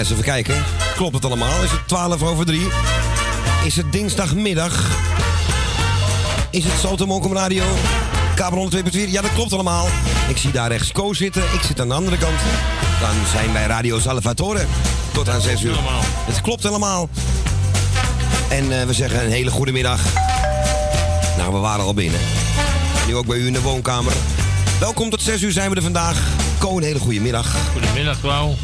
eens even kijken. Klopt het allemaal? Is het 12 over 3? Is het dinsdagmiddag? Is het Soto Mokum Radio? Kabel 102.4? Ja, dat klopt allemaal. Ik zie daar rechts Ko zitten. Ik zit aan de andere kant. Dan zijn wij Radio Salvatore. Tot aan 6 uur. Het klopt allemaal. En eh, we zeggen een hele goede middag. Nou, we waren al binnen. Nu ook bij u in de woonkamer. Welkom tot 6 uur zijn we er vandaag. Ko, een hele goede middag. Goedemiddag, Wauw.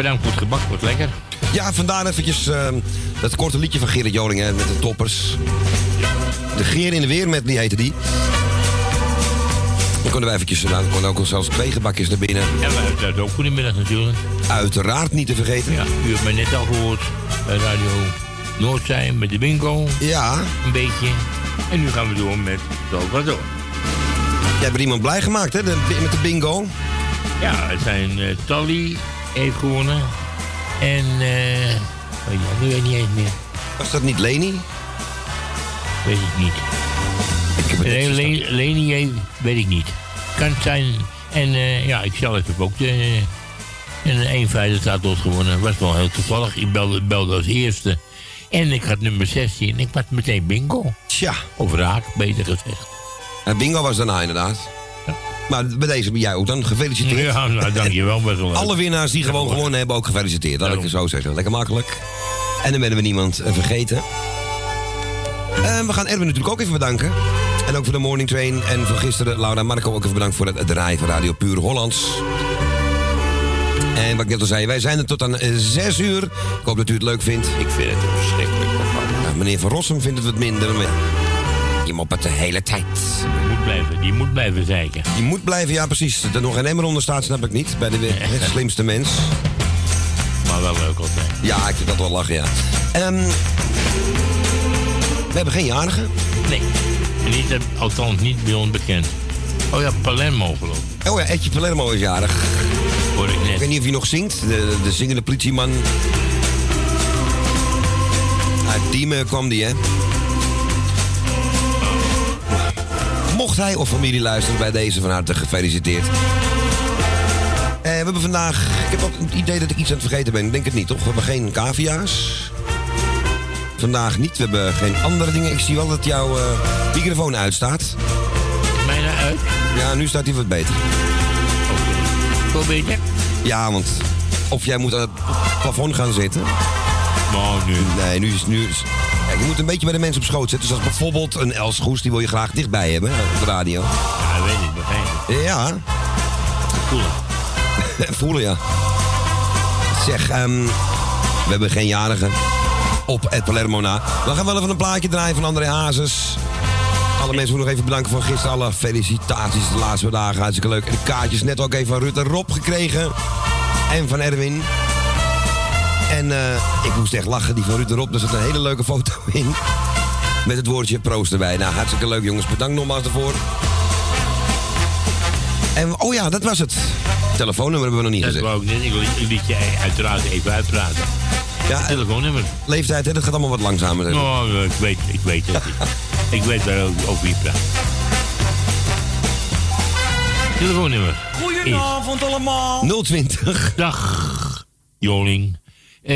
Bedankt voor het gebak, wordt lekker. Ja, vandaar eventjes uh, dat korte liedje van Gerrit Joling hè, met de toppers. De Geer in de Weer met, die heette die. Dan konden wij eventjes, nou, dan konden ook zelfs twee gebakjes naar binnen. En we uiteraard ook goedemiddag natuurlijk. Uiteraard niet te vergeten. Ja, u hebt mij net al gehoord bij Radio Noordzij met de bingo. Ja. Een beetje. En nu gaan we door met Salvador. Jij hebt er iemand blij gemaakt, hè, de, met de bingo. Ja, het zijn uh, Tally heeft gewonnen. En, eh... Uh, oh ja, nu weet ik niet eens meer. Was dat niet Leni? Weet ik niet. Ik Nee, Le. Leni heeft- weet ik niet. Kan het zijn. En eh, ja, ik zelf heb ook de, een 1-5 staat tot gewonnen. Was wel heel toevallig. Ik belde, belde als eerste. En ik had nummer 16. Ik had meteen bingo. Tja, Of raak, beter gezegd. en bingo was daarna inderdaad. Maar bij deze ben jij ook dan gefeliciteerd. Ja, nou, dankjewel. Best wel. Alle winnaars die gewoon gewonnen hebben ook gefeliciteerd. Laat ik het zo zeggen. Lekker makkelijk. En dan werden we niemand eh, vergeten. En we gaan Erwin natuurlijk ook even bedanken. En ook voor de morning train. En voor gisteren Laura en Marco ook even bedankt voor het draaien van Radio Puur Hollands. En wat ik net al zei, wij zijn er tot aan 6 uur. Ik hoop dat u het leuk vindt. Ik vind het een verschrikkelijk programma. Nou, meneer Van Rossum vindt het wat minder. Maar je moppert de hele tijd. Die moet blijven, die moet blijven zeiken. Je moet blijven, ja precies. Dat er nog een emmer onder staat, snap ik niet. Bij de, slimste mens. Maar wel leuk altijd. Ja, ik vind dat wel lachen, ja. Ehm, we hebben geen jarigen. Nee. Niet, eh, althans niet bij ons bekend. Oh ja, Palermo geloof ik. Oh ja, Edje Palermo is jarig. Hoor ik Ik weet net. niet of hij nog zingt. De, de zingende politieman. Uit Diemen kwam die, hè? Mocht hij of familie luisteren bij deze van harte gefeliciteerd. Eh, we hebben vandaag... Ik heb ook het idee dat ik iets aan het vergeten ben. Ik denk het niet, toch? We hebben geen cavia's. Vandaag niet. We hebben geen andere dingen. Ik zie wel dat jouw eh, microfoon uitstaat. Is mij nou uit? Ja, nu staat hij wat beter. Wel beter? Ja, want of jij moet aan het plafond gaan zitten. Nou, nu. Nee, nu is... Nu is kijk, je moet een beetje bij de mensen op schoot zitten. Zoals bijvoorbeeld een Els Goes, die wil je graag dichtbij hebben hè, op de radio. Ja, weet ik, begrijp ik. Ja, Cool. voelen ja. Zeg, ehm, we hebben geen jarigen op het Palermo na. We gaan wel even een plaatje draaien van André Hazes. Alle mensen moeten nog even bedanken voor gisteren. Alle felicitaties de laatste dagen. Hartstikke leuk. En de kaartjes net ook even van Rutte Rob gekregen. En van Erwin. En eh, ik moest echt lachen. Die van Rutte Rob, daar zit een hele leuke foto in. Met het woordje proost erbij. Nou, hartstikke leuk jongens. Bedankt nogmaals daarvoor. En, oh ja, dat was het. Telefoonnummer hebben we nog niet Dat gezegd. wou ik net. Ik, liet je uiteraard even uitpraten. Ja, en Telefoonnummer. leeftijd, hè, dat gaat allemaal wat langzamer. zeg. Nou, ik weet, ik weet het. ik weet waar ook over wie praat. Telefoonnummer. Goedenavond allemaal. 020 Dag, Joling. Eh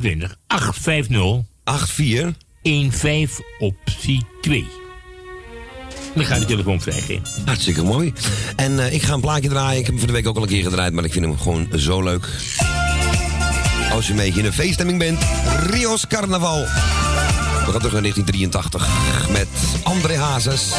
020 850 84 15 optie 2. Dan gaat de telefoon vrijgeven. Hartstikke mooi. En eh, ik ga een plaatje draaien. Ik heb hem van de week ook al een keer gedraaid, maar ik vind hem gewoon zo leuk. Als je een beetje in een feeststemming bent. Rio's Carnaval. We gaan terug naar 1983 met André Hazes.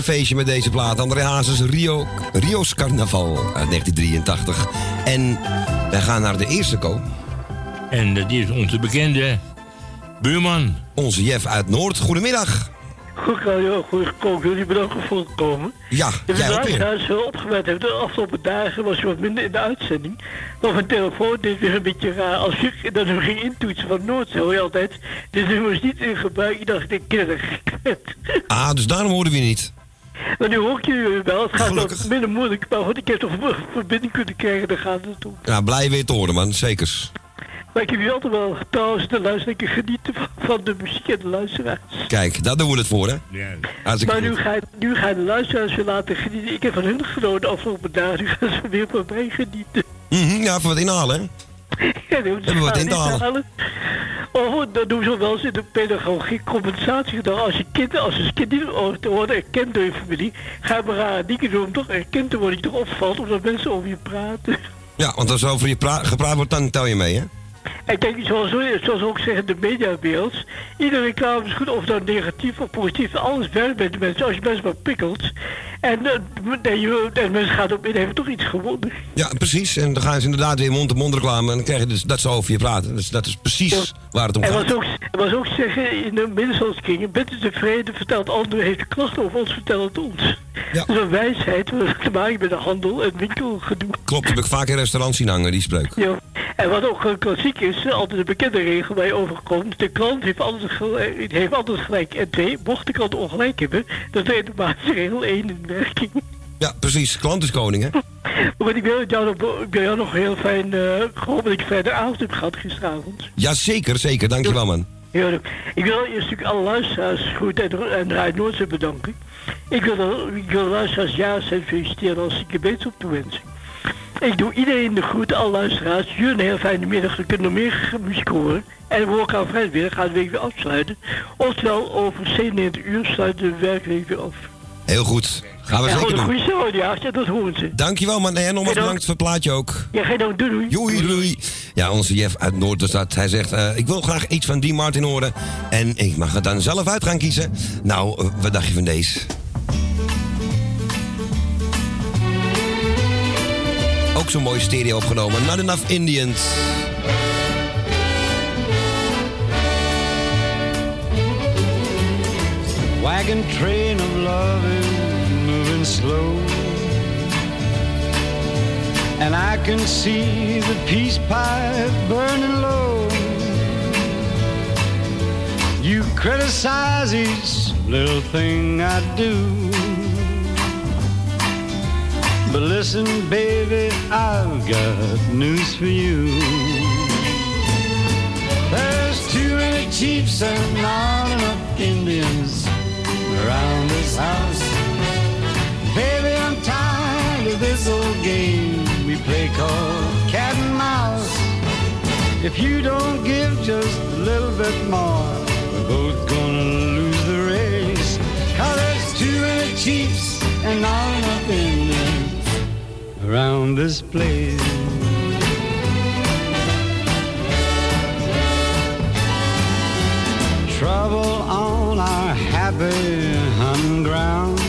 Een feestje met deze plaat. André Hazes, Rio, Rio's Carnaval uit 1983. En wij gaan naar de eerste ko. En dat is onze bekende buurman. Onze Jeff uit Noord. Goedemiddag. Goed, ja, goed gekomen. Jullie bedankt voor het komen. Ja, De jij ook weer. zo opgemerkt hebben, de afgelopen dagen was je wat minder in de uitzending. Maar mijn telefoon deed weer een beetje raar. Als je dat nummer ging intoetsen van Noord, hoor je altijd. Dit nummer is niet in gebruik. Ik dacht, ik ken het. Ah, dus daarom hoorden we je niet. Maar nu hoor ik jullie wel. Het gaat Gelukkig. wat minder moeilijk. Maar goed, ik heb toch een verbinding kunnen krijgen. Daar gaat het om. Ja, blij weer te horen, man. Zekers. Maar ik heb jullie altijd wel trouwens de luisteraars genieten van, van de muziek en de luisteraars. Kijk, daar doen we het voor, hè? Ja. Maar nu ga, je- nu ga je de luisteraars weer laten genieten. Ik heb van hun genoten afgelopen dagen. Nu gaan ze weer van mij genieten. Mhm, ja, even wat inhalen, hè? Ja, Hebben wat in te halen? Oh, dan doen ze wel eens in de pedagogie compensatie gedaan. Als je kind, als een kind niet te worden erkend door je familie, ga je maar rare dingen doen om toch erkend te worden, die toch opvalt, omdat mensen over je praten. Ja, want als er over je pra- gepraat wordt, dan tel je mee, hè? En kijk, zoals, zoals ook zeggen de mediawereld, iedere reclame is goed, of dan negatief of positief, alles werkt bij de mensen. Als je mensen maar prikkelt, en, eh, en, en mensen gaan op in, hebben toch iets gewonnen. Ja, precies. En dan gaan ze inderdaad weer mond-to-mond reclame en dan krijg je dus dat ze over je praten. Dus dat is precies Ja. waar het om En gaat. was ook, en was ook zeggen in de middenstandskringen, bent u tevreden, vertelt anderen, heeft u klachten over ons, vertel het ons. Ja. Dat is een wijsheid, hebben te maken met de handel en winkelgedoe. Klopt, heb ik vaak in restaurants zien hangen, die spreuk. Ja. En wat ook een klassiek is, altijd een bekende regel waar je overkomt, de klant heeft altijd, gelijk, heeft altijd gelijk. En twee, mocht de klant ongelijk hebben, dan treedt de maatregel 1 in Ja, precies. Klant is koning, hè? Ik wil jou nog, ik wil jou nog heel fijn, ik hoop dat ik fijne avond heb gehad gisteravond. Ja, zeker, zeker. Dankjewel, man. Heerlijk. Ik wil eerst natuurlijk alle luisteraars goed en, en Draai Noordse bedanken. Ik wil, de, ik wil de luisteraars ja zijn feliciteren als ik beter op toewensen. Ik doe iedereen de groeten, alle luisteraars. Jullie een heel fijne middag. We kunnen nog meer muziek horen. En we aan vrijdag weer, gaan de week weer afsluiten. Oftewel, over 97 uur sluiten de werkweek weer af. Heel goed. Gaan we en zeker doen. goede show, ja, ja, dat horen ze. Dankjewel, man. En nogmaals Bedankt. voor het plaatje ook. Ja, geen dank, doei doei. Joei, doei. Ja, onze Jeff uit Noorderstad. Hij zegt, eh, ik wil graag iets van Dean Martin horen. En ik mag het dan zelf uit gaan kiezen. Nou, eh, wat dacht je van deze? Ook zo'n mooie stereo opgenomen. Not Enough Indians. Wagon train of love moving slow. And I can see the peace pipe burning low. You criticize each little thing I do. But listen, baby, I've got news for you. There's too many chiefs and not enough Indians around this house. Baby, I'm tired of this old game we play called cat and mouse. If you don't give just a little bit more, we're both gonna lose the race. Cause there's too many chiefs and not enough Indians around this place. Trouble on our happy hunting ground.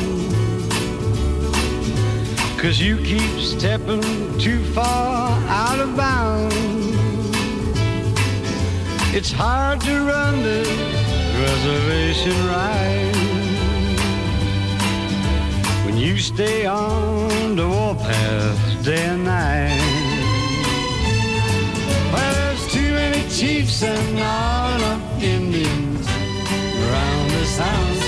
Cause you keep stepping too far out of bounds. It's hard to run this reservation right when you stay on the warpath day and night. Well, there's too many chiefs and not enough Indians around this house.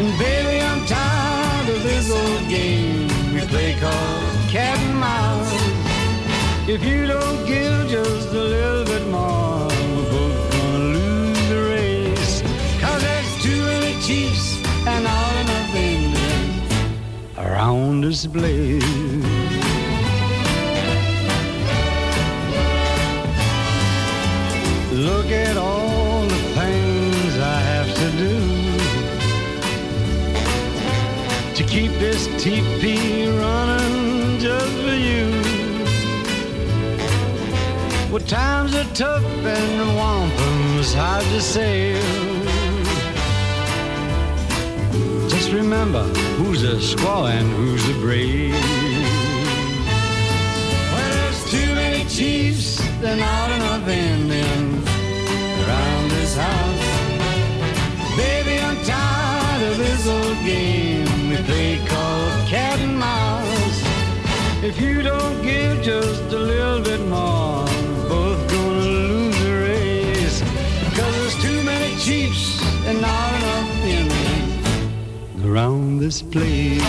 And baby, I'm tired of this old game play called cat and mouse. If you don't give just a little bit more, we're both gonna lose the race. Cause there's too many chiefs and not enough Indians around this place. Look at all the things I have to do to keep this TP times are tough and the wampum's hard to sail. Just remember who's a squaw and who's a brave. Well, there's too many chiefs, there not enough Indians around this house. Baby, I'm tired of this old game we play called cat and mouse. If you don't give just a little bit more, chiefs and not enough Indians around this place.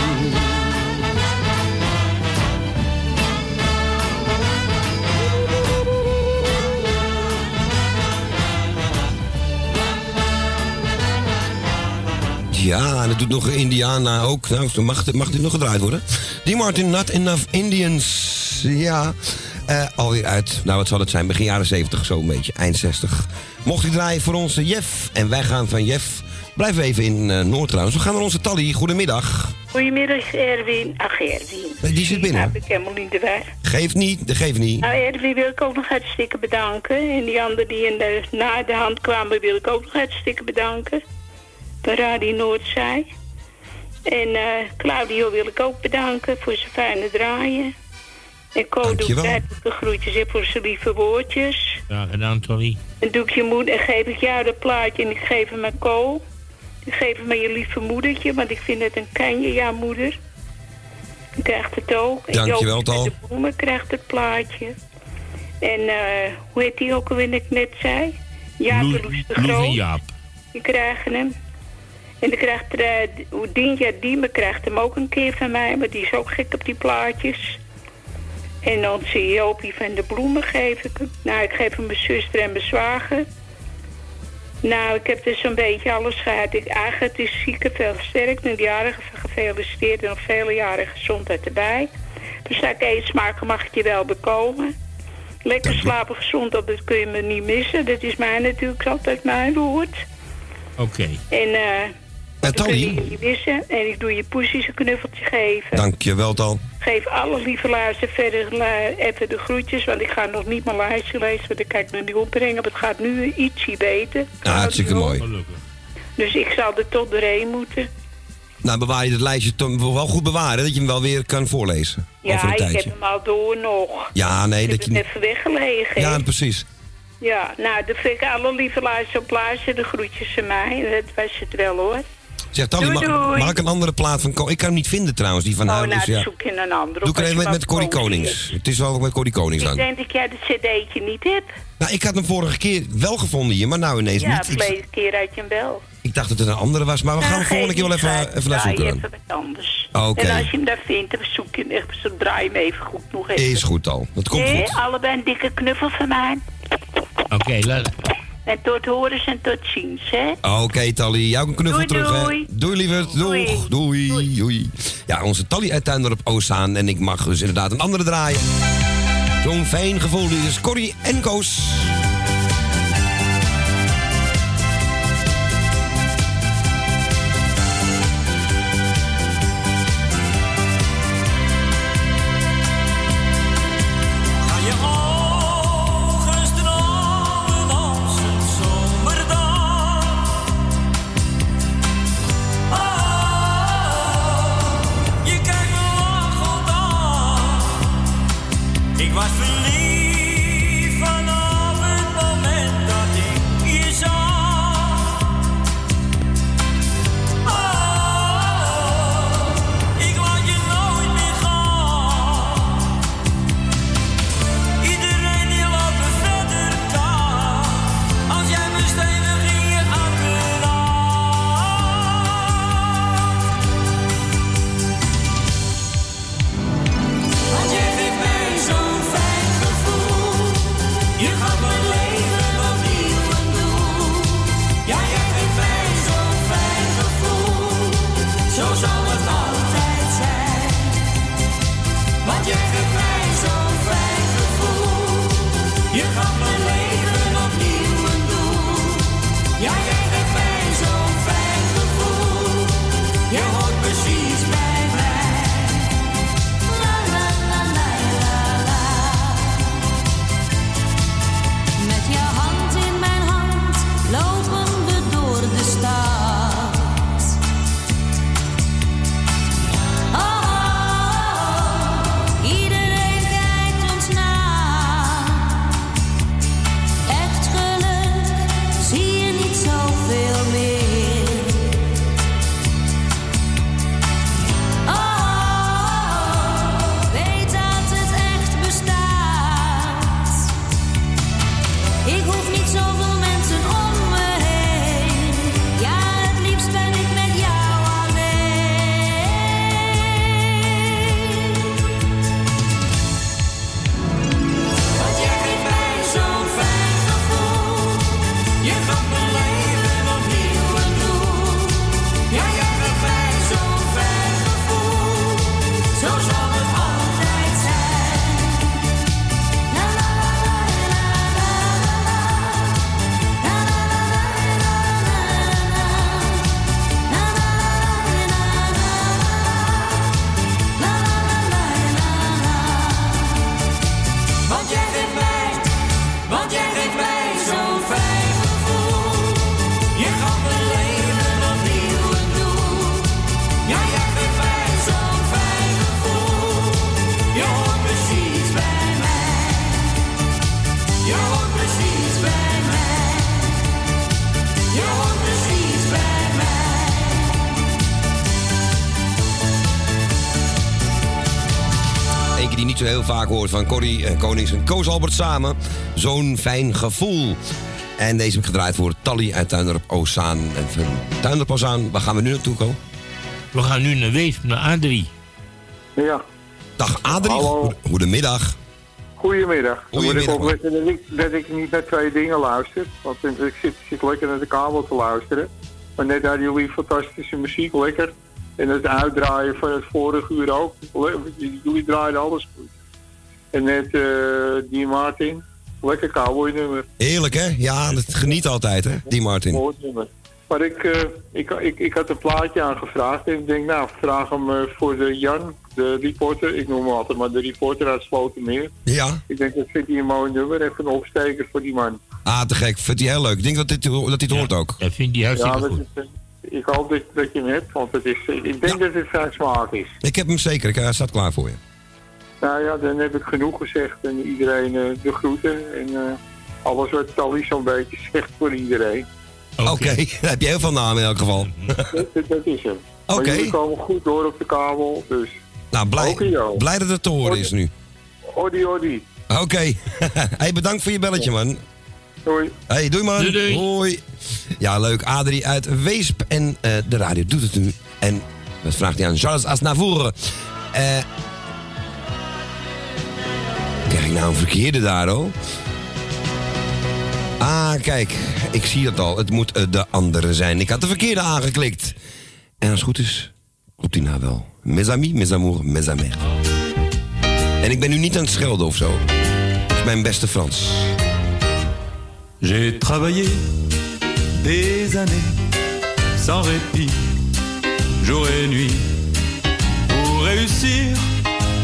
Ja, dat doet nog Indiana ook. Nou, mag, mag dit nog gedraaid worden? Die Martin, Not Enough Indians. Ja, eh, alweer uit, nou wat zal het zijn, begin jaren 70 zo'n beetje, eind 60. Mocht hij draaien voor onze Jeff. En wij gaan van Jeff, blijven even in eh, Noord trouwens. We gaan naar onze Tally, goedemiddag. Goedemiddag Erwin. Ach Erwin. Nee, die zit binnen. Heb ik helemaal niet de weg. Geef niet, de geef niet. Nou Erwin wil ik ook nog hartstikke bedanken. En die anderen die in de, na de hand kwamen wil ik ook nog hartstikke bedanken. De Radio Noordzij. En eh, Claudio wil ik ook bedanken voor zijn fijne draaien. En Co doe de groetjes en voor zijn lieve woordjes. Ja, gedaan, Tolly. En doe ik je moeder en geef ik jou dat plaatje en ik geef hem aan Co. Ik geef hem aan je lieve moedertje, want ik vind het een kanje, jouw moeder. Je krijgt het ook. En Dankjewel, Tal. de bloemen krijgt het plaatje. En eh, hoe heet die ook alweer, ik net zei? Jaap Loes de Groot. Jaap. Die krijgen hem. En dan krijgt er, eh, hoe Dientja Diemen krijgt hem ook een keer van mij, maar die is ook gek op die plaatjes. En onze Jopie van de bloemen geef ik hem. Nou, ik geef hem mijn zuster en mijn zwager. Nou, ik heb dus zo'n beetje alles gehad. Ik, eigenlijk het is zieke veel sterk. Nu de jarigen gefeliciteerd en nog vele jaren gezondheid erbij. Dus dat ik eens maken mag ik je wel bekomen. Lekker slapen gezond, dat kun je me niet missen. Dat is mij natuurlijk altijd mijn woord. Oké. En Eh, dat kun je missen. En ik doe je poesies een knuffeltje geven. dankjewel Tal. Geef alle lieve luisteren verder even de groetjes. Want ik ga nog niet mijn lijstje lezen. Want ik kan ik nog niet opbrengen. Maar het gaat nu ietsje beter. Ja, hartstikke mooi. Dus ik zal er tot doorheen moeten. Nou, bewaar je het lijstje toch wel goed bewaren, dat je hem wel weer kan voorlezen. over Ja, een ik heb hem al door nog. Ja, nee, ik heb dat hem je... even weggelegen. Ja, precies. ja, nou, dan vind ik alle lieve luisteren op luisteren. De groetjes van mij. Dat was het wel hoor. Zeg, Tally, Doei, mag, doei. mag ik een andere plaat van... Ko- Ik kan hem niet vinden trouwens, die van oh, haar. nou, dus dan ja. zoek je een andere. Doe ik er even met, met Corrie Konings. is. Het is wel met Corrie Konings Ik dan. denk dat jij het cd'tje niet hebt. Nou, ik had hem vorige keer wel gevonden hier, maar nou ineens Ja, niet. Ik, verleden keer uit je hem wel. ik dacht dat het een andere was, maar we gaan Nou, volgende keer wel even, niet, even naar zoeken. even wat anders. Oké. En als je hem daar vindt, dan zoek je hem echt, zo draai je hem even goed nog even. Is goed al, dat komt Hé, goed. allebei een dikke knuffel van mij. Oké, laat... En tot horens en tot ziens, hè? Oké, Tally, jou een knuffel Doei, terug, hè. doei. Doei, lieverd. Doei. Doeg. Doei. Doei. Ja, onze Tally uit Tuindorp Oostzaan. En ik mag dus inderdaad een andere draaien. Zo'n fijn gevoel. Dit is Corrie en Koos. Van Corrie en Konings en Koos Albert samen. Zo'n fijn gevoel. En deze heb ik gedraaid voor Tally uit Tuindorp Ozaan. En van Tuindorp Ozaan, waar gaan we nu naartoe komen? We gaan nu naar Weesp, naar Adrie. Ja, Dag Adrie, Hallo. Goede- goedemiddag. goedemiddag. Dan moet ik opletten dat ik, dat ik niet naar twee dingen luister. Want ik zit, zit lekker naar de kabel te luisteren. Maar net hadden jullie fantastische muziek, lekker. En het uitdraaien van het vorige uur ook. Jullie draaiden alles goed. En net eh, die Martin, lekker cowboy nummer. Heerlijk hè? Ja, dat geniet altijd hè, die Martin. Mooi nummer. Maar ik, eh, ik, ik, ik had een plaatje aangevraagd en ik denk, nou, vraag hem eh, voor de Jan, de reporter. Ik noem hem altijd maar de reporter uit Slotermeer. Ja? Ik denk, dat vindt hij een mooi nummer. Even een opsteker voor die man. Ah, te gek. Vindt hij heel leuk. Ik denk dat dit, dat hij het hoort ook. Dat vindt hij Ja, hartstikke goed. is, eh, ik hoop dat, dat je hem hebt, want het is, ik denk dat het zijn smaak is. Ik heb hem zeker. Ik- Hij staat klaar voor je. Nou ja, dan heb ik genoeg gezegd en iedereen eh, de groeten. En eh, alles wat Tally zo'n beetje zegt voor iedereen. Oké, dan heb je heel veel namen in elk geval. dat, is hem. Oké. jullie komen goed door op de kabel, dus Nou, blij, blij dat het te horen is nu. odi odi. Oké. hey, bedankt voor je belletje, man. Doei. Hey, doei man. Doei, doei. Hoi. Ja, leuk. Adrie uit Weesp. En eh, de radio doet het nu. En wat vraagt hij aan Charles Asnavour? Eh krijg ik nou een verkeerde daar, hoor? Ah, kijk. Ik zie het al. Het moet eh, de andere zijn. Ik had de verkeerde aangeklikt. En als het goed is, klopt die nou wel. Mes amis, mes amours, mes amers. En ik ben nu niet aan het schelden of zo. Dat is mijn beste Frans. J'ai travaillé des années sans répit, jour et nuit, pour réussir,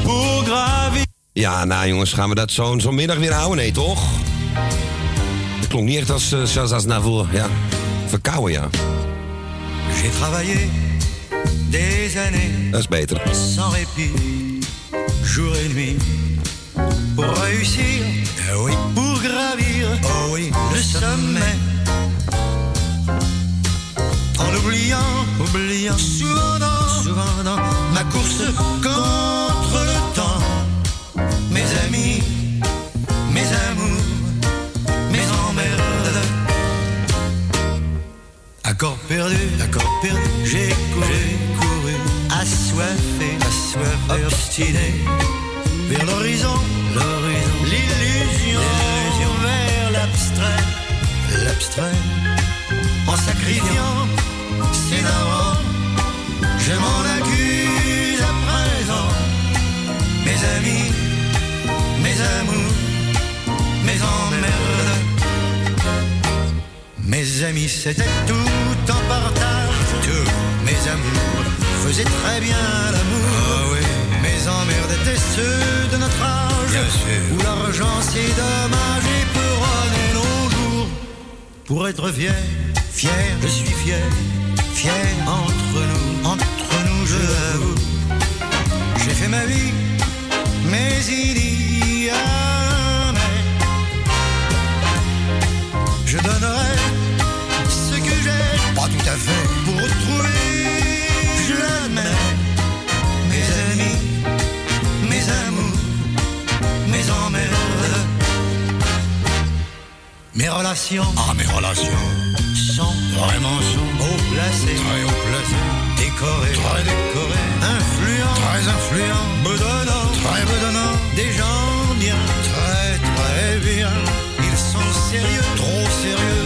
pour gravir. Ja, nou jongens, gaan we dat zo'n zo'n middag weer houden? Nee, toch? Dat klonk niet echt als uh, Charles Aznavour. Ja, verkouden, ja. J'ai travaillé des années Dat is beter. sans répit, jour et nuit, pour réussir, eh oui, pour gravir, oh oui, le sommet. En oubliant, oubliant, souvent dans, souvent dans ma course contre Accord perdu, accord perdu, j'ai couru, couru, assoiffé, assoiffé, obstiné, vers l'horizon, l'horizon, l'illusion, l'illusion, vers l'abstrait, l'abstrait, en sacrifiant ses darons, je m'en accuse à présent, mes amis, mes amours, Mes amis, c'était tout en partage. Tous mes amours faisaient très bien l'amour. Mes emmerdes étaient ceux de notre âge. Où l'argent, c'est dommage et peut nos jours. Pour être fier, fier, je suis fier. Fier entre nous, entre nous, je l'avoue. J'ai fait ma vie, mais il y a mais. Je donnerai pas tout à fait, pour retrouver, je l'admets, mes amis, mes amours, mes emmerdes, mes relations. Ah, mes relations. Sont vraiment sont haut placées, très haut très décorées, influents, très influents, bedonnants, très bedonnants, des gens bien, très très bien. Ils sont sérieux, trop sérieux,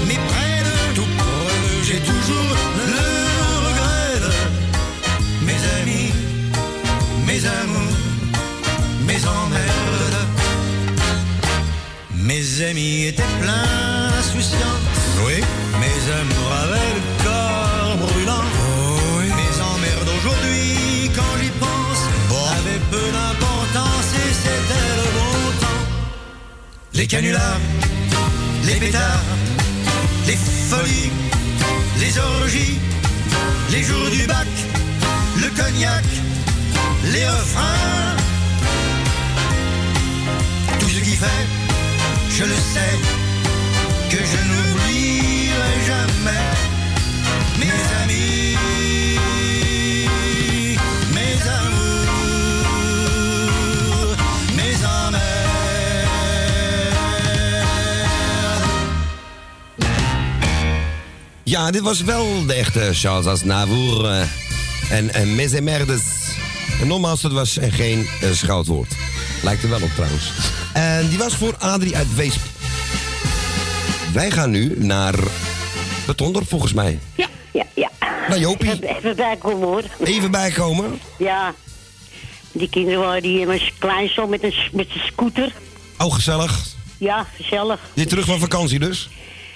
amis étaient pleins d'insouciance. Oui. Mes amours avaient le corps brûlant. Mes emmerdes aujourd'hui, quand j'y pense, avaient peu d'importance et c'était le bon temps. Les canulars, les pétards, les folies, les orgies, les jours du bac, le cognac, les refrains. Tout ce qui fait, je le sais, que je n'oublierai jamais mes amis, mes amours, mes amères Ja, dit was wel de echte Charles Aznavour eh, en, en mes emmerdes. En nogmaals, dat was geen eh, uh, schoudwoord. Lijkt er wel op trouwens. En die was voor Adrie uit Weesp. Wij gaan nu naar Betondorp volgens mij. Ja, ja, ja. Naar Jopie. Even, even bijkomen hoor. Even bijkomen. Ja. Die kinderen waren die mijn kleinzoon met een, met een scooter. Oh, gezellig. Ja, gezellig. Je terug van vakantie dus?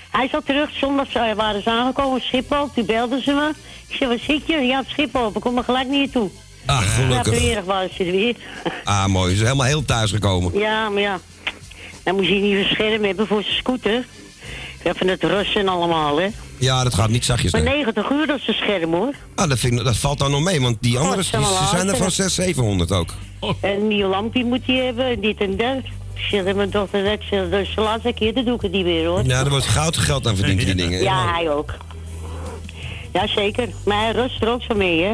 Hij zat terug, zondag eh, waren ze aangekomen, Schiphol. Toen belden ze me. Ik zei, waar zit je? Ja, op Schiphol. Ik kom er gelijk niet toe. Ah, Ja, gelukkig. vanmiddag waren ze er weer. Ah, mooi. Ze zijn helemaal heel thuis gekomen. Ja, maar ja. Dan moet je niet een scherm hebben voor zijn scooter. Even het rusten allemaal, hè. Ja, dat gaat niet zachtjes. Maar nee. 90 uur dat is een scherm, hoor. Ah, dat, vind ik, dat valt dan nog mee, want die anderen Oh, die, wel ze zijn er van later. 600, 700 ook. En een nieuw lampje moet hij hebben, en dit en dat. Zeg mijn dochter, is dat is de laatste keer, dat doe ik het niet meer, hoor. Ja, er wordt goud geld aan verdiend, die dingen. Ja, hij ook. Ja, zeker. Maar hij rust er ook zo mee, hè?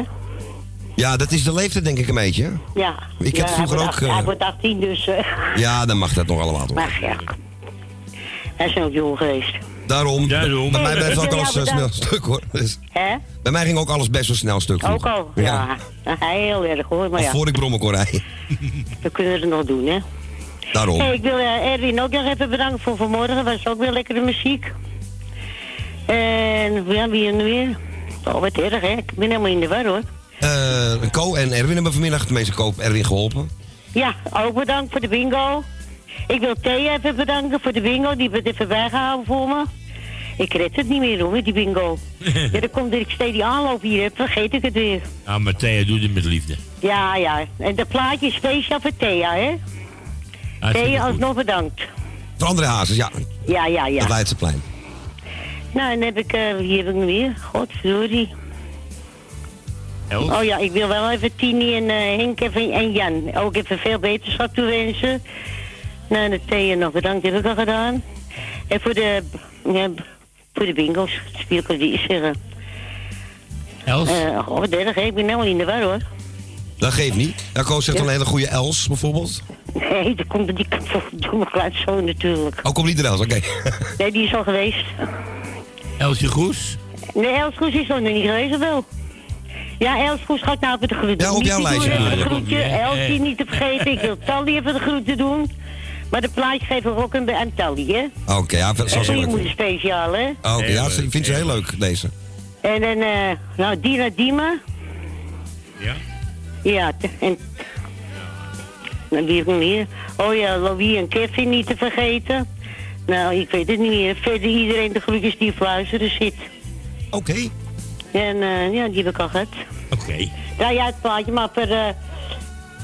Ja, dat is de leeftijd denk ik een beetje. Ja. Ik heb ja, vroeger ook, wordt acht- eh, Hij wordt 18, dus... eh, Ja, dan mag dat nog allemaal. toch? maar ja. Hij is ook jong geweest. Daarom. Daarom. Bij mij blijft ook alles eh, snel stuk hoor. Dus Hè? bij mij ging ook alles best wel snel stuk. Ook al? Ja. Heel erg, hoor. Maar ja, voor ik brommen kon rijden. we kunnen het nog doen, hè? Daarom. Hey, ik wil eh, Erwin ook nog even bedanken voor vanmorgen. was ook weer lekkere muziek. En ja, wie en weer? Oh, wat erg, hè? Ik ben helemaal in de war, hoor. Eh Co en Erwin hebben vanmiddag, tenminste Co Erwin geholpen. Ja, ook bedankt voor de bingo. Ik wil Thea even bedanken voor de bingo. Die heeft het even bijgehouden voor me. Ik red het niet meer hoor, met die bingo. ja, dan komt dat ik steeds die aanloop hier heb, vergeet ik het weer. Ah, maar Thea doet het met liefde. Ja, ja. En dat plaatje is speciaal voor Thea, hè? Thea, goed. alsnog bedankt. Voor André Hazes, ja. Ja, ja, Het ja. Leidseplein. Nou, en dan heb ik, eh, hier heb ik hem weer. Godverdorie. Els? Oh ja, ik wil wel even Tini en eh, Henk even, en Jan ook even veel beterschap toewensen. Nou, en de Thea nog bedankt, heb ik al gedaan. En voor de, ja, voor de bingo's, speel ik die zeggen. Els? Eh oh, dertig, hè? ik ben helemaal in de war hoor. Dat geeft niet. Ja, Co zegt Ja. een hele goede Els bijvoorbeeld. Nee, dat komt die doe mijn kleinzoon natuurlijk. Oh, komt niet de Els, oké. Nee, die is al geweest. Elsje Goes? Nee, Elsgoes is nog niet geweest, of wel? Ja, Elsgoes gaat nou even de groeten Ja, op jouw Niet lijstje groetje. Ja, Elsie niet te vergeten. Ik wil Tally even de groeten doen. Maar de plaatje geven we ook aan aan Tally, hè? Oké, ja, dat is vinden. speciaal, hè? Oké, ja, ze- ik vind ze heel leuk, deze. En dan, eh, nou, Dina Dima. Ja. Ja, en... Nou, wie heb ik meer? Oh ja, Louis en Kevin niet te vergeten. Nou, ik weet het niet meer. Verder iedereen de groetjes die fluisteren zit. Oké. En eh, ja, die heb ik al gehad. Oké. Draai uit het plaatje, maar voor, eh,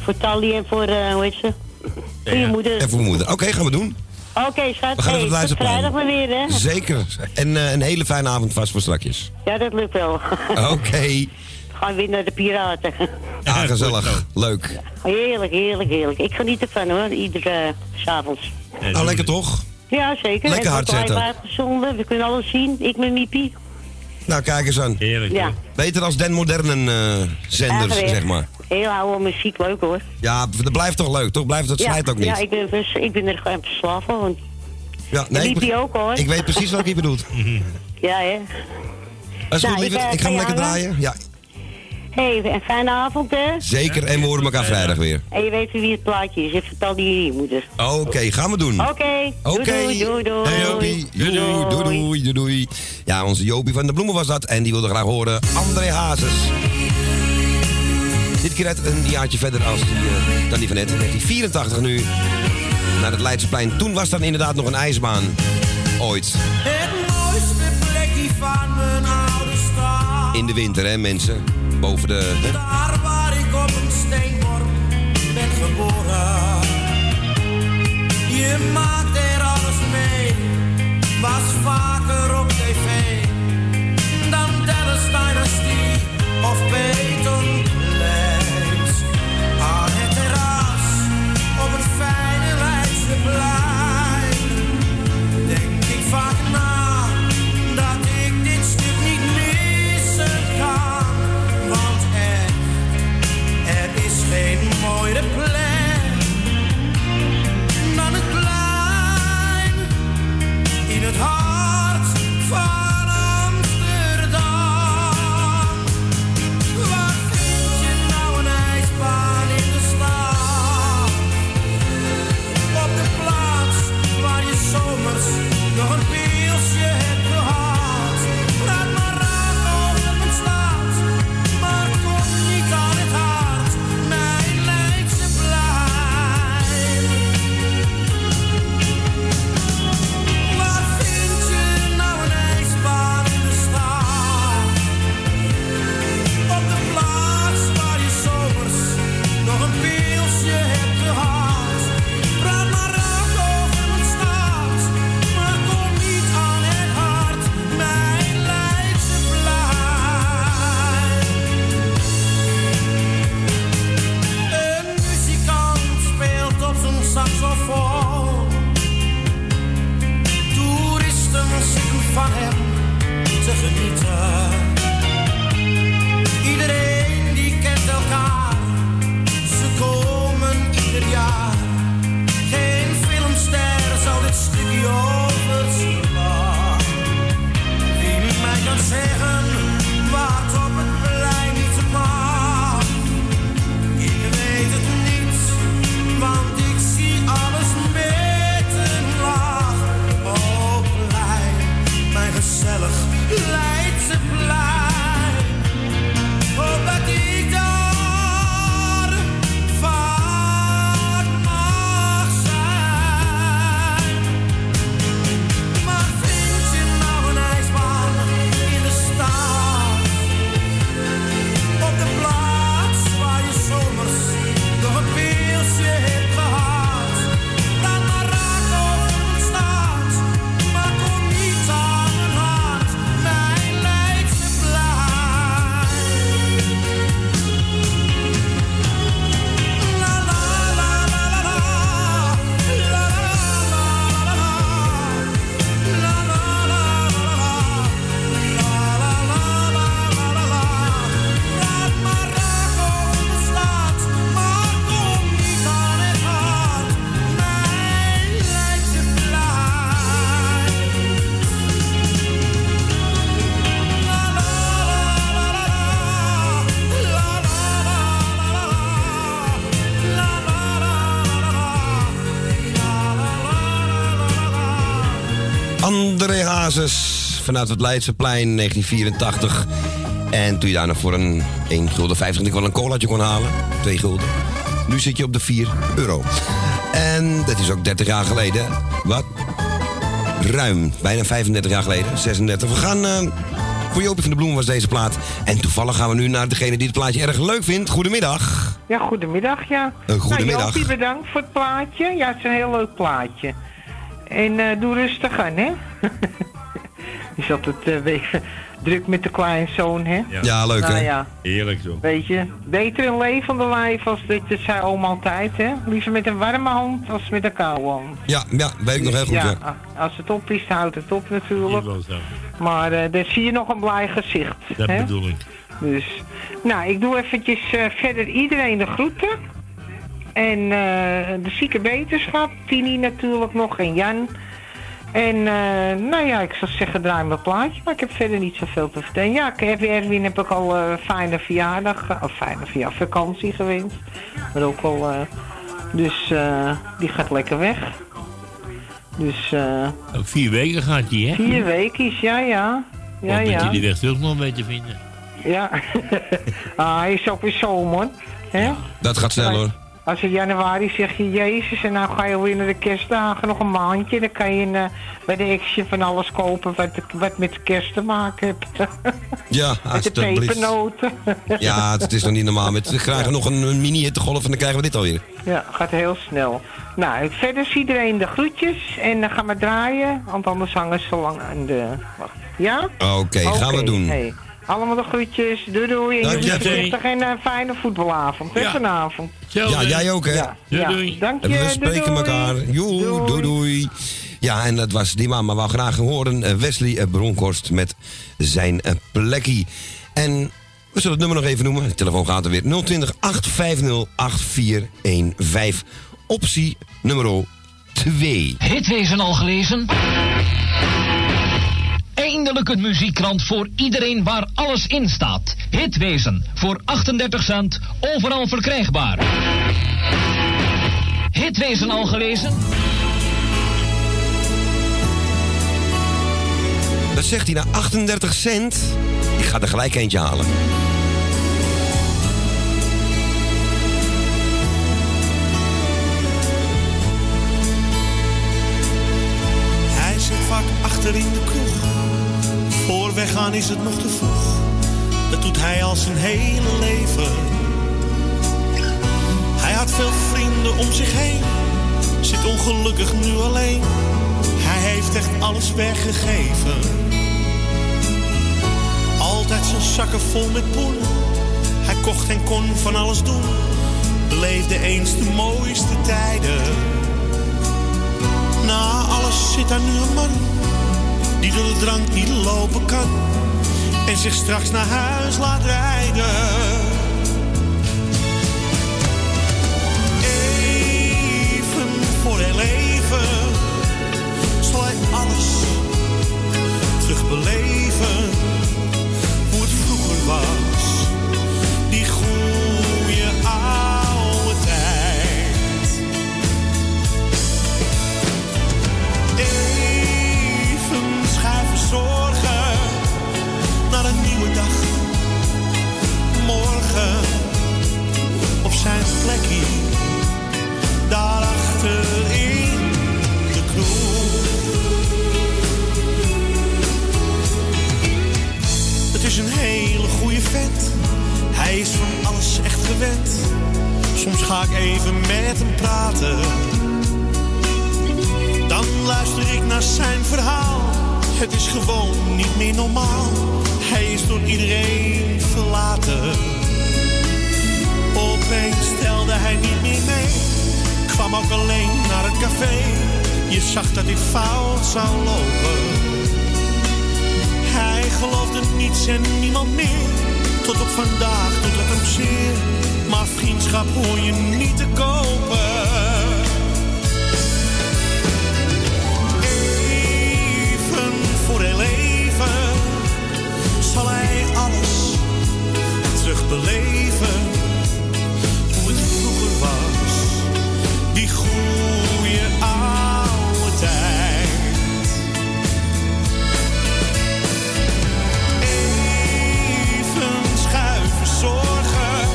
voor Tally en voor, eh, hoe heet ze? Voor je Ja. moeder. En voor mijn moeder. Oké, gaan we doen. Oké, schat. We gaan Hey, luisteren. vrijdag maar weer, hè? Zeker. En eh, een hele fijne avond vast voor strakjes. Ja, dat lukt wel. Oké. Gaan weer naar de piraten. Ah, goed gezellig. Leuk. Heerlijk, heerlijk, heerlijk. Ik geniet ervan hoor, iedere uh, s'avonds. Nou, lekker toch? Ja, zeker. Lekker hard Het zetten. We kunnen alles zien. Ik met Miepie. Nou, kijk eens aan. Heerlijk. Ja. Beter als den modernen eh, zenders, Eigenlijk. zeg maar. Heel oude muziek, leuk hoor. Ja, dat blijft toch leuk, toch? Blijft dat ja, slijt ook niet. Ja, ik ben, vers- ik ben er gewoon verslaafd van. Ja, en ik, Miepie ook hoor. ik weet precies wat je bedoelt. Ja, hè. Is Nou, goed, ik, eh, Ik ga hem je lekker hangen? draaien. Ja, hey, een fijne avond hè. zeker. En we horen elkaar vrijdag weer. En je weet wie het plaatje is. Je vertelt die je moeder. Oké, gaan we doen. Oké. Oké. Doei, doei, doei. Hey Jopie. Doei, doei, doei, doei, doei. Ja, onze Jopie van de Bloemen was dat. En die wilde graag horen André Hazes. Dit keer uit een jaartje verder als die, eh, dan die van net. 1984 nu. Naar het Leidseplein. Toen was dan inderdaad nog een ijsbaan. Ooit. In de winter, hè, mensen. Boven de... hè? Daar waar ik op een steenworp ben geboren. Je maakt er alles mee, was vaker op tv. Dan Dallas Dynasty of Peyton vanuit het Leidseplein 1984. En toen je daar nog voor een 1 gulden 50 ik wel een colaatje kon halen. 2 gulden. Nu zit je op de 4 euro. En dat is ook 30 jaar geleden. Wat? Ruim, bijna 35 jaar geleden. 36. We gaan... eh, voor Jopie van de Bloem was deze plaat. En toevallig gaan we nu naar degene die het plaatje erg leuk vindt. Goedemiddag. Ja, goedemiddag, ja. Eh, goedemiddag. Nou, Jopie, bedankt voor het plaatje. Ja, het is een heel leuk plaatje. En eh, doe rustig aan, hè. Je zat het eh, beetje druk met de kleinzoon, hè. Ja, leuk nou, hè? ja, Heerlijk zo. weet je. Beter een levende lijf als dit, dat zei oma altijd, hè. Liever met een warme hand als met een koude hand. Ja, ja, weet ik nog heel goed. Ja. Ja, als het op is, houdt het op natuurlijk. Wel zo. Maar eh daar zie je nog een blij gezicht. Dat hè? bedoel ik. Dus, nou, ik doe eventjes eh, verder iedereen de groeten. En eh, de zieke beterschap, Tini natuurlijk nog en Jan. En eh, nou ja, ik zou zeggen draai mijn plaatje, maar ik heb verder niet zoveel te vertellen. Ja, Kevin Erwin heb ik al eh fijne verjaardag, of fijne verjaardag, vakantie gewenst. Maar ook al, eh, dus eh, die gaat lekker weg. Dus eh Ook vier weken gaat hij, hè? vier weken, ja ja. Ja, dat ja. je de weg terug nog te vinden. Ja. ah, hij is ook weer zomer. Hè? Dat gaat snel hoor. Als in januari zeg je Jezus en nou ga je weer naar de kerstdagen nog een maandje. Dan kan je eh, bij de Action van alles kopen wat, wat met kerst te maken heeft. Ja, met de pepernoten. Ja, het is nog niet normaal. Met- We krijgen nog een, een mini-hittegolf en dan krijgen we dit alweer. ja, gaat heel snel. Nou, verder is iedereen de groetjes en dan gaan we draaien. Want anders hangen ze lang aan de... Wacht. Ja? Oké, gaan we doen. Hey. Allemaal de groetjes. Doei doei. En Dank jullie en een fijne voetbalavond. hè, Ja. vanavond. Ja, jij ook hè? Ja. Doei. Dank En je. we spreken doei, elkaar. Joe, doei doei. Ja, en dat was die man. Maar we wou graag horen eh, Wesley eh, Bronkhorst met zijn eh, plekkie. En we zullen het nummer nog even noemen. De telefoon gaat er weer. 020 850 8415. Optie nummer 2. Hitwezen al gelezen? Eindelijk een muziekkrant voor iedereen waar alles in staat. Hitwezen voor 38 cent, overal verkrijgbaar. Hitwezen al gelezen? Dat zegt hij naar 38 cent. Ik ga er gelijk eentje halen. Hij zit vaak achter in de kroeg. Weggaan is het nog te vroeg. Dat doet hij al zijn hele leven. Hij had veel vrienden om zich heen. Zit ongelukkig nu alleen. Hij heeft echt alles weggegeven. Altijd zijn zakken vol met poen. Hij kocht en kon van alles doen. Beleefde eens de mooiste tijden. Na alles zit daar nu een man die door de drank niet lopen kan en zich straks naar huis laat rijden. Even voor heel even zal hij alles terugbeleven hoe het vroeger was, Op zijn plekje, daarachter in de kroeg. Het is een hele goede vent, hij is van alles echt gewend. Soms ga ik even met hem praten. Dan luister ik naar zijn verhaal. Het is gewoon niet meer normaal. Hij is door iedereen verlaten. Stelde hij niet meer mee. Kwam ook alleen naar het café. Je zag dat dit fout zou lopen. Hij geloofde niets en niemand meer. Tot op vandaag doet het hem zeer. Maar vriendschap hoor je niet te kopen. Even voor heel even zal hij alles terugbeleven. Vroeg alle tijd. Ievens schuiven zorgen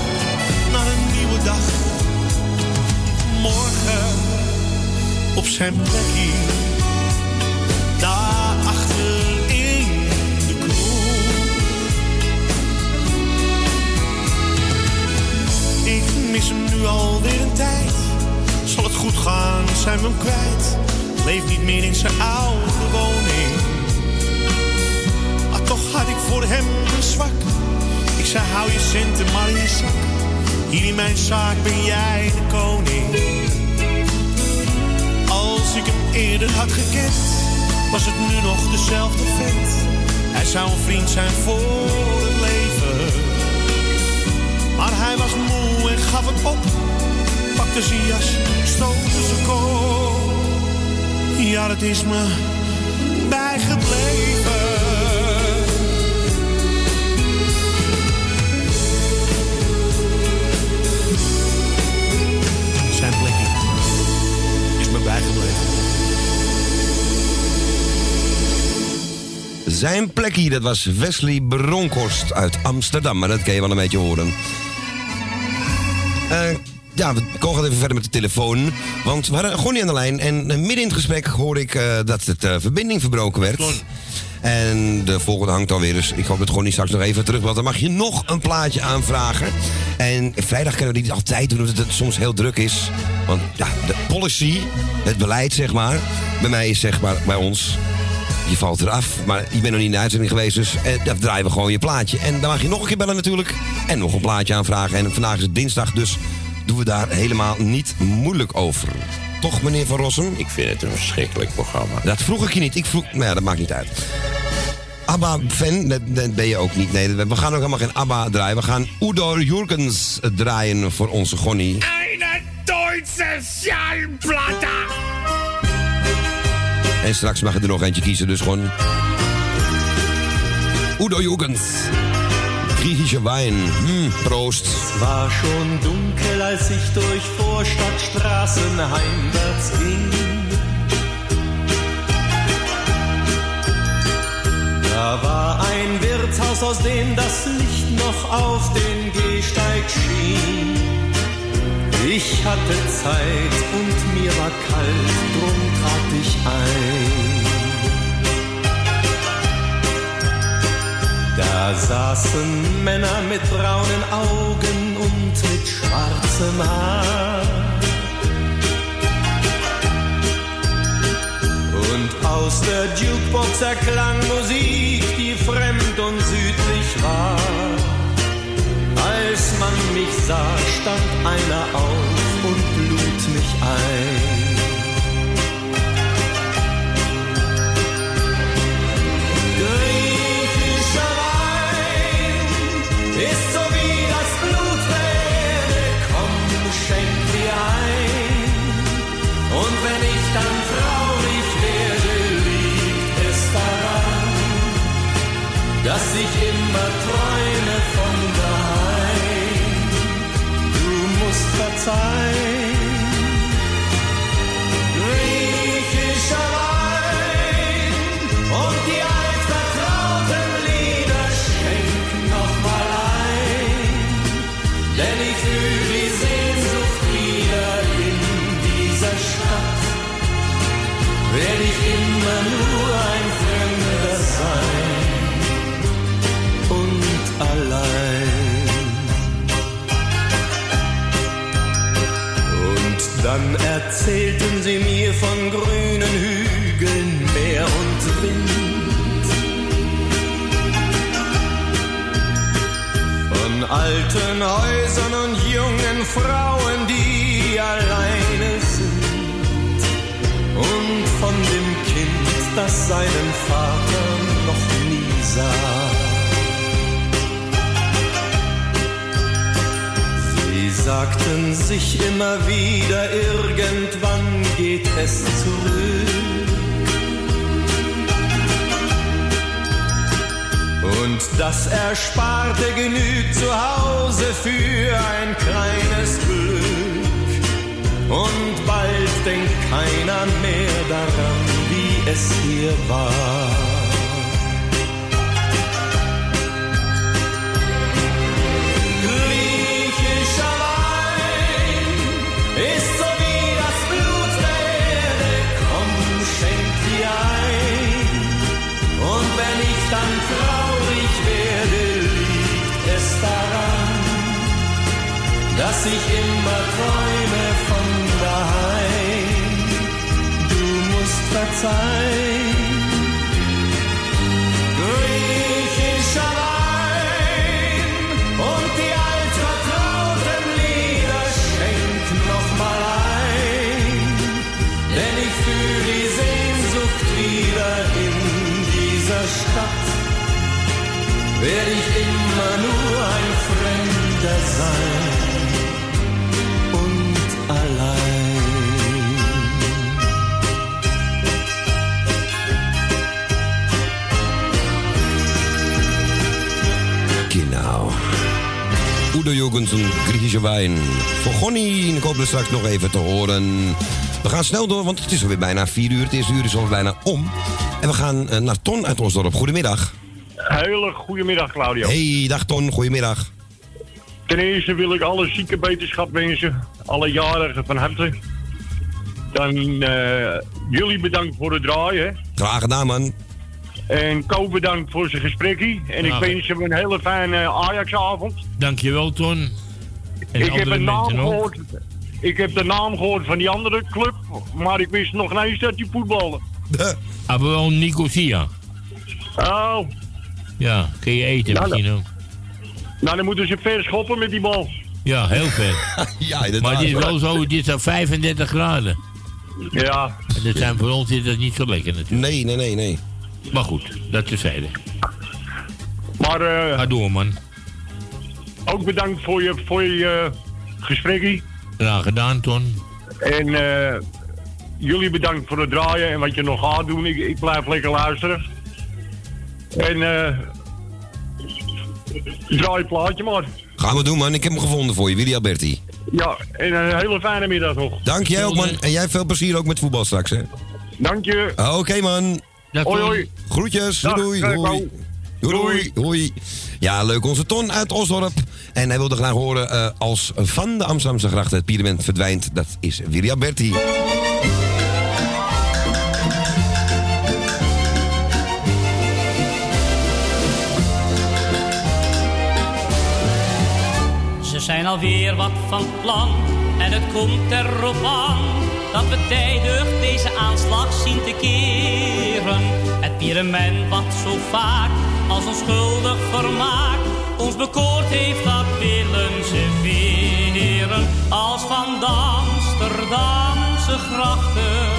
naar een nieuwe dag. Morgen op zijn plek hier, daar achterin de kroeg. Ik mis hem nu al weer een tijd. Goed gaan, zijn we hem kwijt. Leeft niet meer in zijn oude woning. Maar toch had ik voor hem een zwak. Ik zei hou je centen maar in je zak. Hier in mijn zaak ben jij de koning. Als ik hem eerder had gekend, was het nu nog dezelfde vent. Hij zou een vriend zijn voor het leven. Maar hij was moe en gaf het op. Jas, stootte zijn kop. Ja, dat is me bijgebleven. Zijn plekje is me bijgebleven. Zijn plekje, dat was Wesley Bronkhorst uit Amsterdam. Maar dat kan je wel een beetje horen. Eh, ja, we gaan even verder met de telefoon. Want we hadden Gonnie aan de lijn. En eh, midden in het gesprek hoorde ik eh, dat de eh, verbinding verbroken werd. En de volgende hangt alweer. Dus ik hoop dat Gonnie straks nog even terug. Want dan mag je nog een plaatje aanvragen. En vrijdag kunnen we die altijd doen, omdat het soms heel druk is. Want ja, de policy, het beleid zeg maar. Bij mij is zeg maar, bij ons je valt eraf, maar je bent nog niet in de uitzending geweest, dus eh, dan draaien we gewoon je plaatje. En dan mag je nog een keer bellen natuurlijk. En nog een plaatje aanvragen. En vandaag is het dinsdag, dus doen we daar helemaal niet moeilijk over. Toch, meneer Van Rossum? Ik vind het een verschrikkelijk programma. Dat vroeg ik je niet. Ik vroeg... Nou ja, dat maakt niet uit. ABBA-fan, dat, dat ben je ook niet. Nee, we gaan ook helemaal geen ABBA draaien. We gaan Udo Jurgens draaien voor onze Gonnie. Eine Deutsche Schallplatte. En straks mag je er nog eentje kiezen, dus gewoon... Udo Jurgens. Griechische Wein. Hm, Proost. Es war schon dunkel, als ich durch Vorstadtstraßen heimwärts ging. Da war ein Wirtshaus, aus dem das Licht noch auf den Gehsteig schien. Ich hatte Zeit und mir war kalt, drum trat ich ein. Da saßen Männer mit braunen Augen und mit schwarzem Haar. Und aus der Jukebox erklang Musik, die fremd und südlich war. Als man mich sah, stand einer auf und lud mich ein. Dass ich immer träume von daheim. Du musst verzeihen. Griechischer Wein und die altvertrauten Lieder schenk noch mal ein, denn ich fühl die Sehnsucht wieder in dieser Stadt. Werd ich immer nur dann erzählten sie mir von grünen Hügeln, Meer und Wind. Von alten Häusern und jungen Frauen, die alleine sind. Und von dem Kind, das seinen Vater noch nie sah. Sagten sich immer wieder, irgendwann geht es zurück. Und das Ersparte genügt zu Hause für ein kleines Glück. Und bald denkt keiner mehr daran, wie es hier war. Dass ich immer träume von daheim. Du musst verzeihen. Griechisch allein und die altvertrauten Lieder schenk noch ein, denn ich fühl die Sehnsucht wieder in dieser Stadt. Werde ich immer nur ein Fremder sein Udo Jorgensen, Griechische wijn. Voor Gonnie, ik hoop er straks nog even te horen. We gaan snel door, want het is alweer bijna 4 uur. Het eerste uur is alweer bijna om. En we gaan eh, naar Ton uit ons dorp. Goedemiddag. Hele goedemiddag, Claudio. Hey, dag Ton, goedemiddag. Ten eerste wil ik alle zieke beterschap wensen. Alle jarigen van harte. Dan eh, jullie bedankt voor het draaien. Graag gedaan, man. En Ko bedankt voor zijn gesprekje. En ik Graag. wens hem een hele fijne Ajax-avond. Dankjewel, Ton. En Ik heb een naam gehoord. Ik heb de naam gehoord van die andere club. Maar ik wist nog niet eens dat die voetbalde. Ah, wel Nicosia. Oh, Ja, kun je eten Ja, misschien ook. nou dan moeten ze ver schoppen met die bal. Ja, heel ver. ja, maar het is wel zo, het is al 35 graden. Ja. En dat zijn voor ons is dat niet zo lekker natuurlijk. Nee, nee, nee, nee. Maar goed, dat tezijde. Maar eh Ga door, man. ook bedankt voor je, voor je eh, gesprekje. Graag gedaan, Ton. En eh, jullie bedankt voor het draaien en wat je nog gaat doen. Ik, ik blijf lekker luisteren. En eh draai het plaatje maar. Gaan we doen, man. Ik heb hem gevonden voor je, Willy Alberti. Ja, en een hele fijne middag nog. Dank jij ook, man. En jij veel plezier ook met voetbal straks, hè? Dank je. Oké, man. Hoi, hoi. Groetjes. Dag, doei, doei. Doei, doei, doei. Ja, leuk. Onze Ton uit Osdorp. En hij wilde graag horen eh, als van de Amsterdamse gracht het pyramid verdwijnt. Dat is Willy Alberti. Ze zijn alweer wat van plan en het komt erop aan dat we tijdig deze aanslag zien te keren. Het pyramid wat zo vaak als onschuldig vermaak ons bekoord heeft, dat willen ze weren. Als van Amsterdamse grachten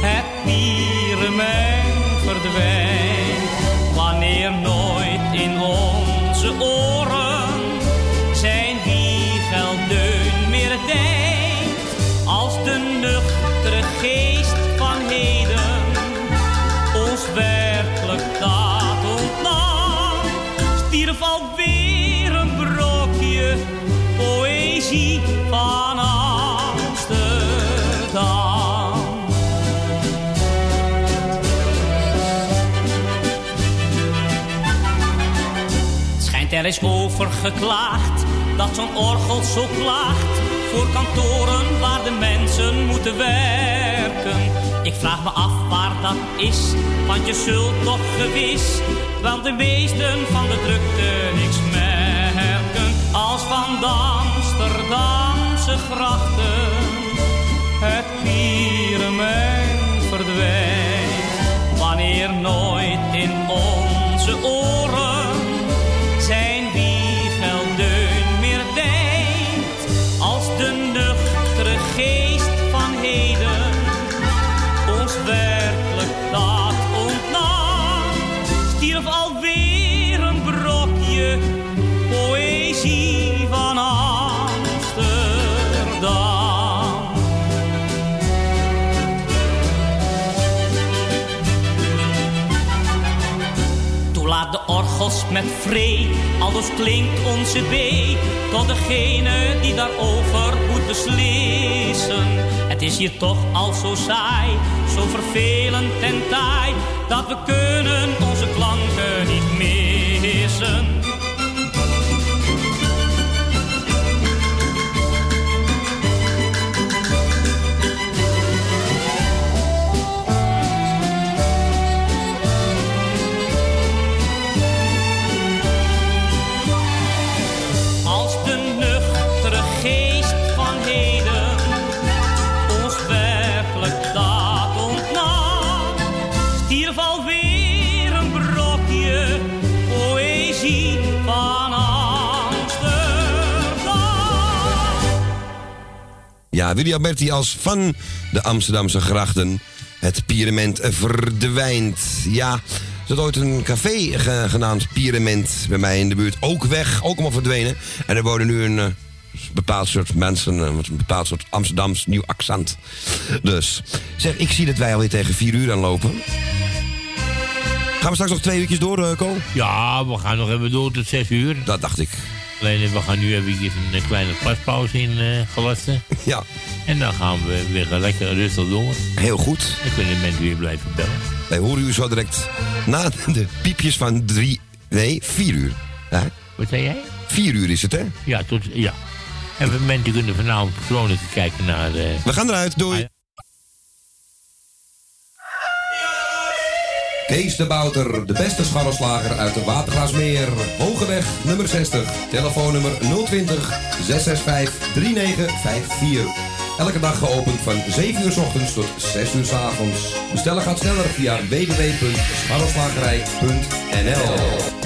het pyramid verdwijnt. Wanneer nooit in onze oren er is over geklaagd dat zo'n orgel zo klaagt voor kantoren waar de mensen moeten werken. Ik vraag me af waar dat is, want je zult toch gewis wel de meesten van de drukte niks merken. Als van de Amsterdamse grachten het pyramid verdwijnt. Wanneer nooit in onze oren met vree, aldus klinkt onze B tot degene die daarover moet beslissen. Het is hier toch al zo saai, zo vervelend en taai, dat we kunnen onze klanken niet missen. Ja, Willy Alberti als van de Amsterdamse grachten. Het Pierement verdwijnt. Ja, er zat ooit een café ge- genaamd Pierement bij mij in de buurt. Ook weg, ook allemaal verdwenen. En er wonen nu een eh, bepaald soort mensen eh, een bepaald soort Amsterdams nieuw accent. Dus, zeg, ik zie dat wij alweer tegen vier uur aanlopen. Gaan we straks nog twee uurtjes door, eh, Ko? Ja, we gaan nog even door tot zes uur. Dat dacht ik. Alleen we gaan nu even een eh, kleine paspauze in eh gelasten. Ja. En dan gaan we weer lekker rustig door. Heel goed. Dan kunnen mensen weer blijven bellen. Wij horen u zo direct na de piepjes van drie... Nee, vier uur. Hè? Wat zei jij? Vier uur is het, hè? Ja, tot, ja. En we- mensen kunnen vanavond vrolijk kijken naar... eh, We gaan eruit, doei. Kees de Bouter, de beste scharrelslager uit de Watergraasmeer. Hogeweg, nummer 60. Telefoonnummer 020 665 3954. Elke dag geopend van 7 uur s ochtends tot 6 uur s avonds. Bestellen gaat sneller via www.scharrelslagerij.nl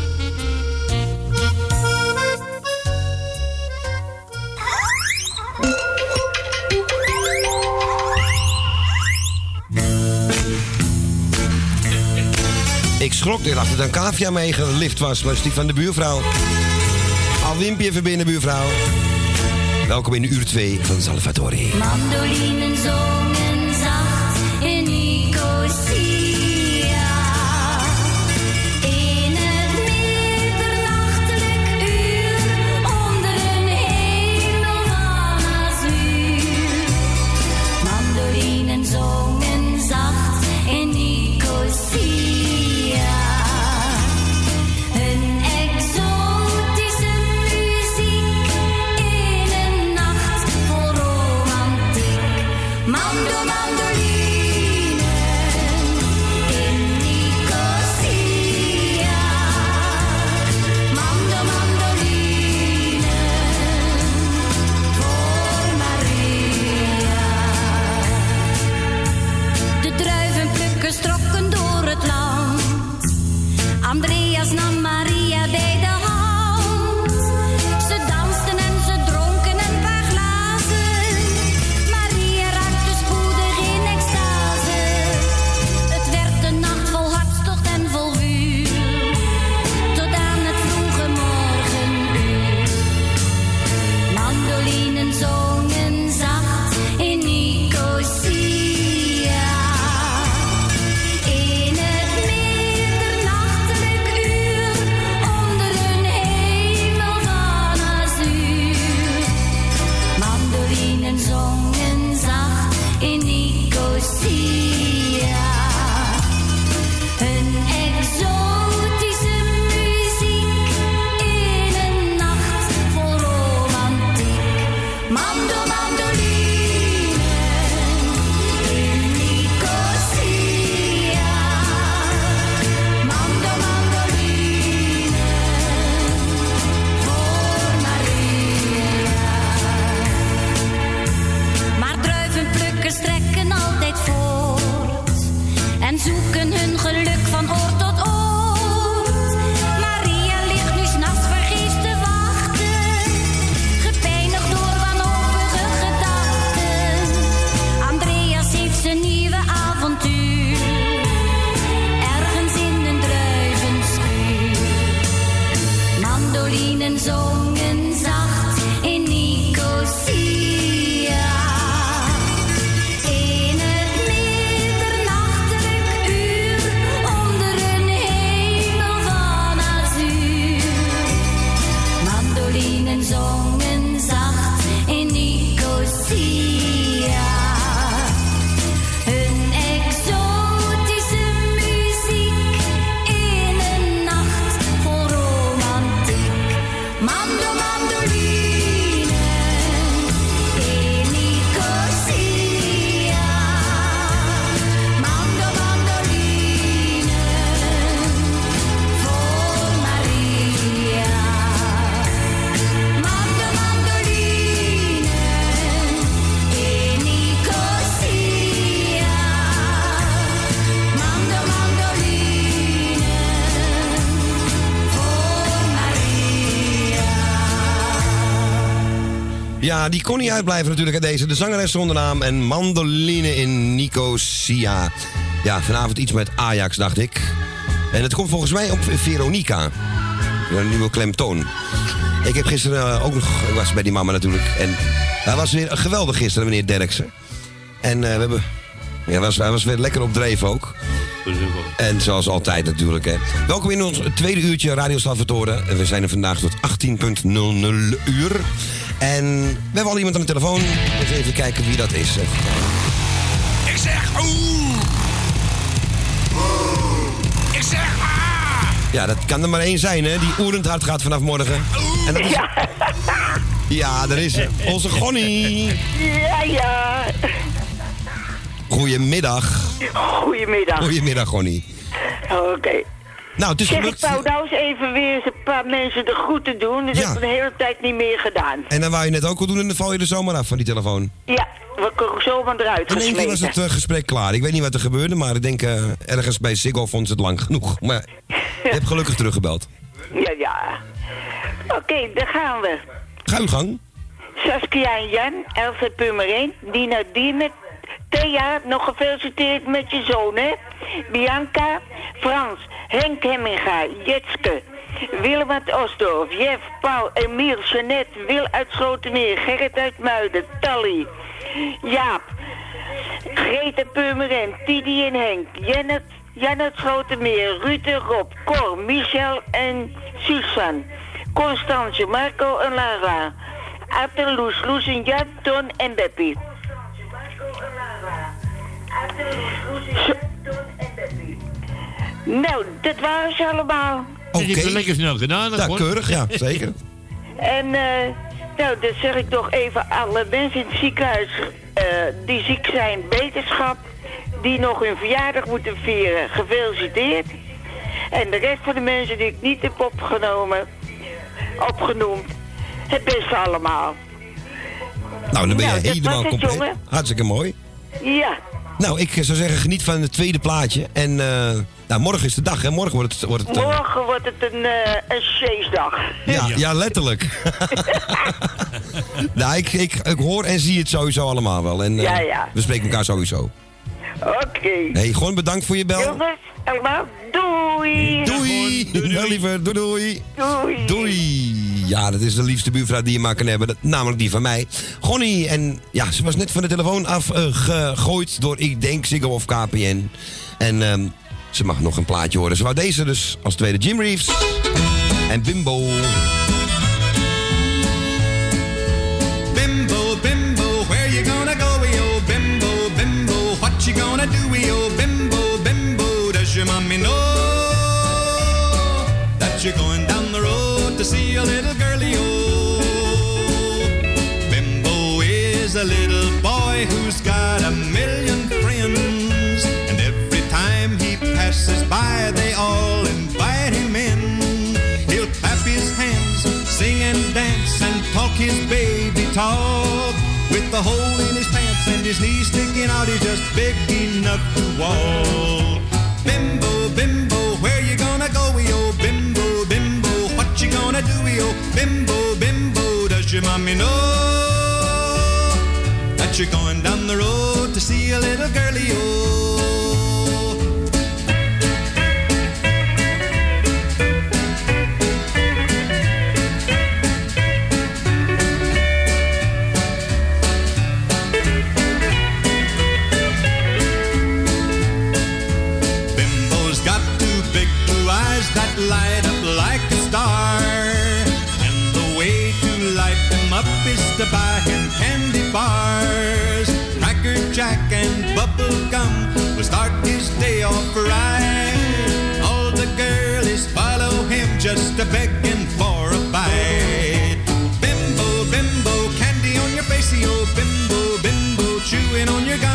Ik schrok, ik dacht dat er een cavia meegelift was, maar die van de buurvrouw. Al binnen, buurvrouw. Welkom in uur 2 van Salvatore. Mandolinen zongen Die kon niet uitblijven natuurlijk uit deze. De zangeres zonder naam en mandoline in Nicosia. Ja, vanavond iets met Ajax, dacht ik. En het komt volgens mij op Veronica. Een nieuwe klemtoon. Ik heb gisteren eh, ook nog... Ik was bij die mama natuurlijk. En hij was weer geweldig gisteren, meneer Derksen. En eh, we hebben... Ja, was, hij was weer lekker op dreef ook. En zoals altijd natuurlijk. Hè. Welkom in ons tweede uurtje Radio Salvatore. We zijn er vandaag tot 18.00 uur. En we hebben al iemand aan de telefoon. Eens even kijken wie dat is. Ik zeg oeh. Ik zeg ah. Ja, dat kan er maar één zijn, hè? Die oerend hard gaat vanaf morgen. En dat is... Ja, daar is ze. Onze Gonnie. Ja, ja. Goedemiddag. Goedemiddag. Goedemiddag, Gonnie. Oké. Nou, het is Zeg, ik gelukt. wou nou eens even weer paar mensen de groeten doen. Dat heb ik de hele tijd niet meer gedaan. En dan wou je net ook al doen en dan val je er zomaar af van die telefoon. Ja, we kunnen zomaar eruit In één keer was het eh, gesprek klaar. Ik weet niet wat er gebeurde, maar ik denk eh, ergens bij Ziggo vond ze het lang genoeg. Maar je hebt gelukkig teruggebeld. Ja, ja. Oké, daar gaan we. Ga uw gang. Saskia en Jan, Elsa Purmereen, Dina Diemet, Thea, nog gefeliciteerd met je zoon, hè? Bianca, Frans, Henk Hemminga, Jetske, Willem uit Osdorf, Jeff, Paul, Emiel, Jeannette, Wil uit Slotermeer, Gerrit uit Muiden, Tally, Jaap, Greta Purmerend, Tidi en Henk, Janet, Jan uit Slotermeer, Ruud en Rob, Cor, Michel en Susan, Constance, Marco en Lara, Atten, Loes, Loes en Jan, Ton en Beppie. Nou, dat waren ze allemaal. Oké. Het lekker snel gedaan. Ja, keurig, ja, zeker. En eh, nou, dan zeg ik toch even alle mensen in het ziekenhuis eh, die ziek zijn, beterschap. Die nog hun verjaardag moeten vieren, gefeliciteerd. En de rest van de mensen die ik niet heb opgenomen, opgenoemd, het beste allemaal. Nou, dan ben je Nou, helemaal het, compleet. Hartstikke mooi. Ja, Nou, ik zou zeggen, geniet van het tweede plaatje. En eh, nou, morgen is de dag, hè? Morgen wordt het... Wordt het eh, morgen wordt het een, eh een feestdag. ja, ja, letterlijk. nou, ik, ik, ik hoor en zie het sowieso allemaal wel. En, eh, Ja, ja. We spreken elkaar sowieso. Oké. hey, gewoon bedankt voor je bel. Jongens, allemaal doei. Doei. Wel liever, doei doei. Doei. Doei. Ja, dat is de liefste buurvrouw die je maar kan hebben. Dat, namelijk die van mij. Gonnie. En ja, ze was net van de telefoon afgegooid door, ik denk, Ziggo of KPN. En ehm, ze mag nog een plaatje horen. Ze wou deze dus als tweede Jim Reeves. En. Bimbo, a little boy who's got a million friends, and every time he passes by, they all invite him in. He'll clap his hands, sing and dance, and talk his baby talk. With the hole in his pants and his knees sticking out, he's just big enough to walk. Bimbo, bimbo, where you gonna go, yo? Bimbo, bimbo, what you gonna do, yo? Bimbo, bimbo, does your mommy know that you're going down the road to see a little girlie, yo? Oh. Bimbo's got two big blue eyes that light up like a star. And the way to light them up is to buy and bubble will start his day off right. All the girlies follow him just a begging for a bite. Bimbo, bimbo, candy on your face, oh bimbo, bimbo, chewing on your gummy,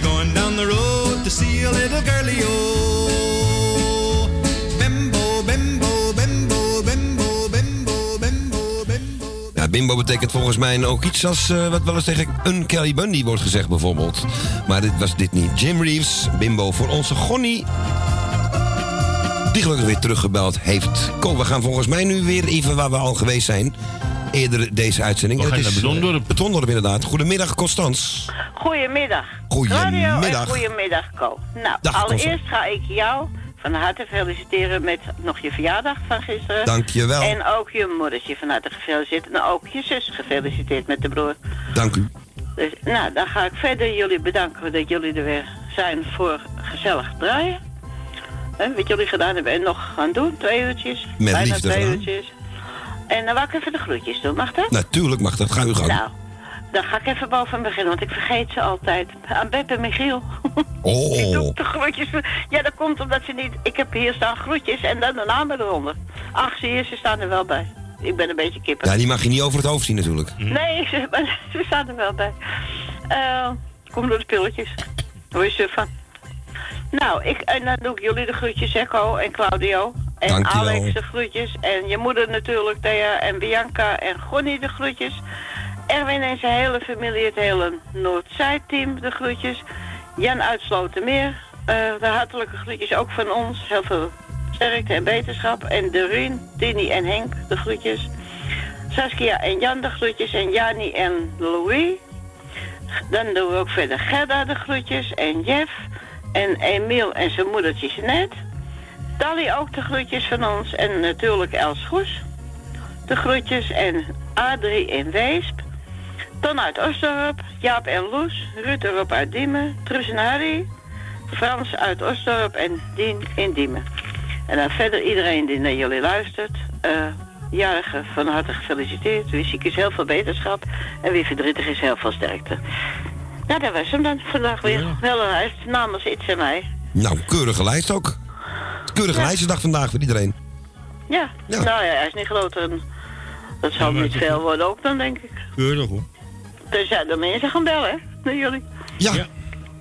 going down the road to see a little. Oh, bimbo, bimbo, bimbo, bimbo, bimbo, bimbo, bimbo. Ja, bimbo betekent volgens mij ook iets als eh, wat wel eens tegen een Kelly Bundy wordt gezegd bijvoorbeeld. Maar dit was dit niet. Jim Reeves, bimbo voor onze Gonnie. Die gelukkig weer teruggebeld heeft. Ko, we gaan volgens mij nu weer even waar we al geweest zijn. Eerder deze uitzending. We gaan Dat naar Betondorp. Betondorp inderdaad. Goedemiddag, Constans. Goedemiddag. Goedemiddag. Radio en goedemiddag, Ko. Nou, Dag, allereerst ga ik jou van harte feliciteren met nog je verjaardag van gisteren. Dankjewel. En ook je moedertje van harte gefeliciteerd. En ook je zus gefeliciteerd met de broer. Dank u. Dus, nou, dan ga ik verder jullie bedanken dat jullie er weer zijn voor gezellig draaien. Wat jullie gedaan hebben en nog gaan doen, twee uurtjes. Met Bijna liefde twee gedaan. uurtjes. En dan wou ik even de groetjes doen, mag dat? Natuurlijk mag dat. Ga u gang. Nou, dan ga ik even boven beginnen, want ik vergeet ze altijd. Aan Beb en Michiel. Oh. De groetjes. Ja, dat komt omdat ze niet... Ik heb hier staan groetjes en dan de namen eronder. Ach, zie je, ze staan er wel bij. Ik ben een beetje kippen. Ja, die mag je niet over het hoofd zien natuurlijk. Nee, ze, maar ze staan er wel bij. Eh, kom door de pilletjes. Hoe is je van? Nou, ik, en dan doe ik jullie de groetjes, Echo en Claudio. En Dankjewel. Alex de groetjes. En je moeder natuurlijk, Thea en Bianca en Gonnie de groetjes. Erwin en zijn hele familie, het hele Noord-Zuid-team de groetjes. Jan Uitslotenmeer, eh de hartelijke groetjes ook van ons. Heel veel sterkte en beterschap. En Doreen, Tini en Henk de groetjes. Saskia en Jan de groetjes. En Jani en Louis. Dan doen we ook verder Gerda de groetjes. En Jeff. En Emiel en zijn moedertje Jeanette. Tally ook de groetjes van ons. En natuurlijk Els Goes. De groetjes. En Adrie in Weesp. Ton uit Osdorp. Jaap en Loes. Ruud erop uit Diemen. Truus en Harry. Frans uit Osdorp. En Dien in Diemen. En dan verder iedereen die naar jullie luistert. eh jarige van harte gefeliciteerd. Wie ziek is, heel veel beterschap. En wie verdrietig is, heel veel sterkte. Nou, dat was hem dan vandaag weer. Wel een lijst namens iets en mij. Nou, keurige lijst ook. Keurige Ja. lijstjesdag vandaag voor iedereen. Ja. nou ja, hij is niet groot. En dat zal niet veel worden ook dan, denk ik. Keurig hoor. Tenzij de mensen gaan bellen, hè, naar jullie. Ja.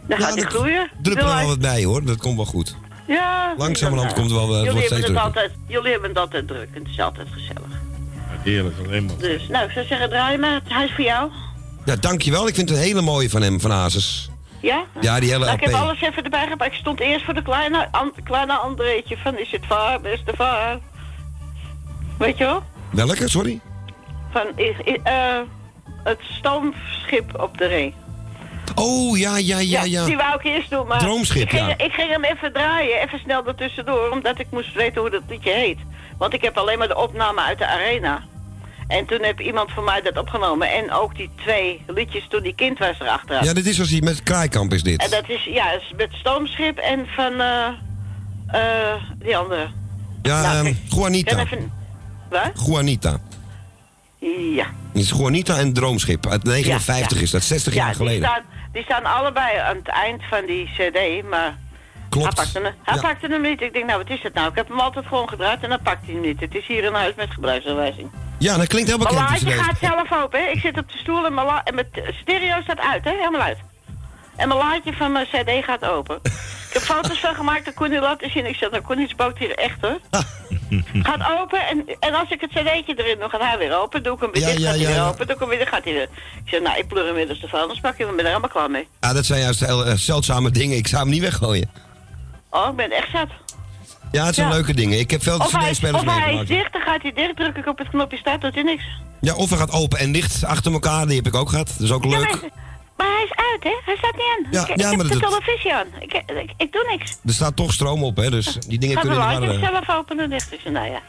Dan gaat hij groeien. Druppel er wel wat bij hoor, dat komt wel goed. Ja. Langzamerhand komt het wel, eh, het jullie wordt hebben steeds het drukker. altijd, Jullie hebben het altijd druk en het is altijd gezellig. Heerlijk, alleen maar. Dus, nou, ik zou zeggen, draai maar. Hij is voor jou. Ja, dankjewel. Ik vind het een hele mooie van hem, van Hazes. Ja? Ja, die hele Nou, ik heb alles even erbij gepakt. Ik stond eerst voor de kleine, an, kleine Andreetje van is het waar, beste vaar. Weet je wel? Welke, sorry? Van eh, het stoomschip op de Ree. Oh, ja, ja, ja, ja. Die wou ik eerst doen, maar Droomschip, ik, ging, ja. ik ging hem even draaien, even snel ertussendoor, omdat ik moest weten hoe dat liedje heet. Want ik heb alleen maar de opname uit de arena. En toen heb iemand van mij dat opgenomen. En ook die twee liedjes toen die kind was erachteraan. Ja, dit is als hij met Kraaikamp is dit. En dat is, ja, is met Stoomschip en van, eh eh die andere. Ja, Nou, kijk, Juanita. Even... Wat? Juanita. Ja. Het is Juanita en Droomschip. Uit 59 Ja, ja. is dat, 60 ja, jaar geleden. Die staan, die staan allebei aan het eind van die cd, maar... Klopt. Hij pakte, hem, hij Ja. pakte hem niet. Ik denk, nou, wat is het nou? Ik heb hem altijd gewoon gedraaid en dan pakt hij hem niet. Het is hier in huis met gebruiksaanwijzing. Ja, dat klinkt heel bekend. laadje gaat zelf open, hè. Ik zit op de stoel en en mijn stereo staat uit, hè. Helemaal uit. En mijn laadje van mijn cd gaat open. ik heb foto's van gemaakt, dat kon hij laten zien. Ik zeg, nou, kon niet spook hier echt, hoor. gaat open en, en als ik het cd'tje erin doe, gaat hij weer open. Doe ik hem weer Ja, dicht, ja, gaat hij ja, weer ja. open. Doe ik hem weer gaat hij weer. Ik zeg, nou, ik pleur weer dus de vuilnisbak en we zijn er helemaal klaar mee. Ja, dat zijn juist heel eh, zeldzame dingen. Ik zou hem niet weggooien. Oh, ik ben echt zat. Ja, het zijn Ja. leuke dingen. Ik heb veel CD-spelers of hij is meegemaakt. dicht, dan gaat hij dicht, druk ik op het knopje start, doet hij niks. Ja, of hij gaat open en dicht achter elkaar. Die heb ik ook gehad. Dat is ook Ja, leuk. maar, maar hij is uit, hè? Hij staat niet aan. Ja, ik, ja, ik heb de televisie aan. Ik, ik, ik doe niks. Er staat toch stroom op, hè. Dus die dingen kunnen niet harder. ik zelf open en dicht. Zei, nou ja.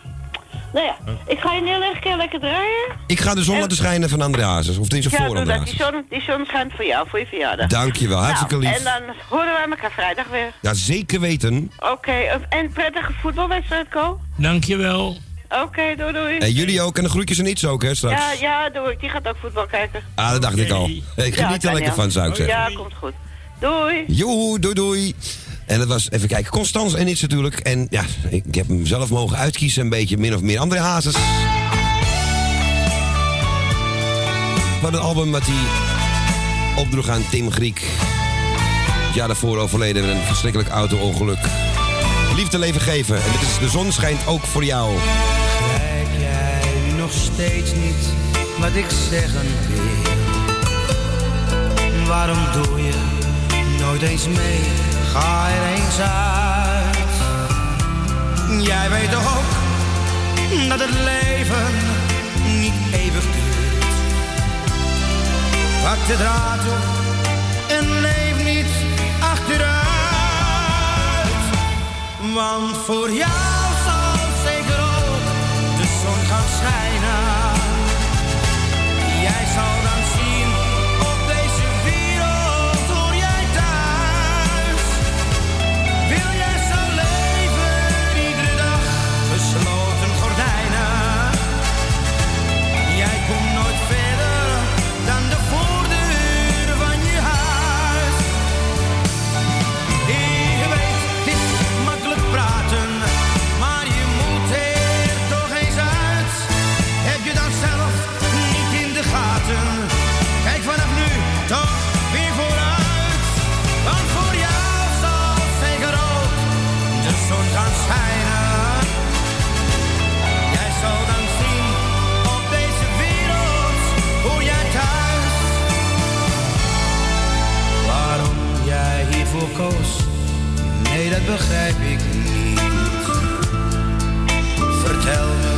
Nou ja, ik ga je heel erg keer lekker draaien. Ik ga de zon En- laten schijnen van André Hazes. Of tenminste Ja, voor André dat. Die Hazes. zon, die zon schijnt voor jou, voor je verjaardag. Dankjewel, hartstikke Nou, lief. En dan horen wij elkaar vrijdag weer. Ja, zeker weten. Oké, en prettige voetbalwedstrijd, Ko? Dankjewel. Oké, doei doei. En jullie ook. En de groetjes en iets ook, hè, straks. Ja, ja, doe ik. Die gaat ook voetbal kijken. Ah, dat dacht ik al. Ik Ja, geniet er lekker van, zou ik zeggen. Ja, komt goed. Doei. Joehoe, doei doei. En dat was, even kijken, Constans en iets natuurlijk. En ja, ik heb hem zelf mogen uitkiezen, een beetje min of meer André Hazes. Wat een album wat hij opdroeg aan Tim Griek. Het jaar daarvoor overleden met een verschrikkelijk auto-ongeluk. Liefde leven geven. En dit is De Zon schijnt ook voor jou. Begrijp jij nog steeds niet wat ik zeggen wil? Waarom doe je nooit eens mee? Ga er eens uit. Jij weet ook dat het leven niet eeuwig duurt. Pak de draad op en leef niet achteruit. Want voor jou nee dat begrijp ik niet. Vertel me,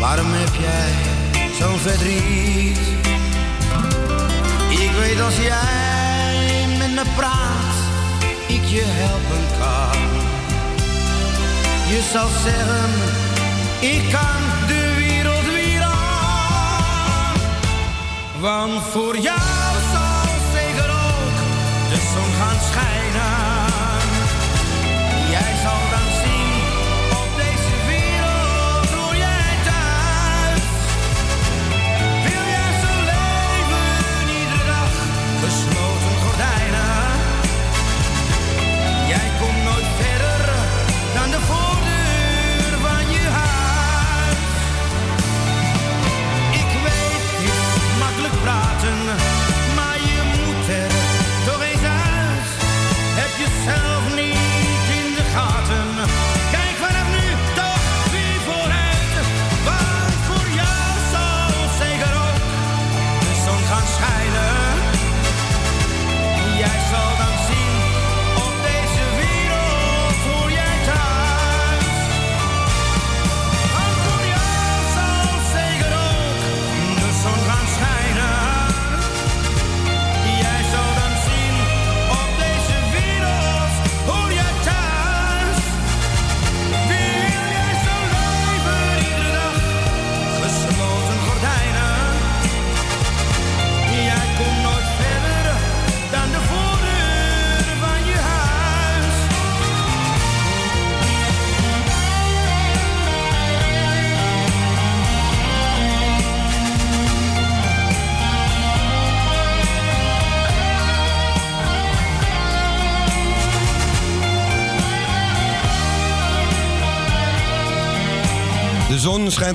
waarom heb jij zo'n verdriet? Ik weet als jij met me praat, ik je helpen kan. Je zal zeggen, ik kan de wereld weer aan. Want voor jou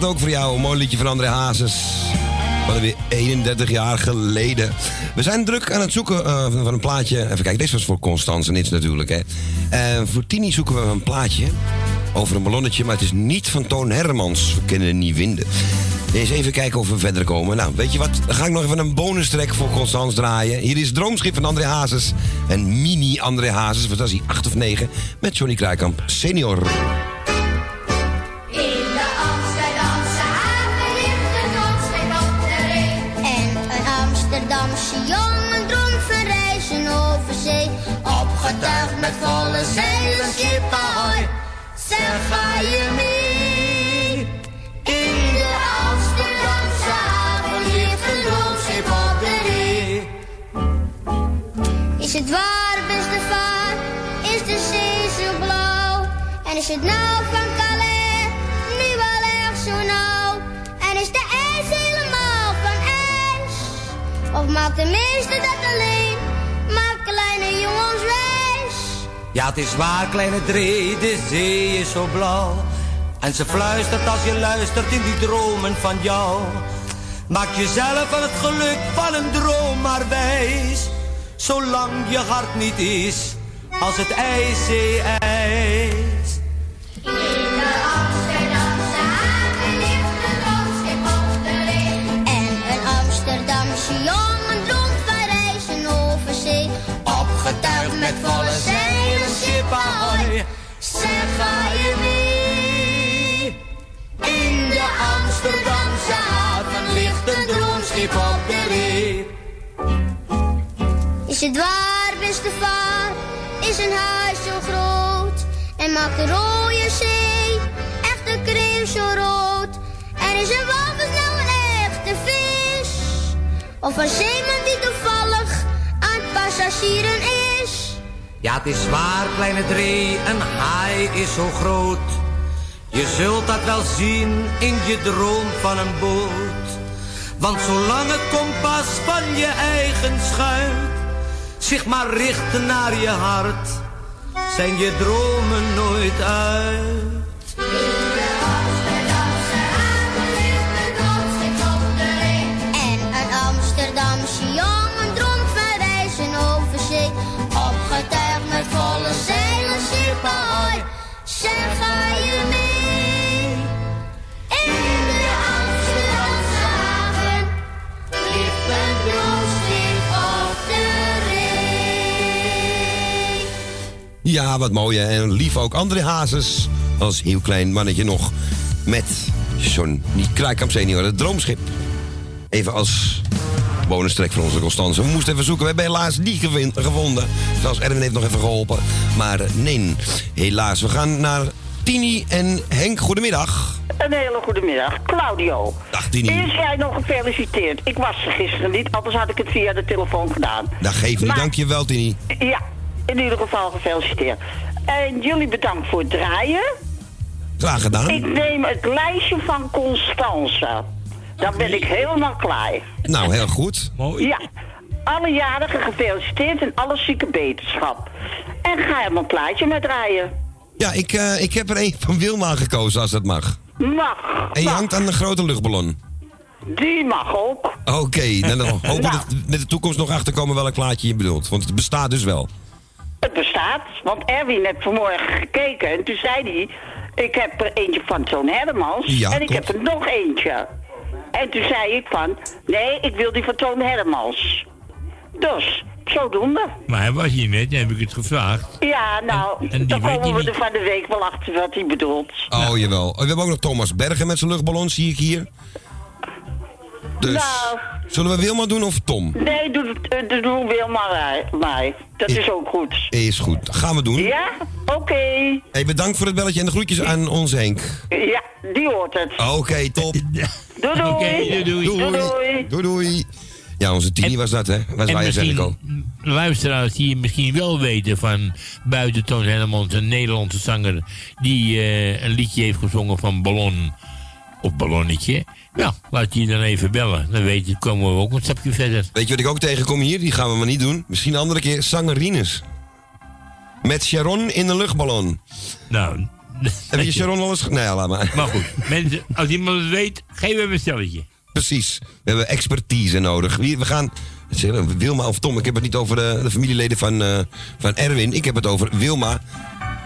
ook voor jou. Een mooi liedje van André Hazes. Wat weer 31 jaar geleden. We zijn druk aan het zoeken eh, van een plaatje. Even kijken, deze was voor Constance Nits natuurlijk. Hè. Eh, voor Tini zoeken we een plaatje over een ballonnetje. Maar het is niet van Toon Hermans. We kunnen het niet vinden. Eens even kijken of we verder komen. Nou, weet je wat? Dan ga ik nog even een bonus track voor Constance draaien. Hier is Droomschip van André Hazes. En mini André Hazes, wat was hij? 8 of 9. Met Johnny Kruikamp, senior. Of maakt de meeste dat alleen? Maak kleine jongens wijs? Ja, het is waar, kleine Dree, de zee is zo blauw. En ze fluistert als je luistert in die dromen van jou. Maak jezelf van het geluk van een droom maar wijs. Zolang je hart niet is als het ijzee ijs. Amsterdamse haven ligt een droomschip op de ree. Is het waar, beste vaar? Is een huis zo groot? En maakt de rode zee echt een crème zo rood? En is een walvis nou een echte vis? Of een zeeman die toevallig aan passagieren is? Ja, het is waar, kleine Dree, een haai is zo groot. Je zult dat wel zien in je droom van een boot. Want zolang het kompas van je eigen schuit zich maar richt naar je hart, zijn je dromen nooit uit. Ja, wat mooi hè. En lief ook André Hazes. Als heel klein mannetje nog. Met zo'n, niet Kraaikamp senior, het droomschip. Even als bonus track voor onze Constance. We moesten even zoeken, we hebben helaas niet gevonden. Zelfs Erwin heeft nog even geholpen. Maar eh, nee, helaas. We gaan naar Tini en Henk. Goedemiddag. Een hele goede middag. Claudio. Dag Tini. Eerst jij nog gefeliciteerd. Ik was er gisteren niet, anders had ik het via de telefoon gedaan. Dat geeft niet. Maar- Dankjewel Tini. Ja, in ieder geval gefeliciteerd. En jullie bedankt voor het draaien. Graag gedaan. Ik neem het lijstje van Constance. Dan ben ik helemaal klaar. Nou, heel goed. Ja, alle jarigen gefeliciteerd en alle zieke beterschap. En ga hem een plaatje met draaien. Ja, ik, eh, ik heb er een van Wilma gekozen als dat mag. Mag. En je hangt aan een grote luchtballon. Die mag ook. Oké, dan hopen we Nou. dat met de toekomst nog achterkomen welk plaatje je bedoelt. Want het bestaat dus wel. Het bestaat, want Erwin heeft vanmorgen gekeken en toen zei hij... Ik heb er eentje van Toon Hermans Ja, en ik klopt. heb er nog eentje. En toen zei ik van, nee, ik wil die van Toon Hermans. Dus, zodoende. Maar hij was hier net, heb ik het gevraagd. Ja, nou, En- dan komen we er van de week wel achter wat hij bedoelt. Oh, jawel. We hebben ook nog Thomas Bergen met zijn luchtballon, zie ik hier. Dus, Nou. zullen we Wilma doen of Tom? Nee, doe, eh, doe, doe Wil maar eh, mij. Dat is ook goed. Is goed. Gaan we doen. Ja? Oké. Hey, bedankt voor het belletje en de groetjes aan ons Henk. Ja, die hoort het. Oké, top. Doei doei. Doei, doei. Doei doei. Doei, doei. Ja, onze Tini was dat, hè? Was wij ik al. luisteraars die misschien wel weten van buiten Toon Hellemans, een Nederlandse zanger die eh, een liedje heeft gezongen van Ballon of Ballonnetje. Nou, laat je dan even bellen. Dan weet je, komen we ook een stapje verder. Weet je wat ik ook tegenkom hier? Die gaan we maar niet doen. Misschien een andere keer. Sangerines. Met Sharon in een luchtballon. Nou. Heb je Sharon al eens... Nee, ja, laat maar. Maar goed, mensen, als iemand het weet, geef hem een stelletje. Precies. We hebben expertise nodig. We gaan... Wilma of Tom, ik heb het niet over de, de familieleden van, eh, van Erwin. Ik heb het over Wilma.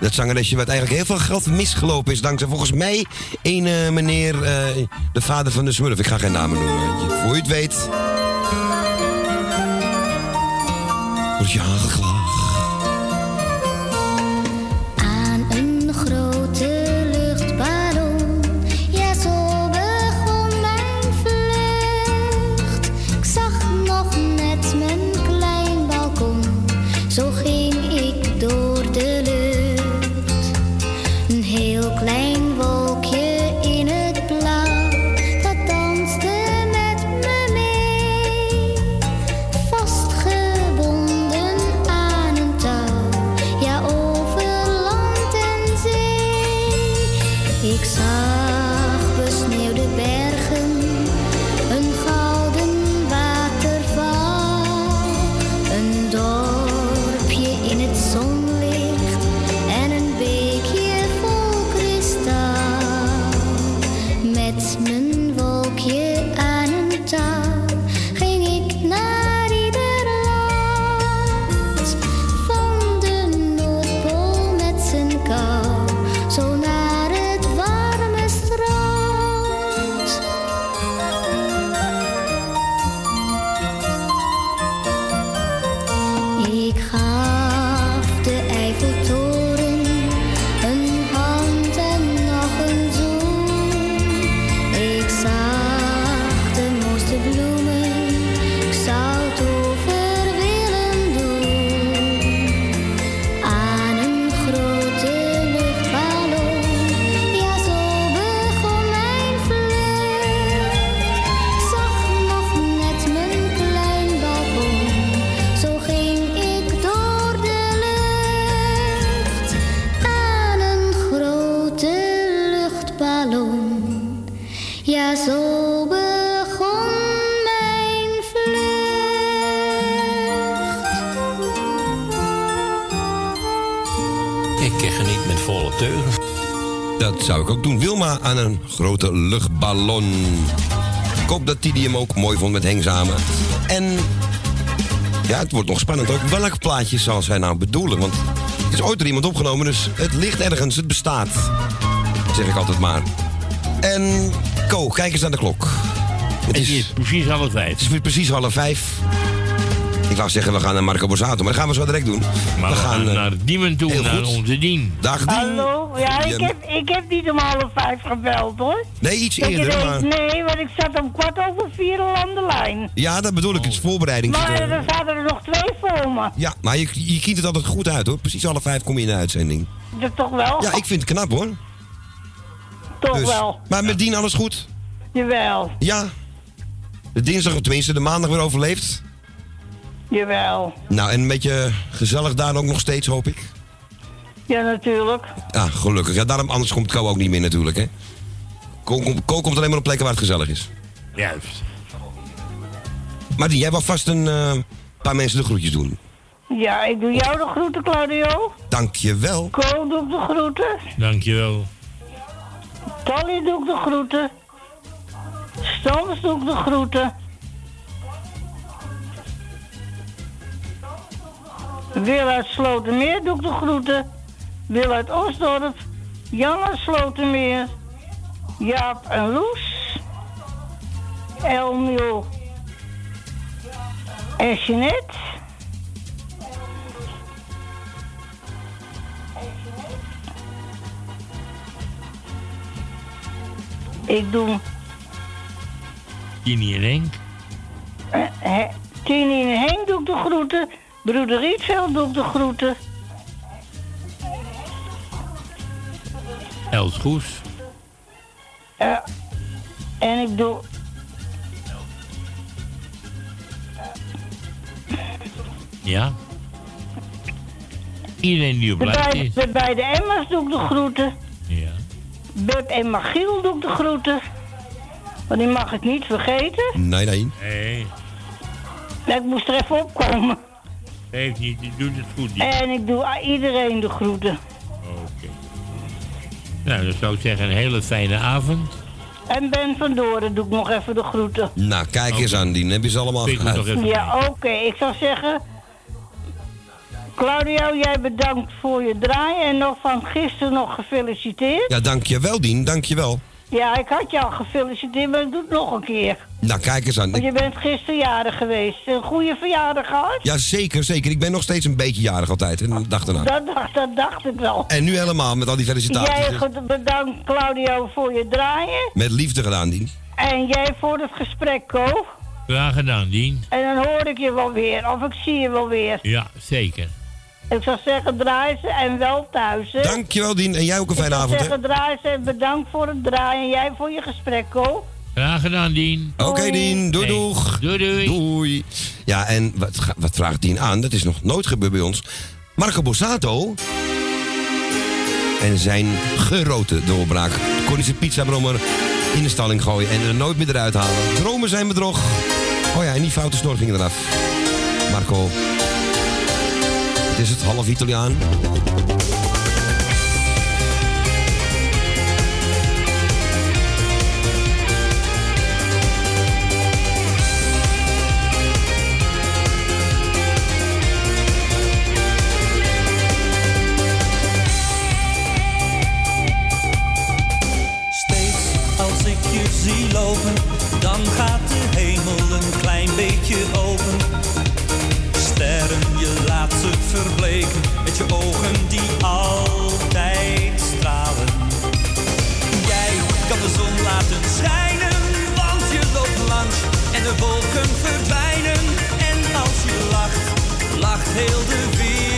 Dat zangeresje wat eigenlijk heel veel geld misgelopen is. Dankzij volgens mij een eh, meneer, eh, de vader van de Smurf. Ik ga geen namen noemen. Voor je het weet. Word je aangeklaagd. Dat zou ik ook doen. Wilma aan een grote luchtballon. Ik hoop dat Tidi hem ook mooi vond met Henk samen. En ja, het wordt nog spannend ook. Welk plaatje zal zij nou bedoelen? Want het is ooit door iemand opgenomen, dus het ligt ergens. Het bestaat. Zeg ik altijd maar. En Ko, kijk eens naar de klok. Het is, precies half vijf. Het is precies half vijf. Ik wou zeggen, we gaan naar Marco Borsato, maar dat gaan we zo direct doen. Maar we gaan eh, naar Diemen toe, naar onze Dien. Dag Dien. Hallo? Ja, ik heb, ik heb niet om half vijf gebeld hoor. Nee, iets Dat eerder, maar... Nee, want ik zat om kwart over vier al aan de lijn. Ja, dat bedoel ik. Het is voorbereiding. Maar er- er zaten er nog twee voor me. Ja, maar je, je kiet het altijd goed uit hoor. Precies half vijf kom je in de uitzending. Dat toch wel? Ja, ik vind het knap hoor. Toch Dus- wel. Maar met Dien alles goed? Jawel, Ja. De dinsdag, of tenminste de maandag weer overleefd. Jawel. Nou, en een beetje gezellig daar ook nog steeds, hoop ik. Ja, natuurlijk. Ja, gelukkig. Ja, daarom, anders komt Ko ook niet meer natuurlijk, hè. Ko, kom- Ko komt alleen maar op plekken waar het gezellig is. Juist. Maar jij wil vast een eh, paar mensen de groetjes doen. Ja, ik doe jou de groeten, Claudio. Dank je wel. Ko doe ik de groeten. Dankjewel. Tolly doe ik de groeten. Stans doe ik de groeten. Wil uit Slotermeer doe ik de groeten. Wil uit Osdorp. Jan uit Slotermeer. Jaap en Loes. Elmio. En Jeanette. Ik doe Tini en Henk. eh, Tini en Henk doe ik de groeten. Broeder Rietveld doe ik de groeten. Els Goes. Eh, en ik doe... Ja. Iedereen die op lijst beide, is. de beide Emma's doe ik de groeten. Ja. Beb en Magiel doe ik de groeten. Want die mag ik niet vergeten. Nee, nee. Nee, Ik moest er even opkomen. Heeft niet. Die doet het goed. Die. En ik doe aan iedereen de groeten. Oké. Nou, dan zou ik zeggen een hele fijne avond. En Ben van Doren doe ik nog even de groeten. Nou, kijk eens aan, Dien. Heb je ze allemaal gehad? Ja, oké. Ik zou zeggen... Claudio, jij bedankt voor je draai. En nog van gisteren nog gefeliciteerd. Ja, dank je wel, Dien. Dank je wel. Ja, ik had je al gefeliciteerd, maar ik doe het nog een keer. Nou, kijk eens aan. Want je bent gisteren jarig geweest. Een goede verjaardag gehad? Ja, zeker, zeker. Ik ben nog steeds een beetje jarig altijd. En erna. Dat, dacht, dat dacht ik wel. En nu helemaal met al die felicitaties. Jij goed- bedankt Claudio voor je draaien. Met liefde gedaan, Dien. En jij voor het gesprek, Ko. Graag gedaan, Dien. En dan hoor ik je wel weer. Of ik zie je wel weer. Ja, zeker. Ik zou zeggen, draai ze en wel thuis. Hè? Dankjewel, Dien. En jij ook een fijne ik zou avond, zeggen, draai ze en bedankt voor het draaien. En jij voor je gesprek, Ko. Graag gedaan, Dien. Oké, Dien. Doei, Hey, doeg. Doei, doei. Doei. Ja, en wat, wat vraagt Dien aan? Dat is nog nooit gebeurd bij ons. Marco Borsato. En zijn grote doorbraak. Kon hij zijn pizzabrommer in de stalling gooien en er nooit meer eruit halen. Dromen zijn bedrog. Oh ja, en die foute snor ging eraf. Marco. Is het half Italiaan. Steeds als ik je zie lopen, dan gaat de hemel een klein beetje. Laat ze verbleken met je ogen die altijd stralen. Jij kan de zon laten schijnen, want je loopt langs en de wolken verdwijnen. En als je lacht, lacht heel de wereld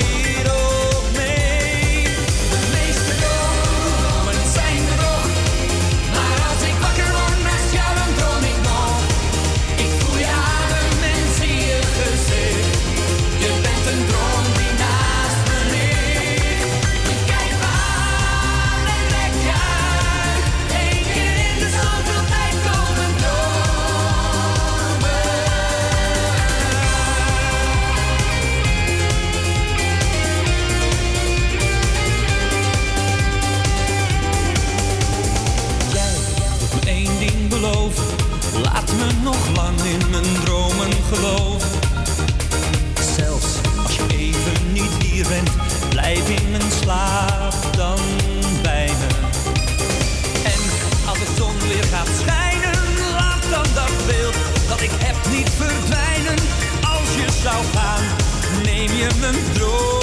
blijf in mijn slaap dan bij me. En als de zon weer gaat schijnen, laat dan dat beeld dat ik heb niet verdwijnen. Als je zou gaan, neem je mijn dromen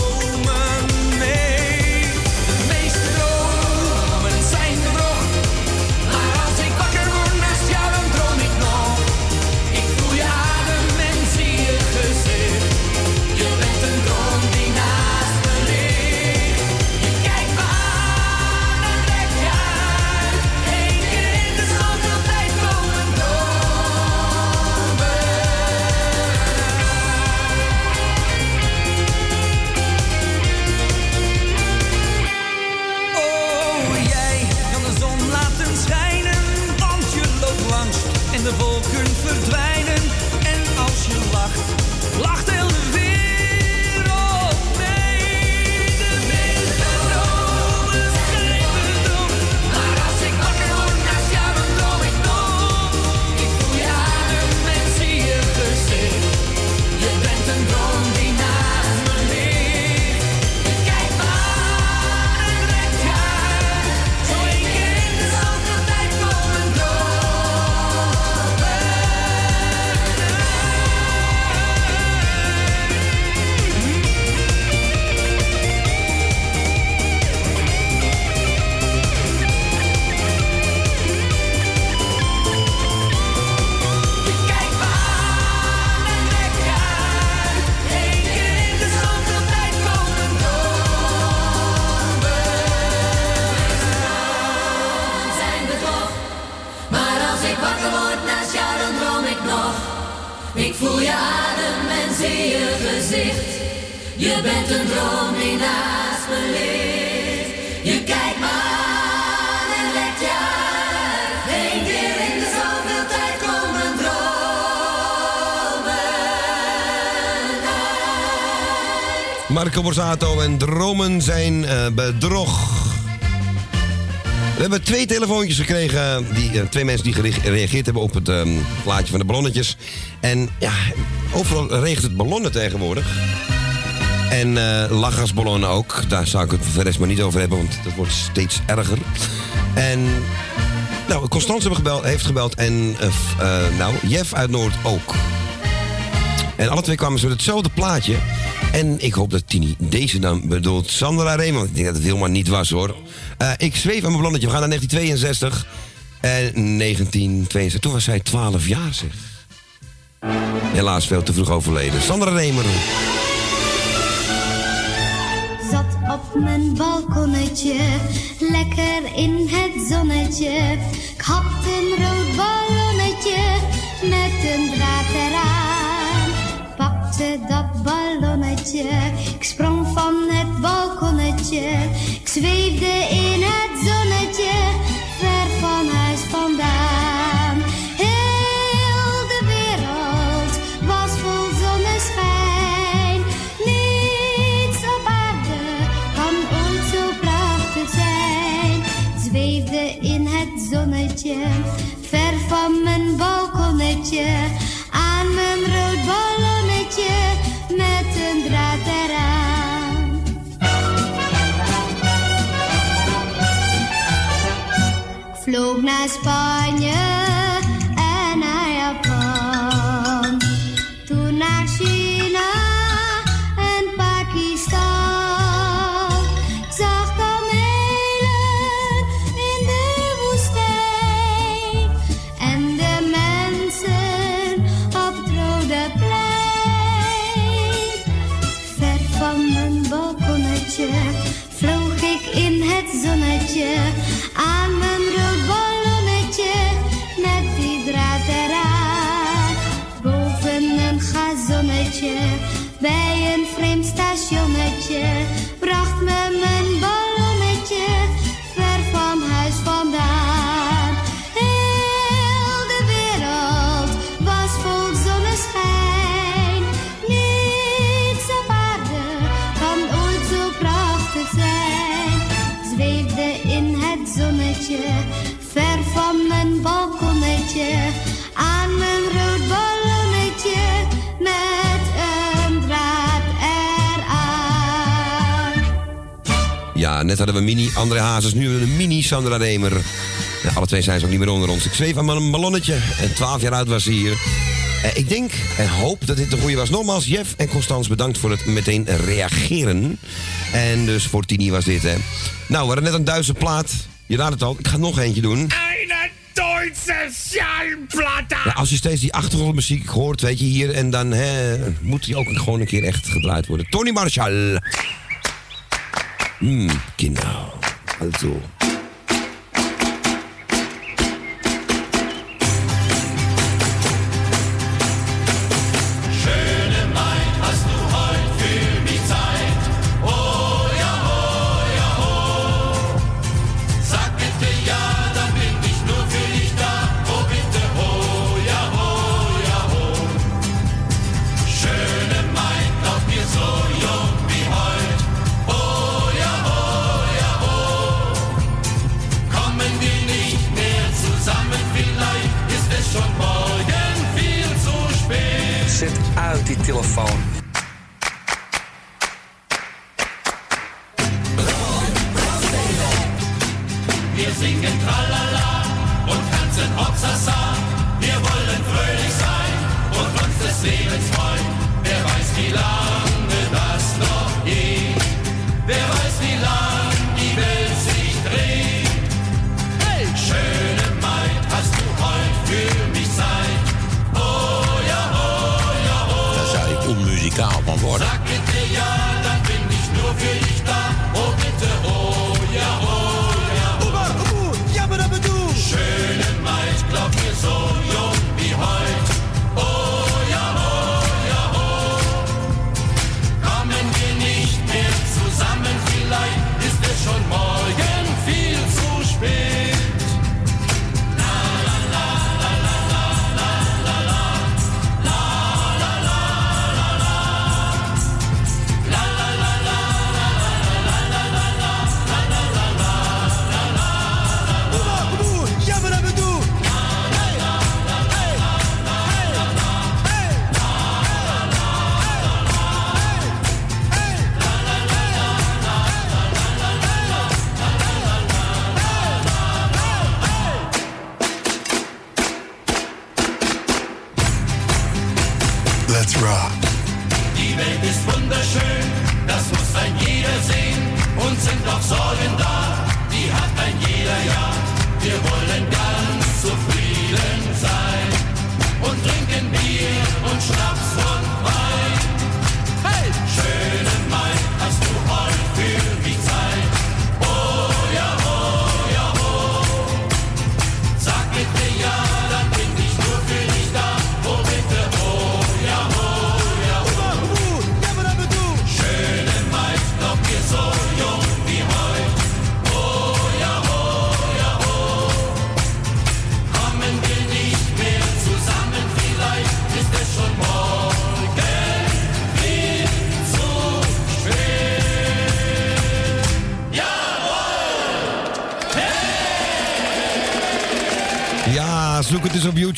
Marco en dromen zijn eh, bedrog. We hebben twee telefoontjes gekregen. Die, eh, twee mensen die gere- gereageerd hebben op het ehm, plaatje van de ballonnetjes. En ja, overal regent het ballonnen tegenwoordig. En eh lachgasballonnen ook. Daar zou ik het voor de rest maar niet over hebben, want dat wordt steeds erger. En nou, Constance heeft gebeld en eh, nou, Jeff uit Noord ook. En alle twee kwamen ze met hetzelfde plaatje. En ik hoop dat Tini deze dan bedoelt. Sandra Reeman. Ik denk dat het helemaal niet was hoor. Eh, ik zweef aan mijn blondetje. We gaan naar 1962. En 1962. Toen was zij 12 jaar zeg. Helaas veel te vroeg overleden. Sandra Reeman. Zat op mijn balkonnetje, lekker in het zonnetje. Ik had een rood ballonnetje met een draad eraan. Ballonnetje, ik sprong van het balkonnetje. Ik zweefde in het zonnetje, España. Net hadden we mini André Hazes, nu hebben we een mini Sandra Remer. Ja, alle twee zijn ze ook niet meer onder ons. Ik zweef aan mijn ballonnetje en 12 jaar oud was ze hier. Eh, ik denk en hoop dat dit de goede was. Nogmaals, Jeff en Constans bedankt voor het meteen reageren. En dus voor Tini was dit, hè. Nou, we hadden net een Duitse plaat. Je raadt het al, ik ga nog eentje doen. Ja, als je steeds die achtergrondmuziek hoort, weet je, hier en dan hè, moet die ook gewoon een keer echt gedraaid worden. Tony Marshall. Hmm, genau. Also.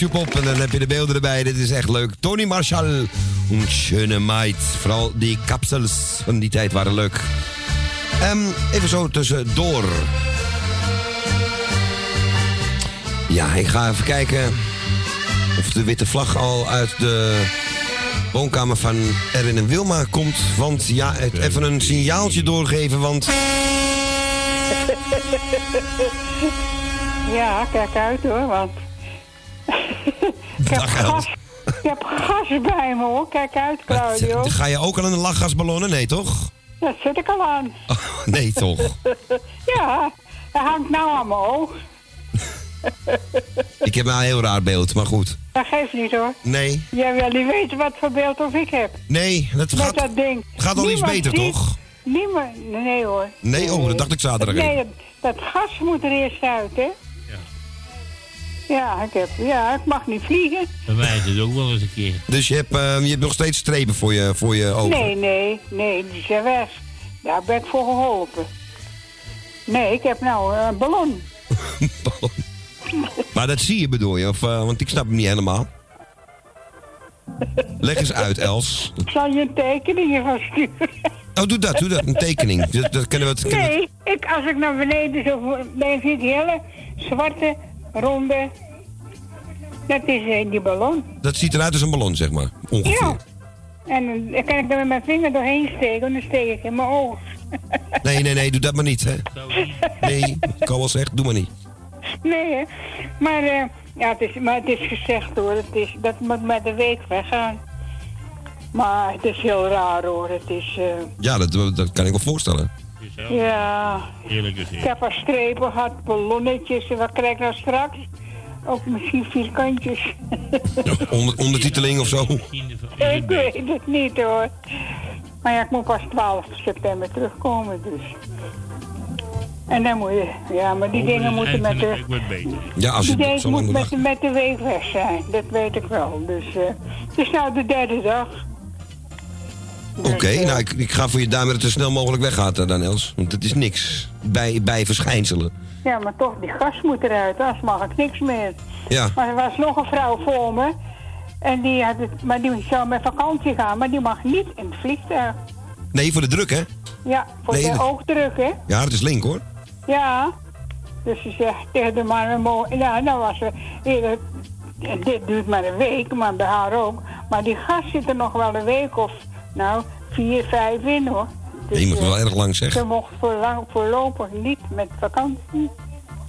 YouTube op en dan heb je de beelden erbij. Dit is echt leuk. Tony Marshall. Een schöne meid. Vooral die kapsels van die tijd waren leuk. Ehm, even zo tussendoor. Ja, ik ga even kijken of de witte vlag al uit de woonkamer van Erwin en Wilma komt. Want ja, het- even een signaaltje doorgeven, want... Ja, kijk uit hoor, want... ik, heb gas, ik heb gas bij me hoor, kijk uit Claudio. Ga je ook al aan de lachgasballonnen? Nee, toch? Dat zit ik al aan. Nee, toch? ja, hij hangt nou aan mijn oog. Ik heb nou een heel raar beeld, maar goed. Dat geeft niet hoor. Nee, Jij wil niet weten wat voor beeld of ik heb. nee, het Met gaat, dat ding. gaat al iets beter, ziet- toch? Niemand, nee hoor. Nee, oh, dat dacht ik zaterdag. Nee, dat, dat gas moet er eerst uit, hè? Ja. Ik, heb, ja, ik mag niet vliegen. Bij mij is het ook wel eens een keer. Dus je hebt, ehm, je hebt nog steeds strepen voor je, voor je ogen? Nee, nee, nee, die zijn weg. Daar ben ik voor geholpen. Nee, ik heb nou een ballon. Maar dat zie je bedoel je? Of, eh, want ik snap hem niet helemaal. Leg eens uit, Els. Ik zal je een tekening van sturen. Oh, doe dat, doe dat. Een tekening. Dat, dat kunnen we... dat kunnen we- Nee, ik, als ik naar beneden zo... Dan zie die hele zwarte, ronde... Dat is eh, die ballon. Dat ziet eruit als een ballon, zeg maar. Ongeveer. Ja. En eh, dan kan ik er met mijn vinger doorheen steken en dan steek ik in mijn oog. Nee, nee, nee, doe dat maar niet, hè. Nee, ik al wel zeggen, doe maar niet. Nee, hè. Maar, eh, ja, het is, maar het is gezegd hoor. Het is, dat moet met de week weggaan. Maar het is heel raar hoor. Het is, eh, Ja, dat, dat kan ik me voorstellen. Ja... Heerlijk is Ik heb al strepen gehad, ballonnetjes. En wat krijg ik nou straks? Ook misschien vierkantjes. Onder, ondertiteling of zo. ik weet het niet hoor. Maar ja, ik moet pas 12 september terugkomen dus. En dan moet je... Ja, maar die dingen moeten met de... Ik word beter. Ja, als je Die moet met, wachten. met de week weg zijn, dat weet ik wel. Dus eh, het is nou de derde dag. Oké, nou, ik, ik ga voor je duim dat het zo snel mogelijk weggaat, eh, dan Els. Want het is niks. Bij, bij verschijnselen. Ja, maar toch, die gas moet eruit, anders mag ik niks meer. Ja. Maar er was nog een vrouw voor me. En die, had het, maar die zou met vakantie gaan, maar die mag niet in het vliegtuig. Nee, voor de druk, hè? Ja, voor Nee, de dat- oogdruk, hè? Ja, dat is link, hoor. Ja. Dus ze zegt tegen de man. Ja, nou was ze... Dit duurt maar een week, maar bij haar ook. Maar die gas zit er nog wel een week of... Nou, vier, vijf in, hoor. Dus, je moet eh, wel erg lang zeggen. Ze mocht voorlang, voorlopig niet met vakantie.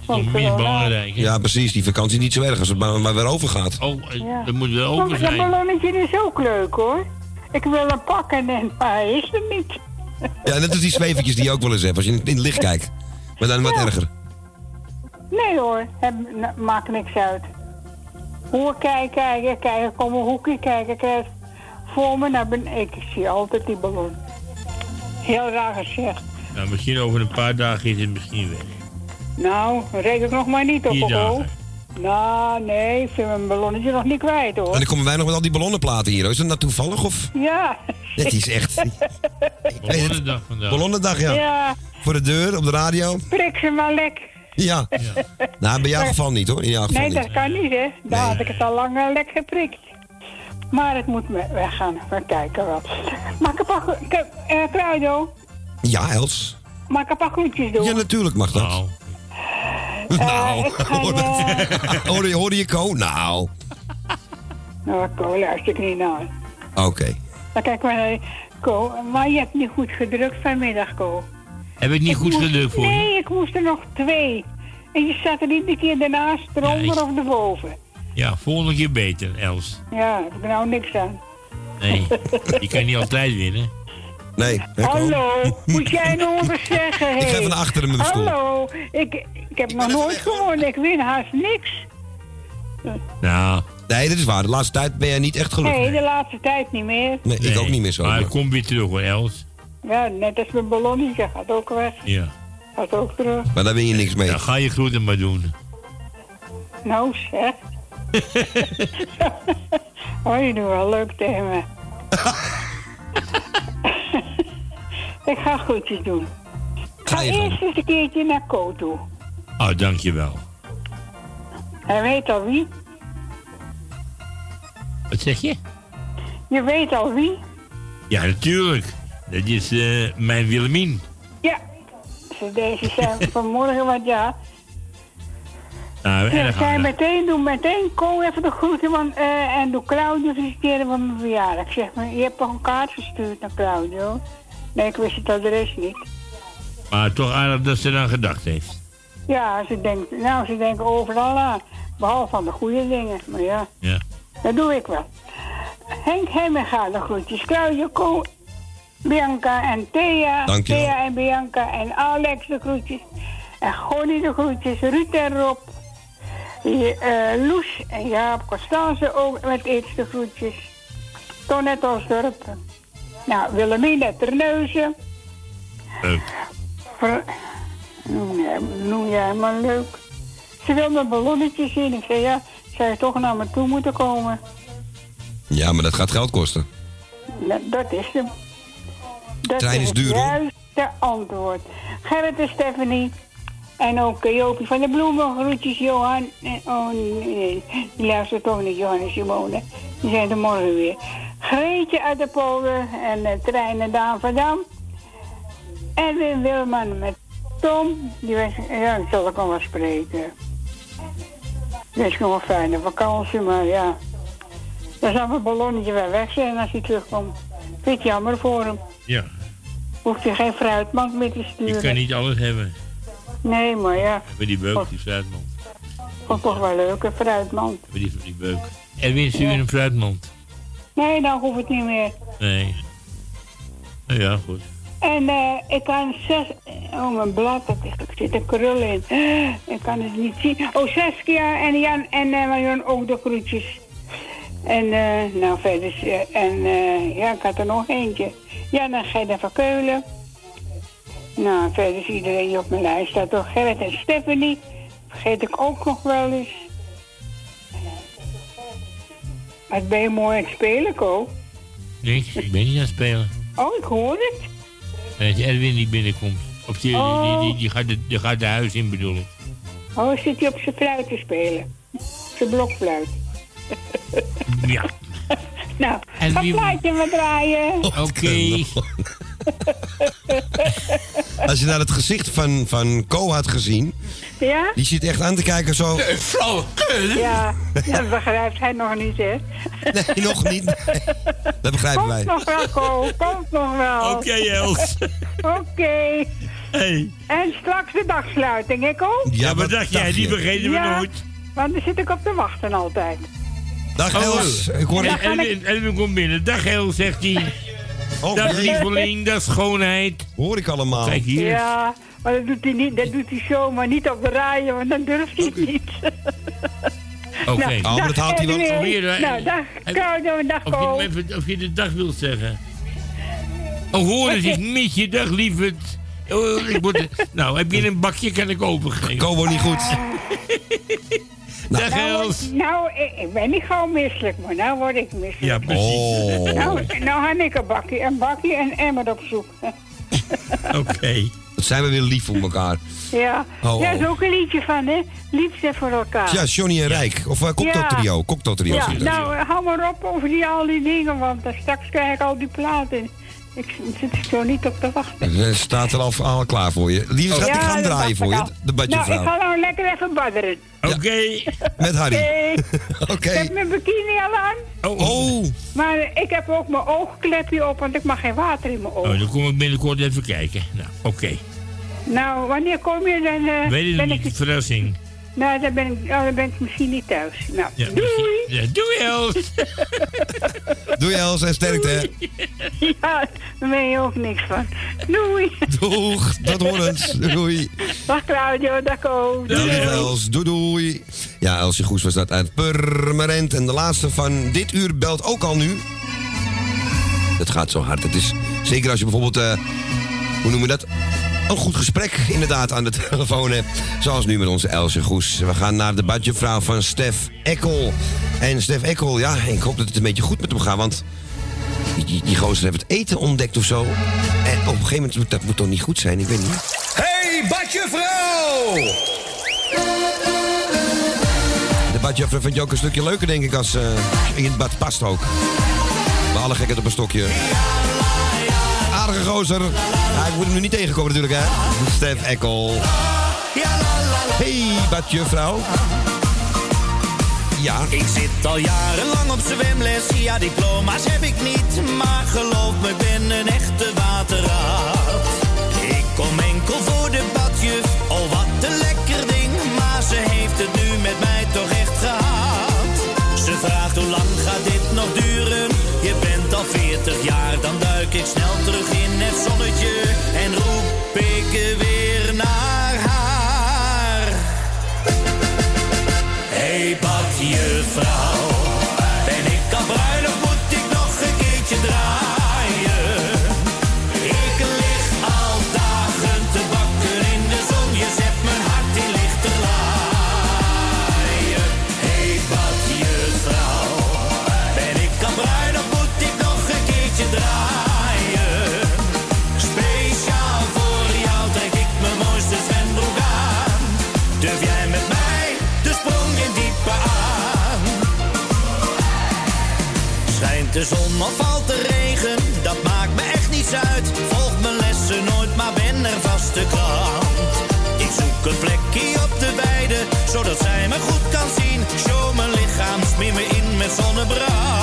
Want Meer corona. belangrijk. hè? Ja, precies. Die vakantie is niet zo erg als het maar, maar weer overgaat. Oh, eh, Ja. dat moet wel Maar open Dat zijn. ballonnetje is ook leuk, hoor. Ik wil hem pakken, en, maar hij is er niet. Ja, net als die zwevertjes die je ook wel eens hebt als je in het licht kijkt. Maar dan wat erger. Nee hoor, heb, na- maakt niks uit. Hoe kijken, kijken, kijken, kom een hoekje kijken, krijg voor me naar beneden. Ik zie altijd die ballon. Heel raar gezegd. Nou, misschien over een paar dagen is het misschien weg. Nou, reken ik nog maar niet op Vier op dagen. hoor. Nou, nee, ik vind mijn ballonnetje nog niet kwijt En hoor. dan komen wij nog met al die ballonnenplaten hier. Is dat nou toevallig of? Ja. Het is echt... Ballonnendag vandaag. Ballonnendag, ja. Ja, Voor de deur, op de radio. prik ze maar lek. Ja. Nou, bij jouw geval niet hoor. In jouw geval Nee, niet. dat kan niet hè. Daar had ik het al lang eh, lek geprikt. Maar het moet me weggaan. We kijken wel. Mag ik een paar... ik heb, eh, Kruido, Ja, Els. mag ik een paar groetjes doen? Ja, natuurlijk mag dat. Nou, Nou, ga, hoorde, eh, hoorde, je- hoorde je Ko? Nou. Nou, Ko, luister ik niet naar. Oké. Dan kijk maar naar Ko. Maar je hebt niet goed gedrukt vanmiddag, Ko. heb ik niet Ik goed moest- gedrukt voor je? Nee, ik moest er nog twee. En je staat er iedere keer ernaast, eronder ik- of erboven. Ja, volgende keer beter, Els. Ja, daar heb ik nou niks aan. Nee, je kan niet altijd winnen. Nee. Hallo, moet jij nog eens zeggen? Ik ga even naar achteren met mijn stoel. Hallo, ik, ik heb nog nooit gewonnen. Ik win haast niks. Nou, Nee, dat is waar. De laatste tijd ben jij niet echt gelukkig. Nee, de laatste tijd niet meer. Nee, ik ook niet meer zo. Maar maar- hij komt weer terug hoor, Els. Ja, net als mijn ballonnetje gaat ook weg. Ja. Gaat ook terug. Maar daar win je niks mee. Dan ga je groeten maar doen. Nou zeg. oh, je doet wel leuk tegen me. ik ga groetjes doen. Ik ga je eerst eens een keertje naar Ko toe. Oh, dankjewel. Hij weet al wie. Wat zeg je? Je weet al wie. Ja, natuurlijk. Dat is eh, mijn Willemien. Ja. Ze deze zijn vanmorgen wat ja. Nou, Ja, erg meteen, doe meteen, Ko even de groeten van, eh, en doe Claudio feliciteren van mijn verjaardag. Ik zeg maar, je hebt toch een kaart gestuurd naar Claudio? Nee, ik wist het adres niet. Maar toch aardig dat ze eraan gedacht heeft. Ja, ze denkt, nou, ze denken overal aan. Behalve van de goede dingen, maar ja, Ja. dat doe ik wel. Henk Hemminga, de groetjes. Claudio, Ko, Bianca en Thea. Dank je. Thea en Bianca en Alex de groetjes. En Gonnie de groetjes. Ruud en Rob. Eh, Loes en Jaap Constance ook met iets de groetjes. Tonet Osdorp. Nou, Willemine Terneuzen. Leuk. Ver- Noem jij, maar leuk. Ze wil mijn ballonnetje zien. Ik zei, ja, zou je toch naar me toe moeten komen? Ja, maar dat gaat geld kosten. Nou, dat is hem. Dat Trein is het duur, hoor. juiste antwoord. Gerrit en Stephanie, En ook Jopie van de Bloemen, groetjes Johan. En, oh nee, die luistert toch niet, Johan en Simone. Die zijn er morgen weer. Greetje uit de polder en uh, Trein en Daan van Dam. Edwin Wilman met Tom. Die was, ja, ik zal al wel spreken. Dat is gewoon een fijne vakantie, maar ja. Dan zal mijn ballonnetje wel weg zijn als hij terugkomt. Vind je jammer voor hem. Ja, Hoeft hij geen fruitmand meer te je sturen. kan niet alles hebben. Nee, maar ja. Bij die beuk, die fruitmand. Vond toch wel leuk, een fruitmand. Bij die, die beuk. Erwin, stuur een fruitmand. Nee, nou hoeft het niet meer. Nee. Nou ja, goed. En eh, ik kan zes... Oh, mijn blad, dat ligt, er zit een krul in. Ik kan het niet zien. Oh, Saskia en Jan en Marion ook de groetjes. En eh, nou verder... is, en eh, ja, ik had er nog eentje. Jan en Gerda van Keulen. Nou, verder is iedereen die op mijn lijst staat. Toch Gerrit en Stephanie. Vergeet ik ook nog wel eens. Wat ben je mooi aan het spelen, Ko? Niks, ik ben niet aan het spelen. Oh, ik hoor het. En als Erwin niet binnenkomt. Of die, Oh. die, die, die, gaat de, die gaat de huis in, bedoel ik. Oh, zit hij op zijn fluit te spelen? Zijn blokfluit. Ja. Nou, En ga wie- plaatje maar draaien. Oké. Als je naar het gezicht van, van Co had gezien, Ja? die zit echt aan te kijken zo. Ja, dat begrijpt hij nog niet, hè? Nee, nog niet. Nee. Dat begrijpen wij. Komt nog wel, Ko. Komt nog wel. Oké, Els. Oké. Hey. En straks de dagsluiting, hè, Ko? Ja, wat dacht jij? Die vergeten we Ja, nooit. Want daar zit ik op te wachten altijd. Dag Els. Ik hoor En Elwin komt binnen. Dag Els, zegt hij. Oh, dag jee. lieveling, dag schoonheid. Hoor ik allemaal. Kijk hier. Ja, maar dat doet hij niet. Dat doet hij zo, maar niet op de radio, want dan durft hij het niet. Oké. Nou, Oh, maar dat dag, haalt hij wel. Probeer. Nou, dag Claudio, dag Of je, Ko. hem even, of je de dag wilt zeggen. Oh, hoor eens, ik mis je. Dag, lieverd. Oh, ik moet, nou, heb je een bakje, kan ik opengeven. Wordt niet goed. Dag, Nou, Els. word- nou, ik, ik ben niet gauw misselijk, maar nou word ik misselijk. Ja, precies. Oh. Nou, nou had ik een bakje, een bakje en emmer op zoek. Oké. Dat zijn we weer lief voor elkaar. Ja, Oh, ja, oh. is ook een liedje van, hè? Liefde voor elkaar. Ja, Johnny en Rijk. Of uh, cocktailtrio. Cocktailtrio. Ja, zit er. nou, hou maar op over die, al die dingen, want dan straks krijg ik al die platen. Ik zit er zo niet op te wachten. Er staat er al, al klaar voor je. Lieve schat, ik ga hem dat draaien voor ik je. De badje Nou, ik ga nou lekker even badderen. Oké. Met Harry. Oké. Ik heb mijn bikini al aan. Oh, Oh. Maar ik heb ook mijn oogklepje op, want ik mag geen water in mijn oog. Oh, dan kom ik binnenkort even kijken. Nou, oké. Nou, wanneer kom je dan? eh, Weet je ben nog ik, niet, verrassing. Nou, dan ben, ik, oh, dan ben ik misschien niet thuis. Nou, Ja, doei! Ja, doei, Els. Doei Els en sterkte. Ja, daar ben je ook niks van. Doei! Doeg. Tot horens. Doei. Dag Claudio, dag Ko. Lieve Els. Doei doei. Ja, Elsje Goes was dat uit Purmerend. En de laatste van dit uur belt ook al nu. Het gaat zo hard. Het is zeker als je bijvoorbeeld, eh, hoe noemen we dat? Een goed gesprek inderdaad aan de telefoon. Zoals nu met onze Elsje Goes. We gaan naar de badjevrouw van Stef Ekkel. En Stef Ekkel, ja, ik hoop dat het een beetje goed met hem gaat. Want die, die, die gozer heeft het eten ontdekt of zo. En op een gegeven moment, dat moet toch niet goed zijn? Ik weet niet. Hey, badje vrouw! De badjevrouw vindt je ook een stukje leuker, denk ik, als eh, in het bad past ook. We alle gekheid op een stokje. Aardige gozer. Ja, ik moet hem nu niet tegenkomen natuurlijk, hè. Stef Ekkel. Hey, badjevrouw. Ja. Ik zit al jarenlang op zwemles, ja diploma's heb ik niet. Maar geloof me, ik ben een echte waterraad. Ik kom enkel voor de badjuf, oh wat een lekker ding. Maar ze heeft het nu met mij toch echt gehad. Ze vraagt hoe lang gaat dit nog duren? Je bent al 40 jaar, gebracht.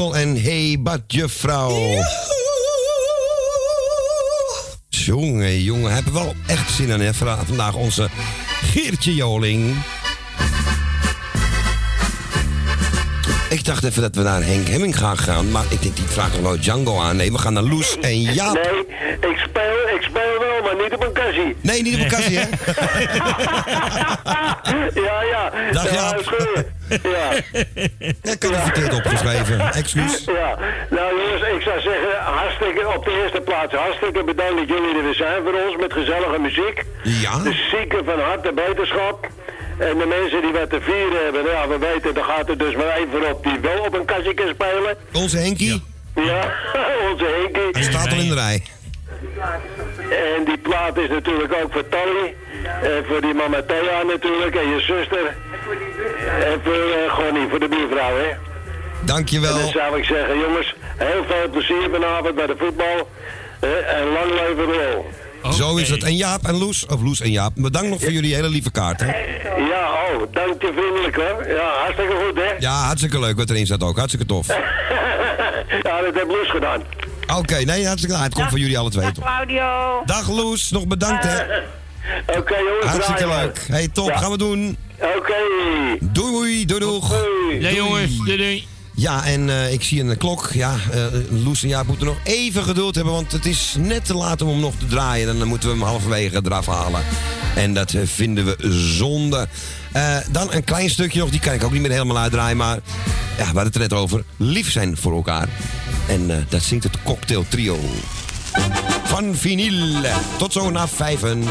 En Hey Badjuffrouw. Jongen, jongen, hebben we wel echt zin in, hè? Vandaag onze Geertje Joling. Ik dacht even dat we naar Henk Hemming gaan gaan, maar ik denk, die vraagt nog nooit Django aan. Nee, we gaan naar Loes en Jaap. Nee, ik speel wel, maar niet op een kassie. Nee, niet op een kassie, hè? ja, ja. Dag, ja, Jaap. Ja. Ik had het verkeerd opgeschreven, excuus. Ja, nou jongens, ik zou zeggen, hartstikke, op de eerste plaats hartstikke bedankt dat jullie er weer zijn voor ons met gezellige muziek. Ja. De zieken van harte beterschap. En de mensen die wat te vieren hebben, nou ja, we weten, er gaat er dus maar één voor op die wel op een kassie kan spelen. Onze Henkie. Ja, onze Henkie. Hij staat al in de rij. En die plaat is natuurlijk ook voor Tally. En voor die mama Thea natuurlijk. En je zuster. En voor uh, Gonnie, voor de buurvrouw, hè. Dankjewel. En dan zou ik zeggen, jongens, heel veel plezier vanavond bij de voetbal. Eh, en lang leven rol. Zo is het. En Jaap en Loes, of Loes en Jaap, bedankt nog voor jullie hele lieve kaart, hè? Ja, oh, dank je vriendelijk hoor. Ja, hartstikke goed hè. Ja, hartstikke leuk wat erin staat ook. Hartstikke tof. ja, dat heb Loes gedaan. Oké, nee, hartstikke nou, Het komt van jullie alle twee, toch? Claudio. Dag Loes, nog bedankt, hè? Oké jongens, Hartstikke draaien. leuk. Hey, top, Ja. gaan we doen. Oké. Doei, doei, doeg. Nee jongens, doei doei. Ja, en eh, ik zie een klok. Ja, eh Loes en Jaap moeten nog even geduld hebben, want het is net te laat om hem nog te draaien. En dan moeten we hem halverwege eraf halen. En dat eh, vinden we zonde. Eh, dan een klein stukje nog, die kan ik ook niet meer helemaal uitdraaien. Maar ja, we hadden het er net over. Lief zijn voor elkaar. En eh, dat zingt het Cocktail Trio. Van vinyl. Tot zo na vijven.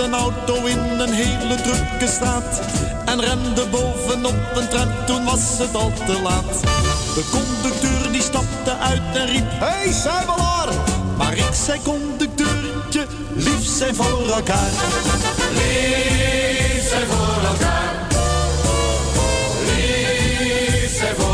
Een auto in een hele drukke straat. En remde bovenop een tram, toen was het al te laat. De conducteur die stapte uit en riep, hey Sijbelaar! Maar ik zei conducteurtje, lief zijn voor elkaar. Lief zijn voor elkaar. Lief zijn voor elkaar.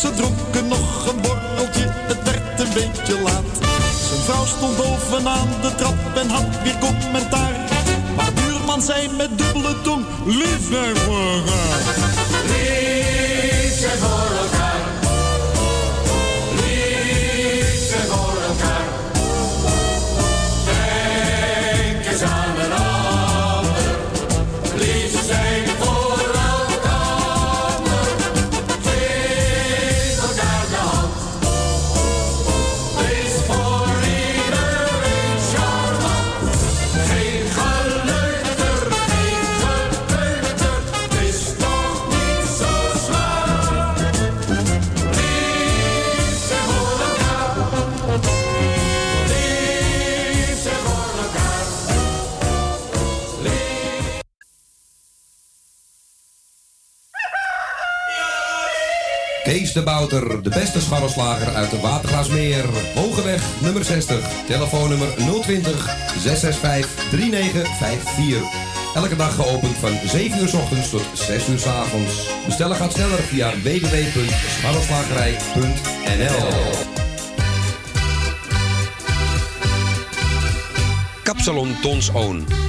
Ze dronken nog een borreltje, het werd een beetje laat. Zijn vrouw stond bovenaan de trap en had weer commentaar. Maar buurman zei met dubbele tong, lief zijn voor voor elkaar. De Bouter, de beste scharrelslager uit de Watergraasmeer. Hogeweg nummer 60, telefoonnummer 020 665 3954. Elke dag geopend van 7 uur s ochtends tot 6 uur s avonds. Bestellen gaat sneller via www.scharrelslagerij.nl Kapsalon Tons Oon.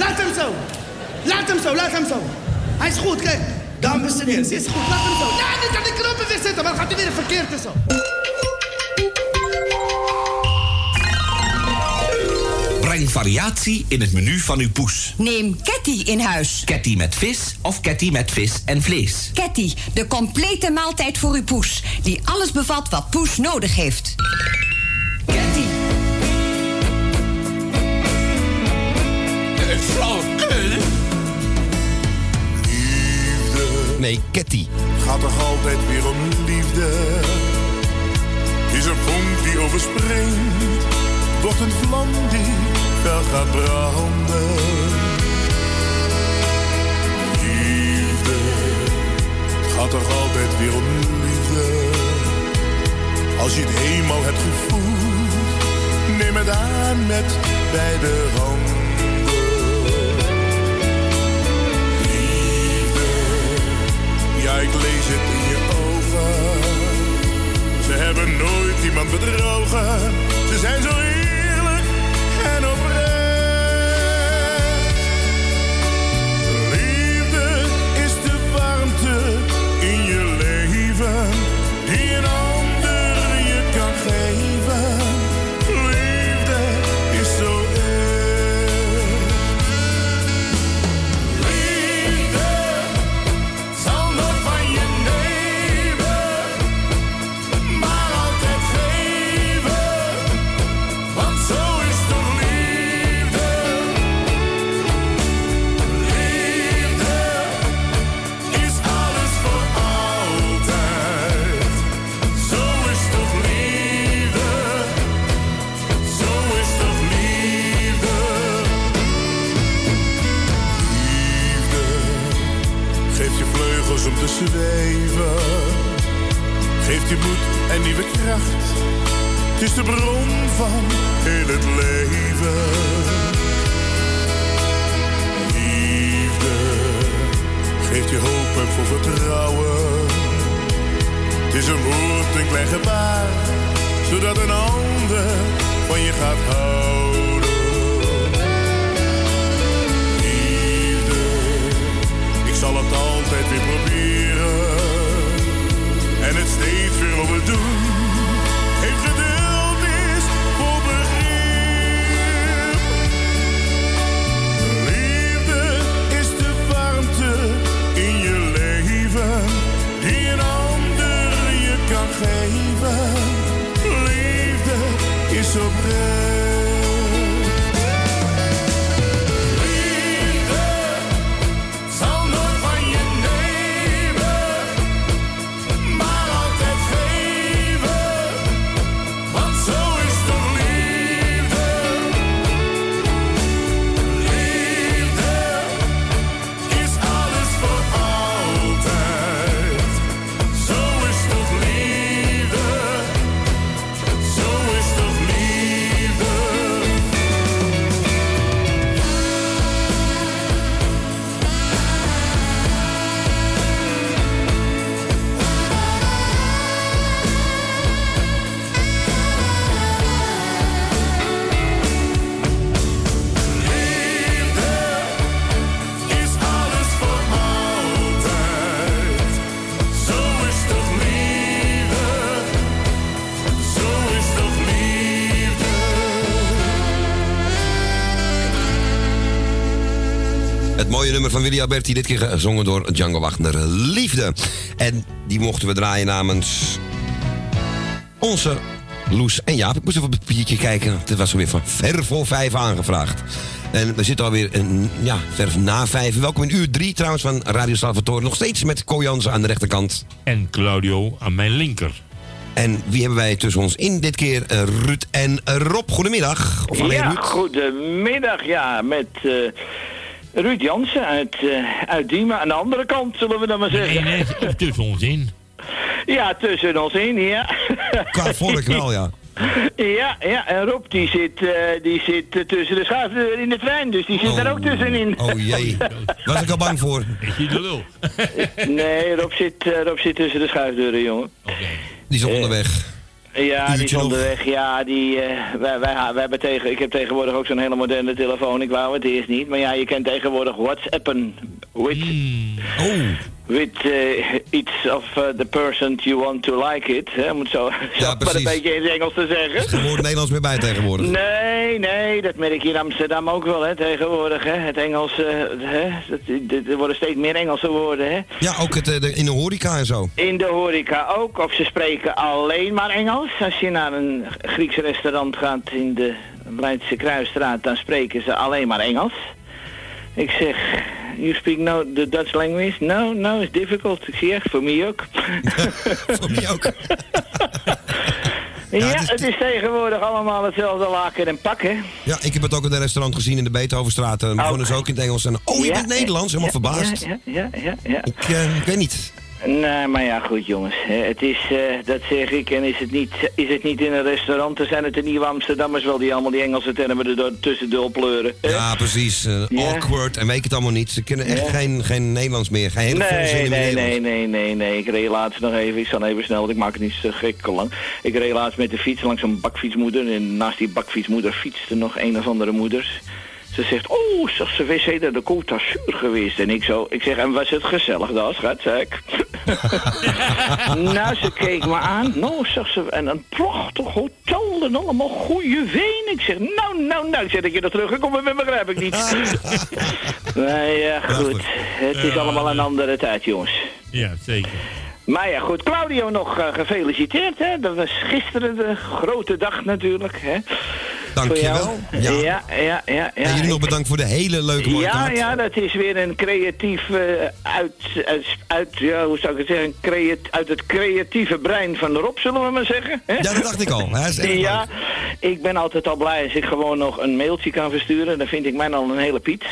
Laat hem zo. Laat hem zo, laat hem zo. Hij is goed, kijk. Dames en heren, ze is goed. Laat hem zo. Ja, nu kan die knoppen weer zitten, maar dan gaat hij weer verkeerd en zo. Breng variatie in het menu van uw poes. Neem Ketty in huis. Ketty met vis of ketty met vis en vlees. Ketty, de complete maaltijd voor uw poes. Die alles bevat wat poes nodig heeft. Flauwekul. Nee, Ketty. Gaat toch altijd weer om liefde? Is een vonk die overspringt, wordt een vlam die fel gaat branden. Liefde, gaat toch altijd weer om liefde? Als je het eenmaal hebt gevoeld, neem het aan met beide handen. Ik lees het in je ogen. Ze hebben nooit iemand bedrogen. Ze zijn zo om te zweven. Geeft je moed en nieuwe kracht. Het is de bron van heel het leven. Liefde geeft je hoop en voor vertrouwen. Het is een woord, een klein gebaar, zodat een ander van je gaat houden. Liefde, ik zal het altijd altijd weer proberen. En het steeds weer overdoen. Heeft mooie nummer van Willy Alberti, dit keer gezongen door Django Wagner. Liefde. En die mochten we draaien namens onze Loes en Jaap. Ik moest even op het papiertje kijken. Het was alweer van ver voor vijf aangevraagd. En we zitten alweer een, ja, ver na vijf. Welkom in uur drie trouwens van Radio Salvatore. Nog steeds met Co Jansen aan de rechterkant. En Claudio aan mijn linker. En wie hebben wij tussen ons in dit keer? Eh, Ruud en Rob. Goedemiddag. Of alleen ja, Ruud? goedemiddag. Ja, met eh, Ruud Jansen uit, eh uit Diemen. Aan de andere kant, zullen we dan maar zeggen. Nee, nee, of tussen ons in. Ja, tussen ons in, ja. Qua vork wel, ja. Ja, ja, en Rob die zit, eh, die zit eh, tussen de schuifdeur in de trein, dus die zit er ook tussenin. Oh jee, was ik al bang voor. Is je de lul? nee, Rob zit, eh, Rob zit tussen de schuifdeuren, jongen. Die is al onderweg. Ja, die is onderweg. Ja, die, eh, wij, wij, wij hebben tegen, ik heb tegenwoordig ook zo'n hele moderne telefoon. Ik wou het eerst niet. Maar ja, je kent tegenwoordig WhatsAppen. With, Oh. With eh, iets of eh, the person you want to like it. Hè, om het zo, zo maar een beetje in het Engels te zeggen. Woord Nederlands meer bij tegenwoordig. Nee, nee, dat merk je in Amsterdam ook wel, hè, tegenwoordig, hè. Het Engels, eh, hè, dat, dat- er worden steeds meer Engelse woorden, hè. Ja, ook het, de- in de horeca en zo. In de horeca ook, of ze spreken alleen maar Engels. Als je naar een Grieks restaurant gaat in de Leidse Kruisstraat, dan spreken ze alleen maar Engels. Ik zeg, you speak no the Dutch language? No, no, it's difficult. Ik echt, voor mij ook. voor mij ook. Ja, het is tegenwoordig allemaal hetzelfde laken en pakken. Ja, ik heb het ook in een restaurant gezien in de Beethovenstraat. En begonnen ze ook in het Engels. En, oh, je Ja, bent Nederlands? Helemaal ja, verbaasd. Ja, ja, ja, ja. ja. Ik, eh, ik weet niet. Nee, maar ja, goed jongens. Het is, eh, dat zeg ik, en is het, niet, is het niet in een restaurant, dan zijn het de nieuwe Amsterdammers wel die allemaal die Engelse termen er door- tussendoor pleuren. Ja, precies. eh, Ja. Awkward. En weet ik het allemaal niet. Ze kunnen echt Ja. geen, geen Nederlands meer. Geen hele Nee, nee, nee, nee, nee, nee. Ik reed laatst nog even, ik zal even snel, want ik maak het niet zo gek lang. Ik reed laatst met de fiets langs een bakfietsmoeder en naast die bakfietsmoeder fietste nog een of andere moeder. Ze zegt, oh, zegt ze, we zijn naar de Côte d'Azur geweest. En ik zo, ik zeg, en was het gezellig daar, schat, zei ik. nou, ze keek me aan. Nou, zegt ze, en een prachtig hotel en allemaal goede wijn. Ik zeg, nou, nou, nou, ik zeg dat je er teruggekomen bent, begrijp ik niet. nee, ja, goed. Het is allemaal een andere tijd, jongens. Ja, zeker. Maar ja, goed, Claudio nog eh, gefeliciteerd, hè. Dat was gisteren de grote dag natuurlijk, hè. Dankjewel. Ja, ja, ja. ja, En jullie nog bedankt voor de hele leuke mooie ja, kaart. ja, dat is weer een creatief eh, uit, uit, ja, hoe zou ik het zeggen, creat, uit het creatieve brein van Rob, zullen we maar zeggen. hè? Ja, dat dacht ik al. Ja, ik ben altijd al blij als ik gewoon nog een mailtje kan versturen. Dan vind ik mij al een hele piet.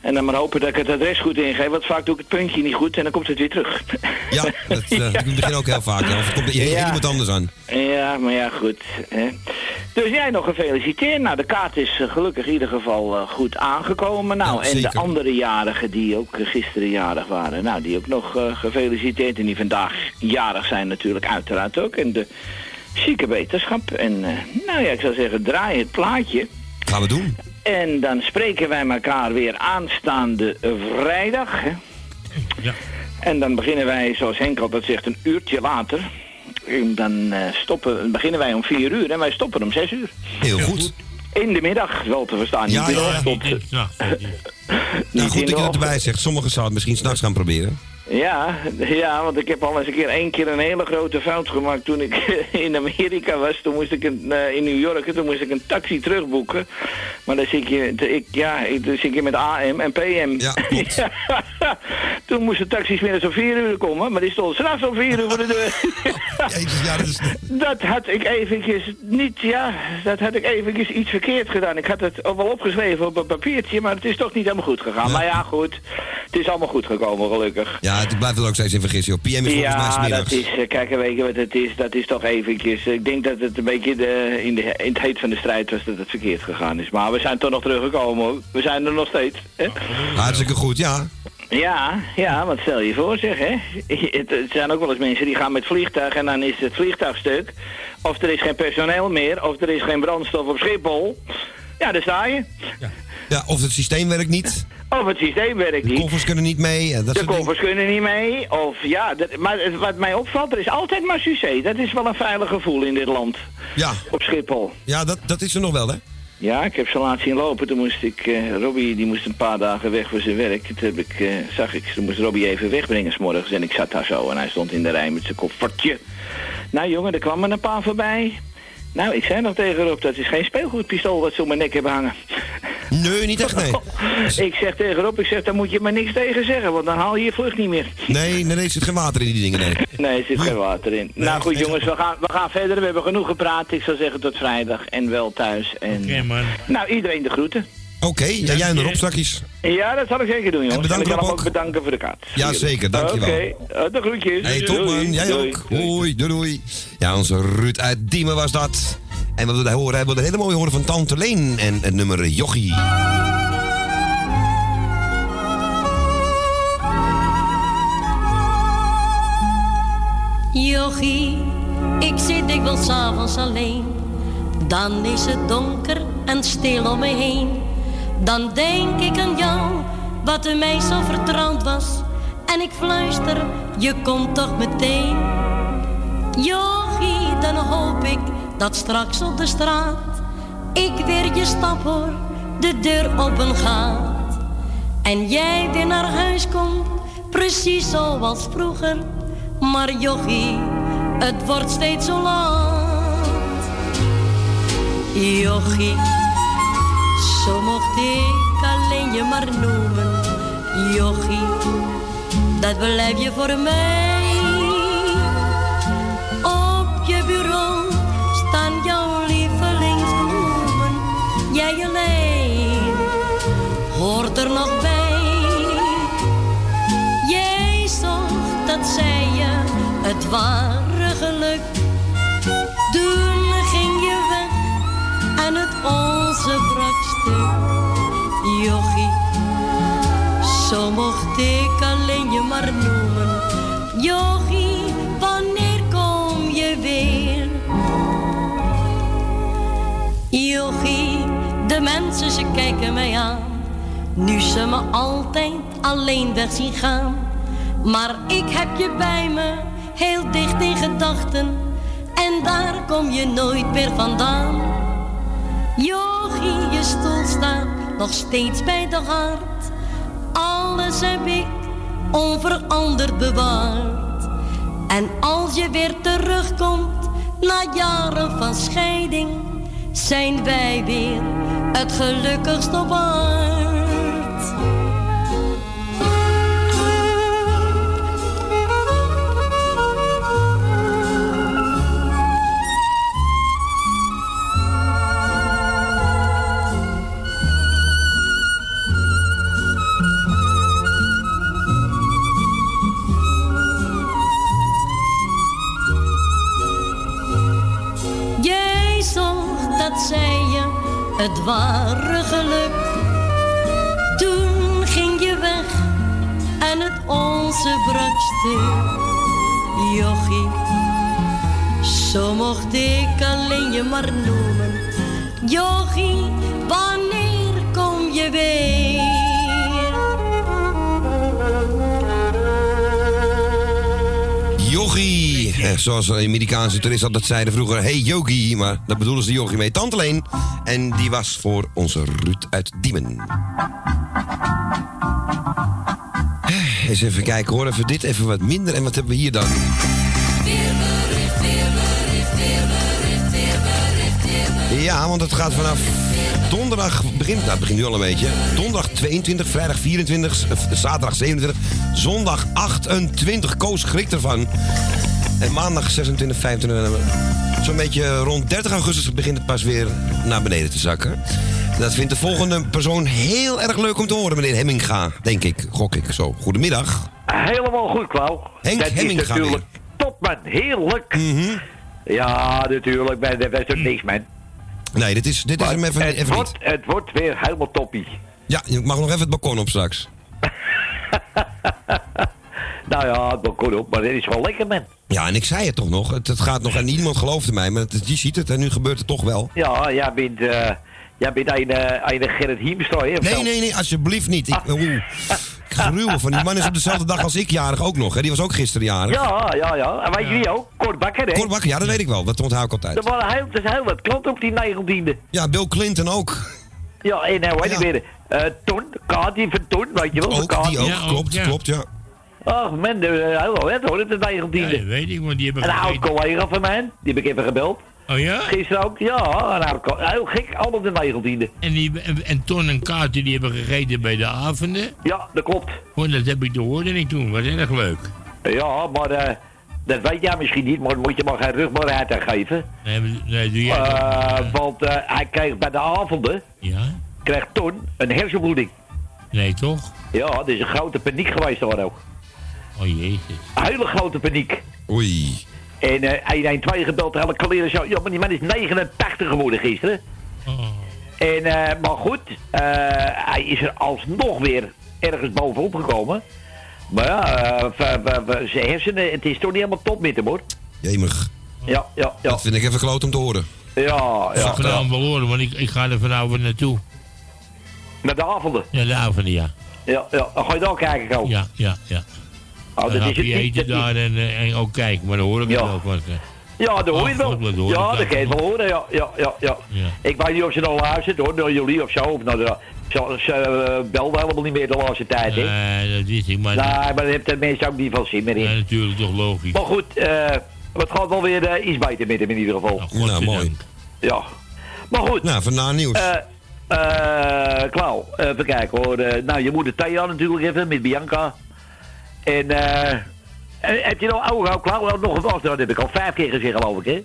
En dan maar hopen dat ik het adres goed ingeef, want vaak doe ik het puntje niet goed en dan komt het weer terug. Ja, dat eh, ik het ook heel vaak. Of het komt er Ja. iemand anders aan. Ja, maar ja, goed. Hè. Dus jij nog gefeliciteerd. Nou, de kaart is eh, gelukkig in ieder geval eh, goed aangekomen. Nou, Ja, en de andere jarigen die ook gisteren jarig waren, nou, die ook nog gefeliciteerd. En die vandaag jarig zijn natuurlijk uiteraard ook. En de zieke wetenschap. En eh, nou ja, ik zou zeggen, draai het plaatje. Gaan we doen. En dan spreken wij elkaar weer aanstaande vrijdag. Hè? Ja. En dan beginnen wij, zoals Henk altijd zegt, een uurtje later. En dan eh, stoppen, beginnen wij om vier uur en wij stoppen om zes uur. Heel goed. In de middag, wel te verstaan. Ja, niet in de ja, ja. Nou, goed dat je het erbij zegt. Sommigen zouden het misschien s'nachts gaan proberen. Ja, ja, want ik heb al eens een keer één keer een hele grote fout gemaakt toen ik in Amerika was. Toen moest ik een, eh, in New York, toen moest ik een taxi terugboeken. Maar dan zit je, ik, ja, ik, dan zit je met AM en PM. Ja, toen moest de taxi smiddags om vier uur komen, maar die stond straks om vier uur voor de deur. ja, dat, is... dat had ik eventjes niet, ja, dat had ik eventjes iets verkeerd gedaan. Ik had het ook wel opgeschreven op een papiertje, maar het is toch niet helemaal goed gegaan. Maar ja, goed, het is allemaal goed gekomen, gelukkig. Ja, het blijft er ook steeds in vergissen. joh. PM is volgens mij Ja, smiddags. dat is, eh, kijk, weet je wat het is? Dat is toch eventjes, ik denk dat het een beetje de, in, de, in het heet van de strijd was dat het verkeerd gegaan is. Maar we zijn toch nog teruggekomen hoor. We zijn er nog steeds. Hè? Hartstikke goed, ja. Ja, ja, wat stel je voor zeg, hè? Het zijn ook wel eens mensen die gaan met vliegtuig en dan is het vliegtuig stuk. Of er is geen personeel meer, of er is geen brandstof op Schiphol. Ja, daar sta je. Ja, of het systeem werkt niet. Of het systeem werkt De niet. koffers kunnen niet mee. en Dat De dingen. koffers kunnen niet mee. Of ja, dat, maar wat mij opvalt, er is altijd maar succes. Dat is wel een veilig gevoel in dit land. Ja. Op Schiphol. Ja, dat, dat is er nog wel, hè? Ja, ik heb ze laat zien lopen. Toen moest ik, eh Robbie die moest een paar dagen weg voor zijn werk. Toen heb ik, eh, zag ik, toen moest Robbie even wegbrengen s'morgens. En ik zat daar zo en hij stond in de rij met zijn koffertje. Nou jongen, er kwam er een paar voorbij. Nou, ik zei nog tegen Rob, dat is geen speelgoedpistool wat ze om mijn nek hebben hangen. Nee, niet echt, nee. ik zeg tegen Rob, ik zeg, daar moet je maar niks tegen zeggen, want dan haal je je vlucht niet meer. Nee, nee, nee, er zit geen water in die dingen, nee. Nee, er zit geen water in. nou goed jongens, we gaan, we gaan verder. We hebben genoeg gepraat. Ik zou zeggen tot vrijdag en wel thuis. En, Nou, iedereen de groeten. Oké, ja, jij en Rob strakjes. Ja, dat zal ik zeker doen, jongens. En bedankt, ik wil Rob, hem ook bedanken voor de kaart. Ja, zeker, dankjewel. Oké, eh, de groetjes. Hey, top man, jij Doei. ook. Hoi, doei, doei. Ja, onze Ruud uit Diemen was dat. En wat we horen, hebben we een hele mooie horen van Tante Leen en het nummer Jochie. Jochie, ik zit dikwijls 's avonds alleen. Dan is het donker en stil om me heen. Dan denk ik aan jou, wat er mij zo vertrouwd was. En ik fluister, je komt toch meteen. Jochie, dan hoop ik dat straks op de straat ik weer je stap hoor, de deur open gaat. En jij weer naar huis komt, precies zoals vroeger. Maar jochie, het wordt steeds zo laat. Jochie, zo mocht ik alleen je maar noemen. Jochie, dat blijf je voor mij. Op je bureau staan jouw lievelingsbloemen. Jij alleen hoort er nog bij. Jij zocht, dat zei je, het ware zo mocht ik alleen je maar noemen. Jochie, wanneer kom je weer? Jochie, de mensen ze kijken mij aan. Nu ze me altijd alleen weg zien gaan. Maar ik heb je bij me, heel dicht in gedachten. En daar kom je nooit meer vandaan. Jochie, je stoel staat nog steeds bij de hart. Alles heb ik onveranderd bewaard. En als je weer terugkomt na jaren van scheiding, zijn wij weer het gelukkigst op aard. Het ware geluk. Toen ging je weg en het onze brak stuk. Jochie, zo mocht ik alleen je maar noemen. Jochie, Eh, zoals de Amerikaanse toeristen altijd zeiden vroeger. Hey Yogi. Maar daar bedoelen ze de Yogi mee. Tante Leen. En die was voor onze Ruud uit Diemen. Eh, Eens even kijken hoor. Even dit, even wat minder. En wat hebben we hier dan? Ja, want het gaat vanaf donderdag begint, nou het begint nu al een beetje. Donderdag 22, vrijdag 24, eh, zaterdag 27, zondag 28. Koos schrikt ervan. En maandag 26, 25. en, eh, Zo'n beetje rond 30 augustus begint het pas weer naar beneden te zakken. Dat vindt de volgende persoon heel erg leuk om te horen, meneer Hemminga. Denk ik, gok ik zo. Goedemiddag. Helemaal goed, Klauw. Henk dat is natuurlijk top, man. Heerlijk. Ja, natuurlijk. Maar dat is niks, man. Nee, dit is, dit is hem even, het, even wordt, niet. het wordt weer helemaal toppie. Ja, je mag nog even het balkon op straks. Nou ja, het balkon op, maar dit is wel lekker, man. Ja, en ik zei het toch nog. Het, het gaat nog en niemand geloofde mij, maar het, je ziet het en nu gebeurt het toch wel. Ja, jij bent, eh jij bent een, eh, een Gerrit Hiemstra, hè? Nee, nee, nee, alsjeblieft niet. Ik, oeh, ik gruwel van die man is op dezelfde dag als ik jarig ook nog. Hè. Die was ook gisteren jarig. Ja, ja, ja. En weet je wie ook? Kort Bakker, hè? Kort Bakker, ja, dat weet ik wel. Dat onthoud ik altijd. Er waren heel, er wat klanten op die 19e. Ja, Bill Clinton ook. Ja, en nou weet ik weer. eh Ton, Kati van Ton, weet je wel? Ook, die ook. klopt, klopt, ja. Ach man, de- eh, heel wat hoor, het is de 19e. Ja, weet ik, want die hebben Een oud collega van mij, die heb ik even gebeld. Oh ja? Gisteren ook, ja, een oud co- heel gek, allemaal de 19e. En, die, en, en Ton en Kaarten die hebben gegeten bij de avonden. Ja, dat klopt. Oh, dat heb ik horen ik toen. Wat erg leuk. Ja, maar eh, dat weet jij misschien niet, maar moet je maar geen rugbaarheid aan geven. Nee, nee, doe jij? Eh, want hij kreeg bij de avonden, Ja? kreeg Ton een hersenbloeding. Nee, toch? Ja, dat is een grote paniek geweest daar ook. Oh jezus. Een hele grote paniek. Oei. En eh 112 gebeld, hele kaleren zo. Ja, maar die man is 89 geworden gisteren. En, eh, maar goed, eh, hij is er alsnog weer ergens bovenop gekomen. Maar ja, zijn hersenen, het is toch niet helemaal top met hem hoor. Jemig. Ja, ja, ja. Dat vind ik even kloot om te horen. Ja, Ik ja. ga ja. vanavond wel horen, want ik, ik ga er vanavond naartoe. Naar de avonden. Ja, de avonden, ja. Ja, ja. Dan ga je daar kijken, Ko. Ja, ja, ja. Oh, dan dat heb is het niet. dat daar en, eh, en ook kijken, maar dan hoor ik het Ja. wel. Want, eh, Ja, dat hoor je Oh, wel. Dat ja, ik dat kan je wel. wel horen. Ja, ja, ja, ja. Ja. Ik weet niet of ze nog luistert hoor, naar jullie of zo. Of naar de, ze ze eh, belden helemaal niet meer de laatste tijd. Hè? Nee, dat wist ik, maar... Nee, maar daar heeft de mensen ook niet van zin meer in. Nee, natuurlijk toch logisch. Maar goed, eh het gaat wel weer eh, iets beter met hem in ieder geval. Nou, mooi. Ja. Maar goed. Nou, van na nieuws. eh eh Klauw, even kijken hoor. Eh, nou, je moeder Thea natuurlijk even met Bianca. En eh eh, heb je nog, oh, oh Klauw, nog een vast, dat heb ik al vijf keer gezegd geloof ik hè.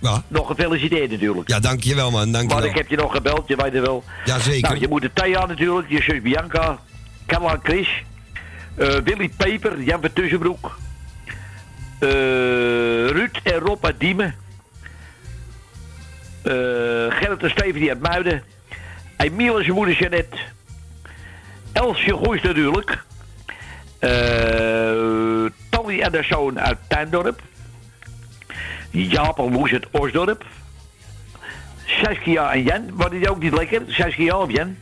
Ja. Nog gefeliciteerd natuurlijk. Ja, dankjewel man, dankjewel. ik heb je nog gebeld, je weet het wel. Jazeker. Nou, je moeder Thea natuurlijk, je zus Bianca, Caroline Chris, eh, Willy Peper, Jan van Tussenbroek, eh, Ruud en Rob uit Diemen, eh, Gerrit en uit Muiden, Emiel en zijn moeder Jeannette, Elsje Goes natuurlijk, eh Tally en zoon uit Tuindorp, Jaap en Loes uit Osdorp, Saskia en Jan, was die ook niet lekker? Saskia of Jan?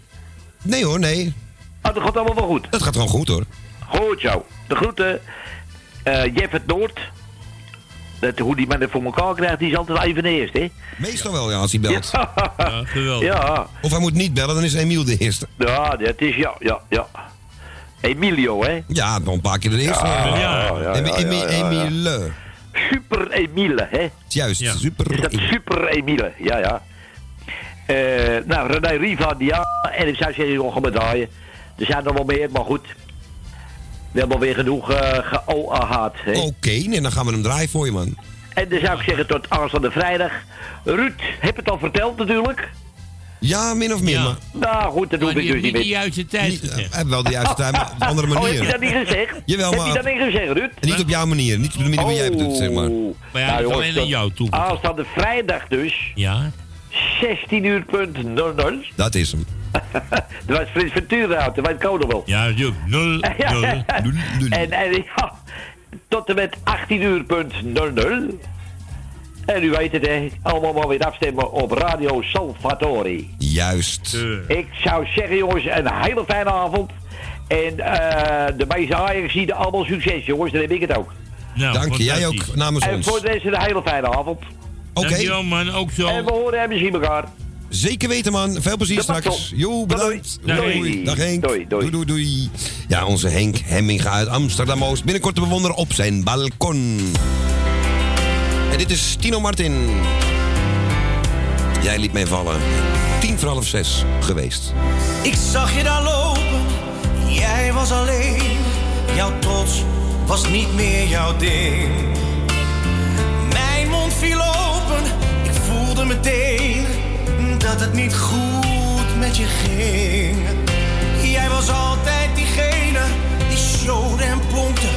Nee hoor, nee. Oh, dat gaat allemaal wel goed. Dat gaat gewoon goed hoor. Goed zo. De groeten. eh Jeff het Noord. Dat, hoe die het voor elkaar krijgt, die is altijd even de eerste, hè? Meestal wel, ja, als hij belt. Ja, geweldig. Ja, Of hij moet niet bellen, dan is Emiel de eerste. ja, dat is ja, ja, ja. Emilio, hè? Ja, nog een paar keer de eerste. Ja, ja, ja, ja, Emi- ja, Emi- ja, ja. Emile. Super Emile, hè? Juist, super. Is dat Super Emile, ja, ja. Eh, nou, René Riva, ja, en ik zou zeggen, ga maar draaien. Er zijn er wel meer, maar goed. We hebben alweer genoeg eh geOAH'd, hè? Oké, nee, dan gaan we hem draaien voor je man. En dan zou ik zeggen tot aanstaande vrijdag. Ruud, heb het al verteld natuurlijk. Ja, min of meer. Maar Nou goed, dat Maar ik dus niet meer. de juiste tijd gezegd. eh, wel de juiste tijd, maar op een andere Oh, heb je manier. dat niet gezegd? Jawel, heb maar- je dat niet gezegd, Ruud? En niet op jouw manier, niet op de manier die jij bedoelt, zeg maar. Oh. Maar ja, Nou, dat alleen aan jou toe. Aanstaande vrijdag dus, Ja? 16 uur punt 00. Dat is hem. Dat was Frits Ventura uit, dat weet ik ook nog wel. Ja, natuurlijk. Nul, Ja, nul. en, en ja, tot en met 18 uur punt 00. En u weet het, hè, allemaal maar weer afstemmen op Radio Salvatori. Juist. Ik zou zeggen, jongens, een hele fijne avond. En eh de meeste Ajax zien allemaal succes, jongens. Dan heb ik het ook. Nou, Dank je. Jij ook namens En ons. voor deze een hele fijne avond. Oké. Dankjewel man, ook zo. En we horen en we zien elkaar. Zeker weten, man. Veel plezier straks. Jo, bedankt. Doei. Doei. Doei. Dag Henk. Doei, doei. doei, doei. Ja, onze Henk Hemminga uit Amsterdam-Oost. Binnenkort te bewonderen op zijn balkon. En dit is Tino Martin. Jij liet mij vallen. Tien voor half zes geweest. Ik zag je daar lopen, jij was alleen. Jouw trots was niet meer jouw ding. Mijn mond viel open, ik voelde meteen dat het niet goed met je ging. Jij was altijd diegene die showde en pompte.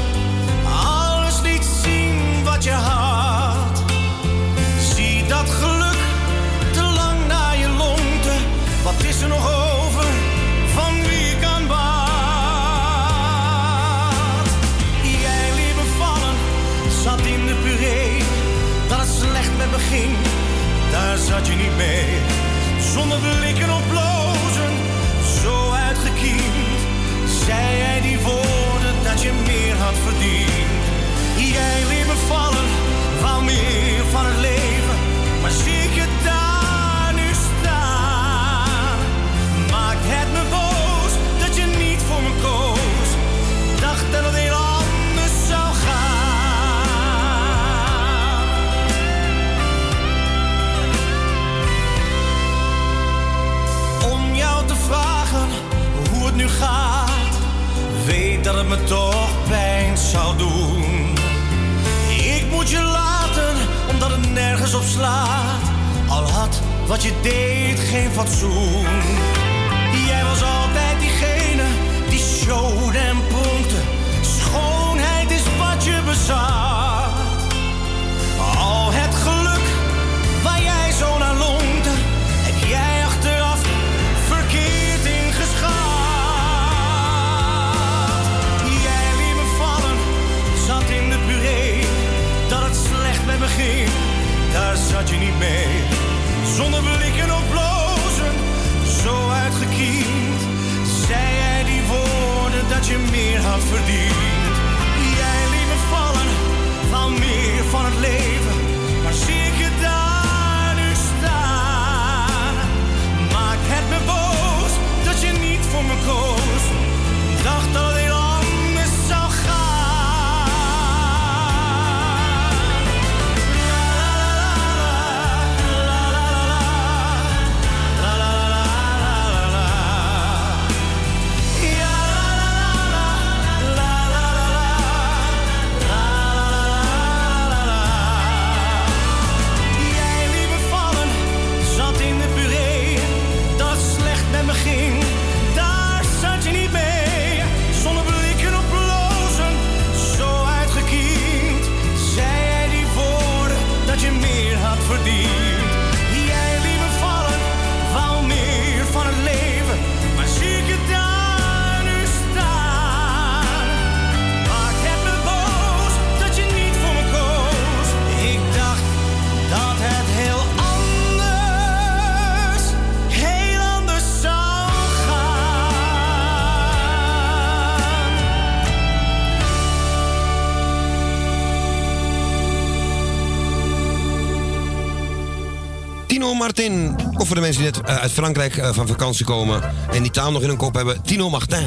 Voor de mensen die net eh, uit Frankrijk eh, van vakantie komen en die taal nog in hun kop hebben. Tino Martin.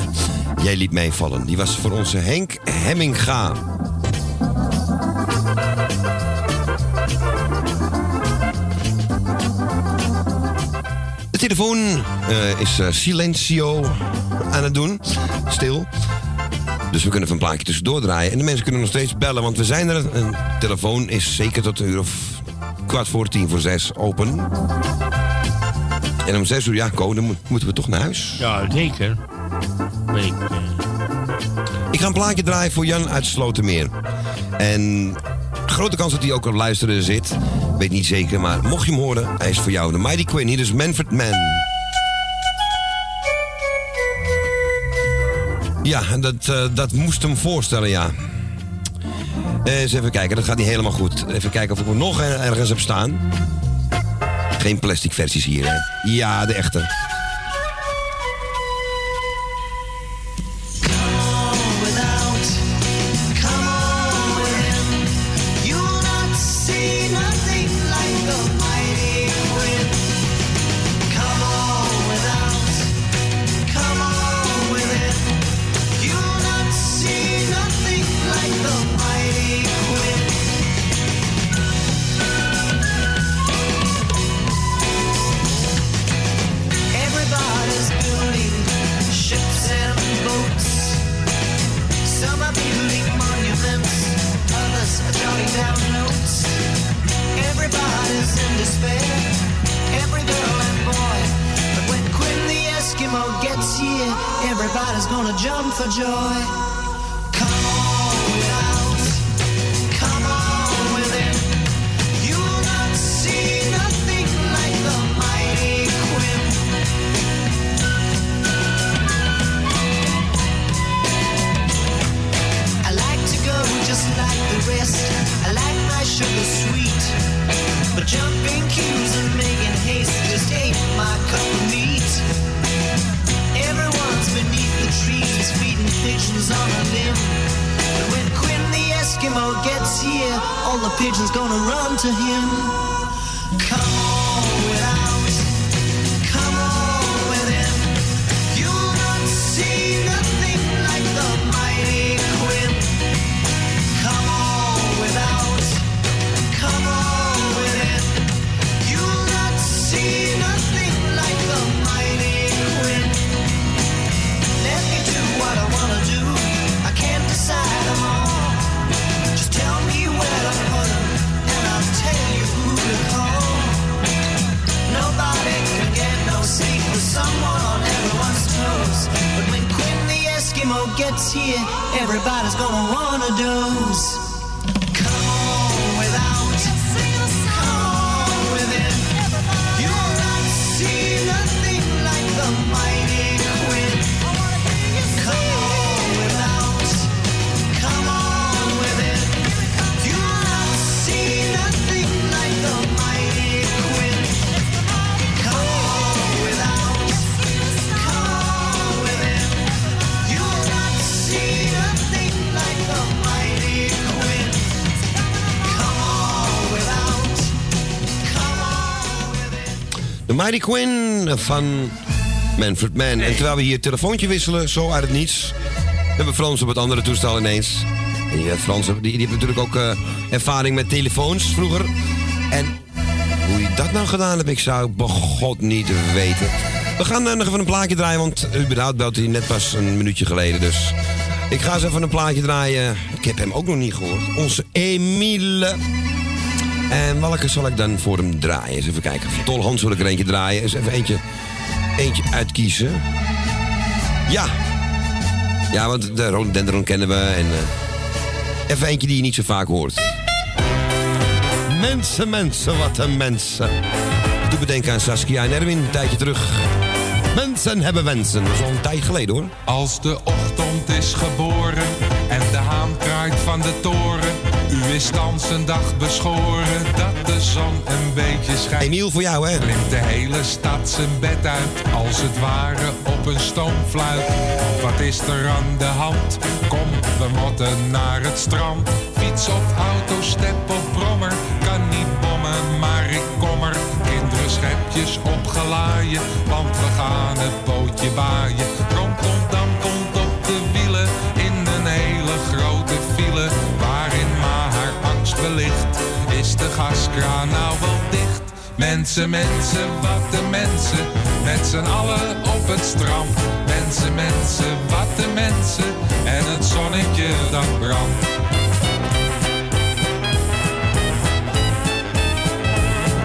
Jij liet mij vallen. Die was voor onze Henk Hemminga. De telefoon eh, is silencio aan het doen. Stil. Dus we kunnen even een plaatje tussendoor draaien. En de mensen kunnen nog steeds bellen, want we zijn er. Een telefoon is zeker tot een uur of kwart voor tien voor zes open. En om zes uur, ja, Ko, dan moet- moeten we toch naar huis. Ja, zeker. Ik, eh, Ik ga een plaatje draaien voor Jan uit Slotermeer. En grote kans dat hij ook op luisteren zit. Weet niet zeker, maar mocht je hem horen, hij is voor jou. De Mighty Queen, hier is Manfred Mann. Ja, dat, eh, dat moest hem voorstellen, ja. Eh, eens even kijken, dat gaat niet helemaal goed. Even kijken of ik hem nog er- ergens heb staan. Geen plastic versies hier, hè? Ja, de echte. All the pigeons gonna run to him. Come gets here, everybody's gonna wanna doze. Mighty Quinn van Manfred Mann. En terwijl we hier het telefoontje wisselen, zo uit het niets... hebben Frans op het andere toestel ineens. En die, Frans die, die heeft natuurlijk ook eh, ervaring met telefoons vroeger. En hoe je dat nou gedaan hebt, ik zou bij God niet weten. We gaan eh, nog even een plaatje draaien, want überhaupt belt hij net pas een minuutje geleden. Dus ik ga eens even een plaatje draaien. Ik heb hem ook nog niet gehoord. Onze Emile. En welke zal ik dan voor hem draaien? Eens even kijken. Van Tol Hans wil ik er eentje draaien. Eens even eentje, eentje uitkiezen. Ja. Ja, want de rhododendron kennen we. En, eh, even eentje die je niet zo vaak hoort. Mensen, mensen, wat een mensen. Ik doe bedenken aan Saskia en Erwin, een tijdje terug. Mensen hebben wensen. Een tijd geleden hoor. Als de ochtend is geboren en de haan kraait van de toren. U is thans een dag beschoren dat de zon een beetje schijnt. Emiel, voor jou hè? Klimt de hele stad zijn bed uit, als het ware op een stoomfluit. Wat is er aan de hand? Kom, we moeten naar het strand. Fiets of auto, step of brommer, kan niet bommen, maar ik kom er. Kinderen schepjes opgelaaien, want we gaan het bootje baaien. Is de gaskraan nou wel dicht. Mensen, mensen, wat de mensen, met z'n allen op het strand. Mensen, mensen, wat de mensen, en het zonnetje dat brandt.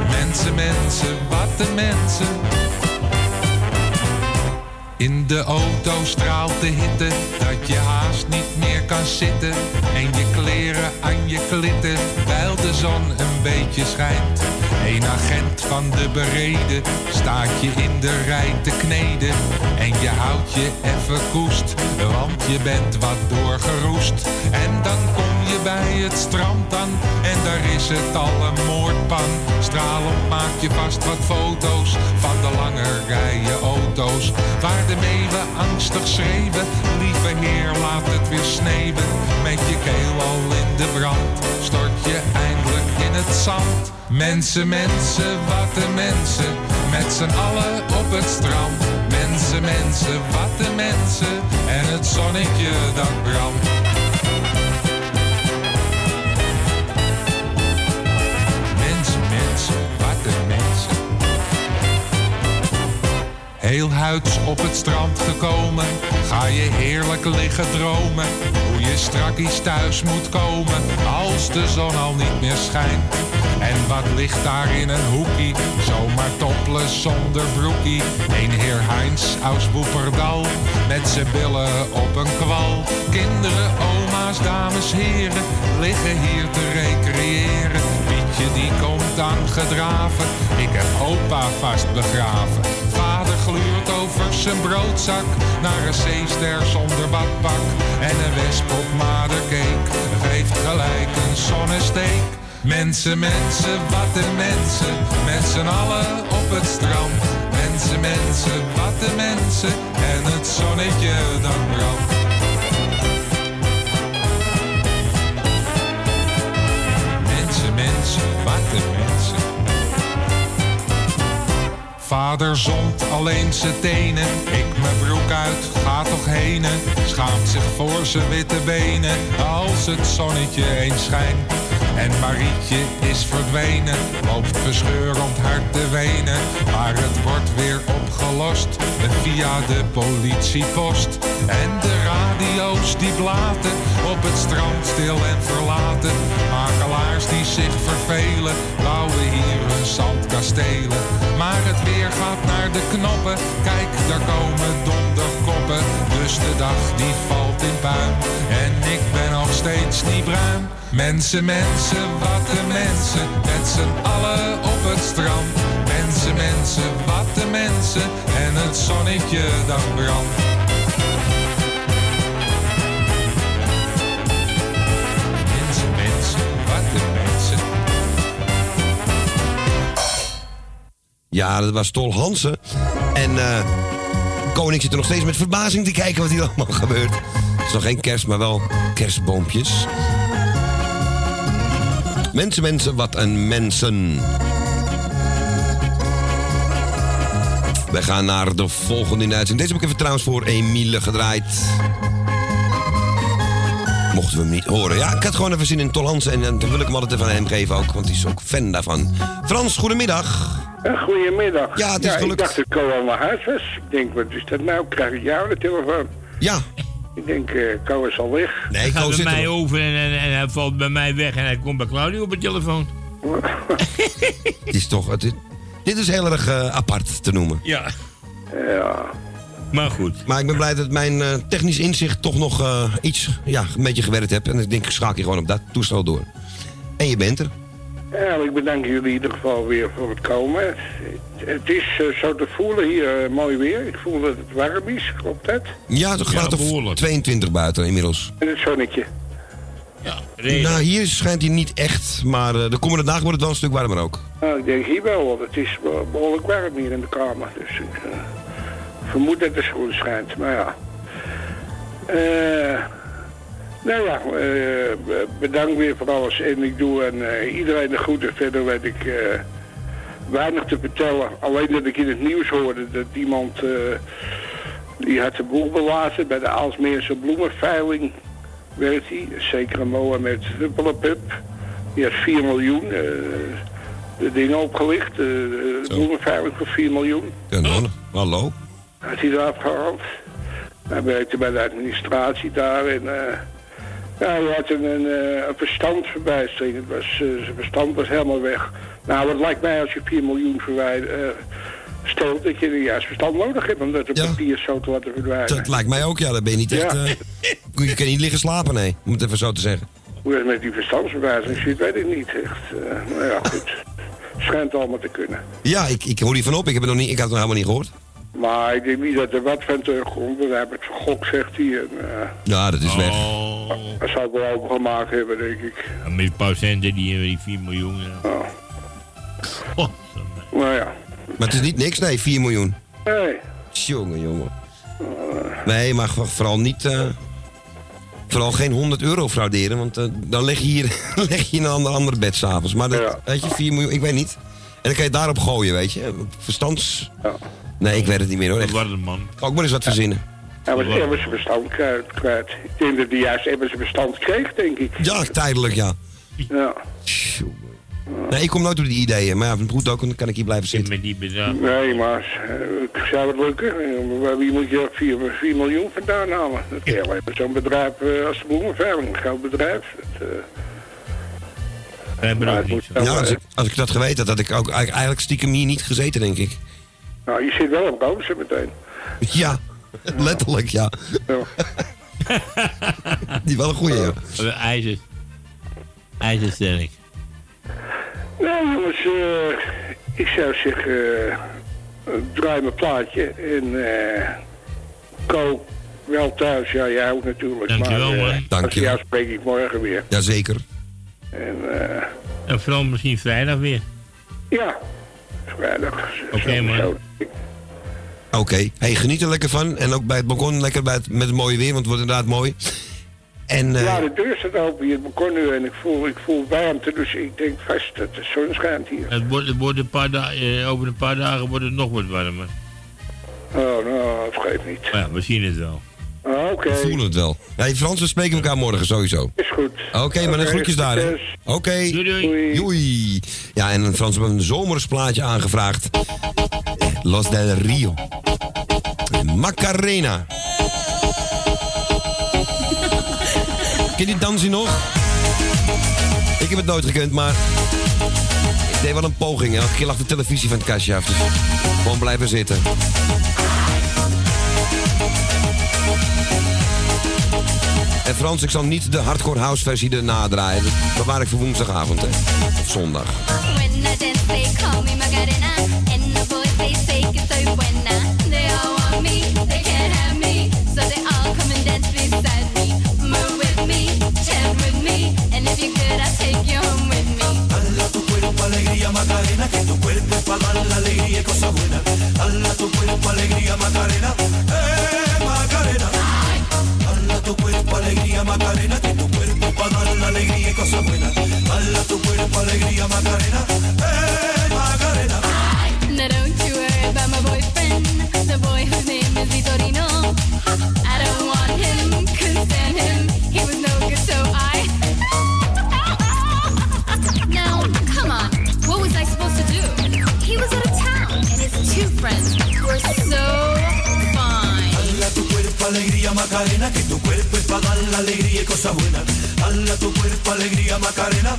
Mensen, mensen, wat de mensen. In de auto straalt de hitte dat je haast niet meer kan zitten. En je kleren aan je klitten, wijl de zon een beetje schijnt. Een agent van de bereden staat je in de rij te kneden. En je houdt je even koest, want je bent wat doorgeroest. En dan kom je bij het strand aan en daar is het al een moordpan. Stralend maak je vast wat foto's van de lange rijen auto's. Waar de meeuwen angstig schreeuwen, lieve heer laat het weer sneeuwen. Met je keel al in de brand, stort je eindelijk in het zand. Mensen, mensen, wat de mensen, met z'n allen op het strand. Mensen, mensen, wat de mensen, en het zonnetje dat brandt. Mensen, mensen, wat de mensen. Heel huids op het strand gekomen, ga je heerlijk liggen dromen. Hoe je strakkies thuis moet komen, als de zon al niet meer schijnt. En wat ligt daar in een hoekie? Zomaar topless zonder broekie. Een heer Heinz aus Woeperdal. Met zijn billen op een kwal. Kinderen, oma's, dames, heren. Liggen hier te recreëren. Pietje die komt aangedraven. Ik heb opa vast begraven. Vader gluurt over zijn broodzak. Naar een zeester zonder badpak. En een wesp op madercake. Geeft gelijk een zonnesteek. Mensen, mensen, wat een mensen. Met z'n allen op het strand. Mensen, mensen, wat een mensen. En het zonnetje dat brandt. Mensen, mensen, wat een mensen. Vader zond alleen zijn tenen. Ik mijn broek uit, ga toch heen. Schaamt zich voor zijn witte benen. Als het zonnetje eens schijnt. En Marietje is verdwenen. Loopt verscheurend hard te wenen. Maar het wordt weer opgelost. Via de politiepost. En de radio's die blaten. Op het strand stil en verlaten. Makelaars die zich vervelen. Bouwen hier hun zandkastelen. Maar het weer gaat naar de knoppen. Kijk, daar komen donderkoppen. Dus de dag die valt in puin. En ik ben steeds niet bruin. Mensen, mensen, wat de mensen. Met z'n allen op het strand. Mensen, mensen, wat de mensen. En het zonnetje dat brandt. Mensen, mensen, wat de mensen. Ja, dat was Tol Hansen. En eh Koning zit er nog steeds met verbazing te kijken wat hier allemaal gebeurt. Is nog geen kerst, maar wel kerstboompjes. Mensen, mensen, wat een mensen. We gaan naar de volgende in de uitzending. Deze heb ik even trouwens voor Emiele gedraaid. Mochten we hem niet horen. Ja, ik had gewoon even zin in Tol Hansen. En, dan wil ik hem altijd even aan hem geven ook. Want hij is ook fan daarvan. Frans, goedemiddag. Eh, Goedemiddag. Ja, het is ik gelukt. dacht dat ik al naar huis was. Ik denk, wat is dat nou? Krijg ik jou de telefoon? Ja. Ik denk, eh Ko is al weg. hij gaat bij mij over en, en, en hij valt bij mij weg en hij komt bij Claudio op de telefoon. Het is toch... Het is- dit is heel erg eh, apart te noemen. Ja. Ja. Maar goed. Maar ik ben blij dat mijn eh, technisch inzicht toch nog eh, iets, ja, een beetje gewerkt heb. En ik denk, ik schakel je gewoon op dat toestel door. En je bent er. Ja, ik bedank jullie in ieder geval weer voor het komen. Het, is eh, zo te voelen hier eh, mooi weer. Ik voel dat het warm is, klopt dat? Ja, het graad of 22 buiten inmiddels. En het zonnetje. Nou, hier schijnt hij niet echt, maar eh, de komende dagen wordt het wel een stuk warmer ook. Nou, ik denk hier wel, want het is be- behoorlijk warm hier in de kamer. Dus ik eh, vermoed dat de zon schijnt, maar ja. Eh, nou ja, eh, be- bedankt weer voor alles. En ik doe aan eh, iedereen de groeten. Verder weet ik eh, weinig te vertellen. Alleen dat ik in het nieuws hoorde dat iemand... die had de boel belaten bij de Aalsmeerse bloemenveiling. Werkt hij. Zeker een Mohamed Huppelepup. Die had 4 miljoen. de dingen opgelicht. de bloemenveiling voor 4 miljoen. Ja, nou, hallo. Had hij eraf gehaald. Hij werkte bij de administratie daar en eh, ja, hij had een, een, eh, een. Het was, eh, zijn verstand was helemaal weg. Nou, het lijkt mij als je 4 miljoen verwijt, eh stelt dat je een juist verstand nodig hebt om dat op papier zo te laten verdwijnen. Dat lijkt mij ook, ja. Dan ben je niet echt... Ja. je kan niet liggen slapen, nee. Om het even zo te zeggen. Hoe het met die verstandsbewijzing zit, weet ik niet echt. Nou ja, goed. Schijnt allemaal te kunnen. Ja, ik, ik hoor hiervan op. Ik, heb het nog niet, ik had het nog helemaal niet gehoord. Maar ik denk niet dat er wat van terugkomt. We hebben het vergokt, zegt hij. En, eh, Ja, dat is weg. dat zou ik wel opengemaakt hebben, denk ik. En met patiënten die, die 4 miljoen. ja. Oh, Nou ja. Maar het is niet niks, nee. 4 miljoen. Nee. Jongen, jongen. Nee, maar voor- vooral niet... eh, vooral geen 100 euro frauderen, want eh, dan leg je hier leg je in een ander, ander bed s'avonds. Maar dat, weet je, 4 miljoen, ik weet niet. En dan kan je daarop gooien, weet je. Verstands... Nee, ik weet het niet meer hoor. Echt. Wat een man. Ga ook maar eens wat verzinnen. Hij was even zijn verstand kwijt. Ik denk dat hij juist even zijn verstand kreeg, denk ik. Ja, tijdelijk, ja. Ja. Nee, ik kom nooit op die ideeën. Maar ja, goed ook, dan kan ik hier blijven zitten. Met die bedrag. Nee, maar eh, zou het lukken? Eh, Wie moet je 4, 4 miljoen vandaan halen? Dat zo'n bedrijf eh, als de Bloemenveiling. Een groot bedrijf. Dat, eh, Maar niet. moet Ja, als ik, als ik dat geweten had, had ik ook eigenlijk eigenlijk stiekem hier niet gezeten, denk ik. Nou, je zit wel op rozen meteen. Ja, letterlijk, ja. Die wel een goeie, ja. Uh, IJzer. IJzersterk. Nou jongens, eh, ik zou zeggen, eh, draai mijn plaatje en eh Ko, wel thuis. Ja, jij ook natuurlijk. Dankjewel, maar, eh, man. Dank als je. jou spreek ik morgen weer. Jazeker. En eh, En vooral misschien vrijdag weer. ja, vrijdag. Oké, man. Oké, hey, geniet er lekker van. En ook bij het balkon lekker bij het, met het mooie weer, want het wordt inderdaad mooi. En eh, Ja, de deur staat open hier, het balkon nu en ik voel, ik voel warmte, dus ik denk vast dat de zon schijnt hier. Het wordt, het wordt een paar dagen, over een paar dagen wordt het nog wat warmer. Oh, nou, vergeet niet. Maar ja, we zien het wel. Ah, Oké, we voelen het wel. Hey Frans, we spreken elkaar morgen sowieso. is goed. Oké, maar dan groetjes daar, hè. Oké. Doei, doei. Ja, en Frans, we hebben een zomersplaatje aangevraagd. Los del Rio. Macarena. Ken je die dansie nog? Ik heb het nooit gekend, maar... Ik deed wel een poging. Elke keer lag de televisie van het kastje af. Dus gewoon blijven zitten. En Frans, ik zal niet de hardcore house versie erna draaien. Dat bewaar ik voor woensdagavond, hè. Of zondag. La alegría y cosas buenas. Dala tu cuerpo alegría Macarena,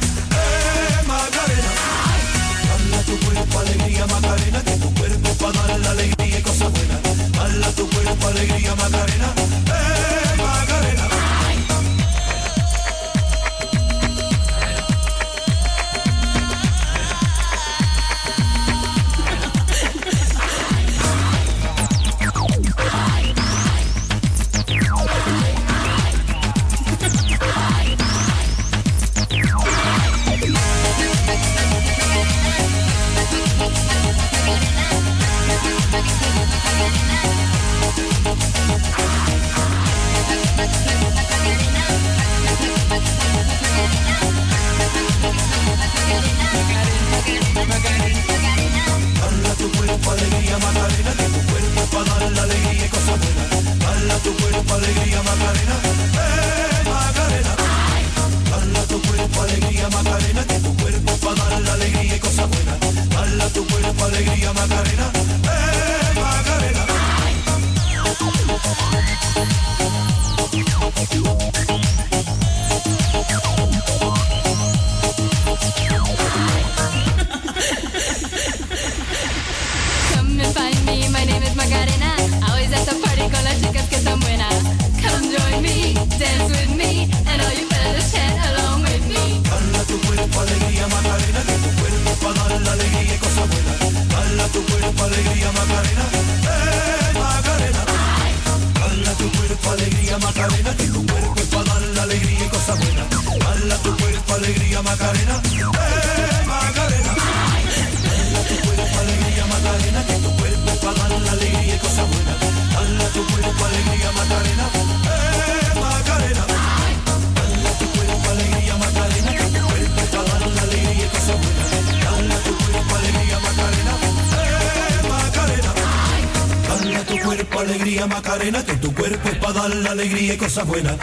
cuerpo es para dar la alegría y cosas buenas.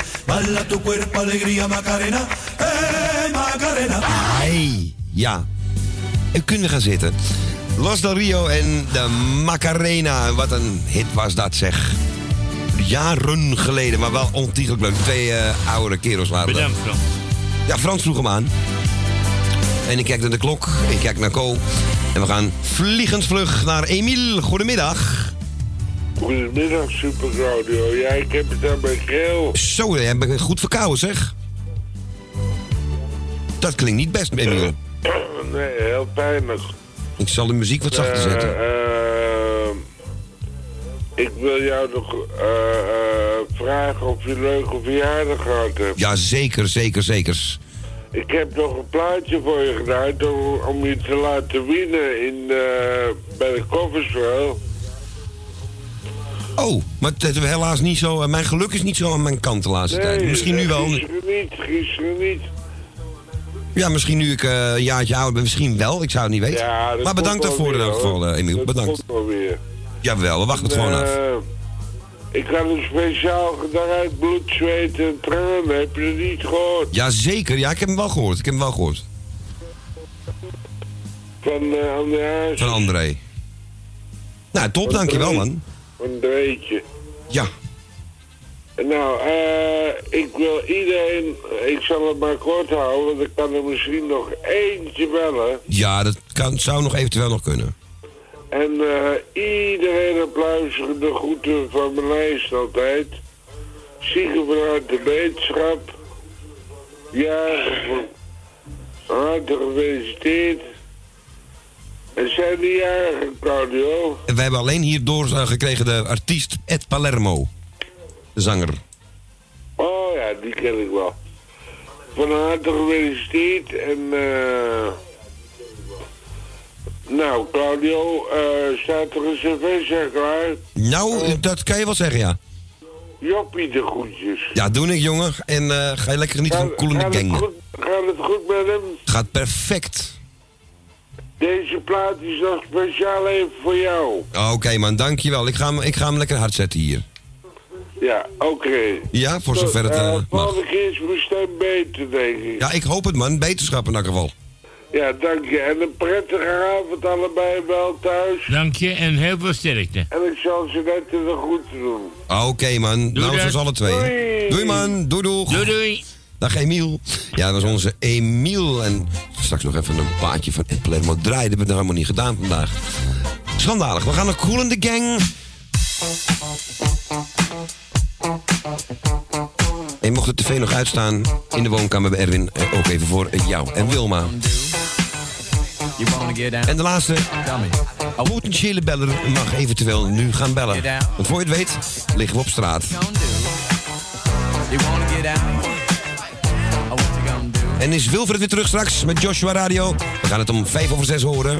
Tu cuerpo alegría Macarena, eh Macarena. Ai, ja. U kunt gaan zitten. Los del Rio en de Macarena. Wat een hit was dat, zeg. Jaren geleden, maar wel ontiegelijk leuk. Twee eh oude kerels waren. Bedankt, Frans. Ja, Frans vroeg hem aan. En ik kijk naar de klok. Ik kijk naar Co. En we gaan vliegensvlug naar Emiel. Goedemiddag. Goedemiddag, Super Radio. Ja, ik heb het aan mijn keel. Zo, jij bent goed verkouden, zeg. Dat klinkt niet best, Emiel. Nee, heel pijnlijk. Ik zal de muziek wat zachter zetten. Eh, eh, ik wil jou nog eh, eh, vragen of je een leuke verjaardag gehad hebt. Ja, zeker, zeker, zeker. Ik heb nog een plaatje voor je gedaan om, om je te laten winnen in, eh, bij de Koffersveld. Maar het is helaas niet zo. eh, Mijn geluk is niet zo aan mijn kant de laatste tijd. Misschien nu wel. Gisteren niet, gisteren niet. Ja, misschien nu ik eh, een jaartje ouder ben, misschien wel. Ik zou het niet weten. Ja, maar bedankt daarvoor in elk geval, Emiel. Dat Bedankt. weer. Jawel, we wachten het gewoon af. Eh, ik had een speciaal daaruit bloed, zweet en tranen. Heb je het niet gehoord? Jazeker, ja, ik heb hem wel gehoord. Ik heb hem wel gehoord. Van uh, André Van André. Nou, top, dankjewel, man. Een dreetje. Zal het maar kort houden, want ik kan er misschien nog eentje bellen. Ja, dat kan, zou nog eventueel nog kunnen. En eh, iedereen luisteren de groeten van mijn lijst altijd. Zieken vanuit de wetenschap. Ja, hartelijk gefeliciteerd. En zijn die jarigen, Claudio? En wij hebben alleen hierdoor eh, gekregen de artiest Ed Palermo. De zanger. Oh ja, die ken ik wel. Van harte gefeliciteerd en eh. nou, Claudio, eh, staat er een cerveza klaar? Nou, dat kan je wel zeggen, ja. Joppie de groetjes. Ja, doe ik, jongen. En eh, ga je lekker genieten van in gaat, Gang. goed, gaat het goed met hem? Gaat perfect. Deze plaat is nog speciaal even voor jou. Oké, man, dankjewel. Ik ga, hem, ik ga hem lekker hard zetten hier. Ja, oké. Ja, voor zover het mag. Volgende keer is mijn stem beter, denk ik. Ja, ik hoop het, man. Beterschap in elk geval. Ja, dank je. En een prettige avond allebei wel thuis. Dank je en heel veel sterkte. En ik zal ze net de groeten doen. Oké, man. Doei, nou, zoals alle twee. Doei. Doei, man. Doei, doeg. Doei, doei. Dag, Emiel. Ja, dat was onze Emiel. En straks nog even een plaatje van Ed Palermo draaien. Dat hebben we nog helemaal niet gedaan vandaag. Schandalig. We gaan naar Cool in the Gang. En mocht de tv nog uitstaan in de woonkamer bij Erwin, eh, ook even voor eh, jou en Wilma. En de laatste, potentiële beller mag eventueel nu gaan bellen. Want voor je het weet, liggen we op straat. En is Wilfred weer terug straks met Joshua Radio. We gaan het om vijf over zes horen.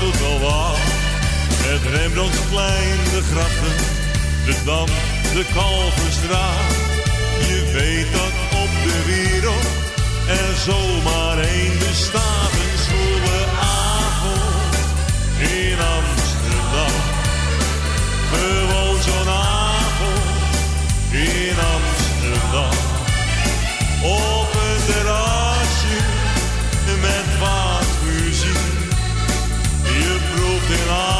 doet wel wat. Het Rembrandtplein, de grachten, de Dam, de Kalverstraat. Je weet dat op de wereld er zomaar één bestaat. Een de avond in Amsterdam. Gewoon zo'n avond in Amsterdam. nothing on.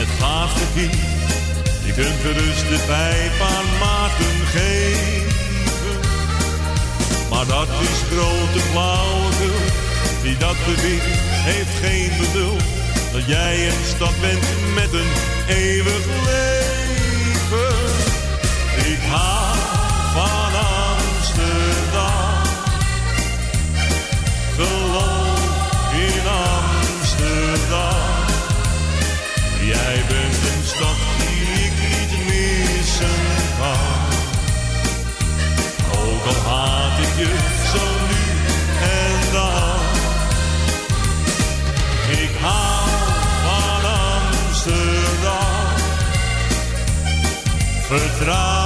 het gaat verkeerd. Je kunt gerust de pijp aan Maarten geven. Maar dat is grote flauwekul, die dat beweert, heeft geen bedoel. Dat jij een stad bent met een eeuwig leven. je zo nu en dan. Ik haal van Amsterdam. Vertrouw.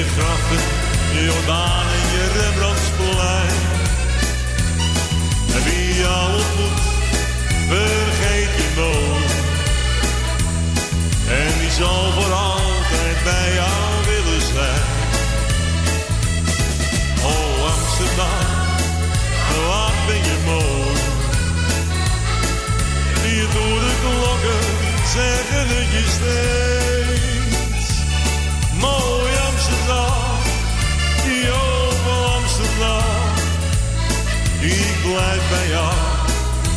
je grachten, je Jordaan en je Rembrandtsplein. En wie jou ontmoet, vergeet je nooit. En die zal voor blijf bij jou,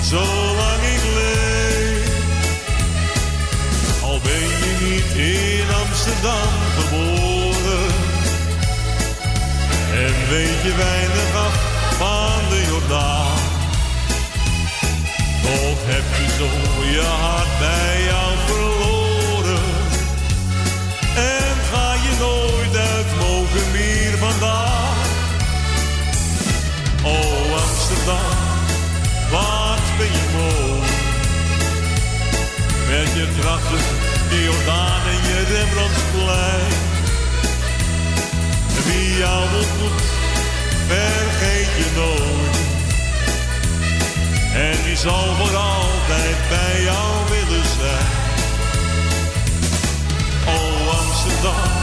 zolang ik leef. Al ben je niet in Amsterdam geboren en weet je weinig af van de Jordaan. Toch heb je zo je hart bij jou verloren. Je de Jordaan en je Rembrandtsplein. Wie jou ontmoet, vergeet je nooit. En die zal voor altijd bij jou willen zijn. O Amsterdam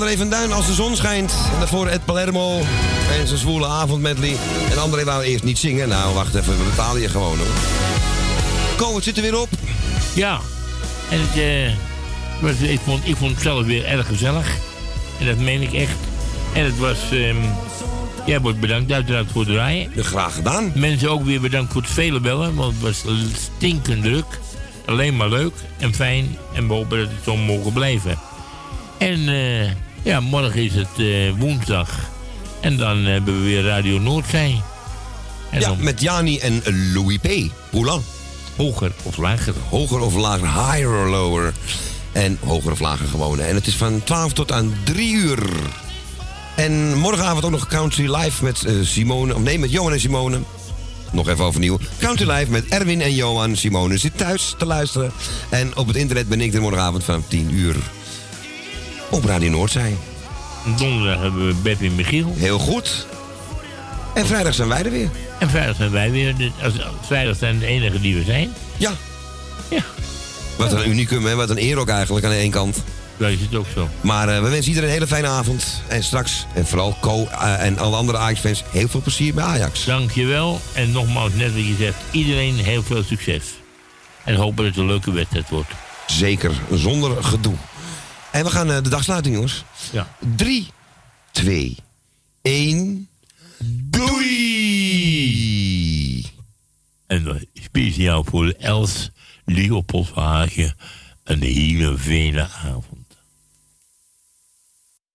André van Duin als de zon schijnt. En daarvoor Ed Palermo en zijn zwoele avondmedley. En André wou eerst niet zingen. Nou, wacht even, we betalen je gewoon hoor. Ko, het zit er weer op. Ja, en het, eh, was, ik, vond, ik vond het zelf weer erg gezellig. En dat meen ik echt. En het was... ehm jij wordt bedankt uiteraard voor het draaien. graag gedaan. Mensen ook weer bedankt voor het vele bellen, want het was stinkend druk. Alleen maar leuk en fijn en we hopen dat het zo mogen blijven. En eh, ja, morgen is het eh, woensdag. En dan hebben we weer Radio Noordzee. En ja, dan met Jani en Louis P. Hoe lang? Hoger of lager? Hoger of lager, higher or lower. En hoger of lager gewone. En het is van 12 tot aan 3 uur. En morgenavond ook nog Country Live met eh, Simone. Of nee, met Johan en Simone. Nog even overnieuw. Country Live met Erwin en Johan. Simone zit thuis te luisteren. En op het internet ben ik er morgenavond vanaf 10 uur. Op Radio Noordzee. Donderdag hebben we Beb en Michiel. Heel goed. En vrijdag zijn wij er weer. En vrijdag zijn wij weer. Als, vrijdag zijn de enige die we zijn. Ja. Ja. Wat een unicum, hè? Wat een eer ook eigenlijk aan de ene kant. Ja, is het ook zo. Maar eh, we wensen iedereen een hele fijne avond. En straks, en vooral Co eh, en alle andere Ajax-fans, heel veel plezier bij Ajax. Dankjewel. En nogmaals, net wat je zegt, iedereen heel veel succes. En hopen dat het een leuke wedstrijd wordt. Zeker, zonder gedoe. En we gaan eh, de dagsluiting, jongens. Ja. 3, 2, 1. Doei! En speciaal voor Els Leopold Hagen een hele fijne avond.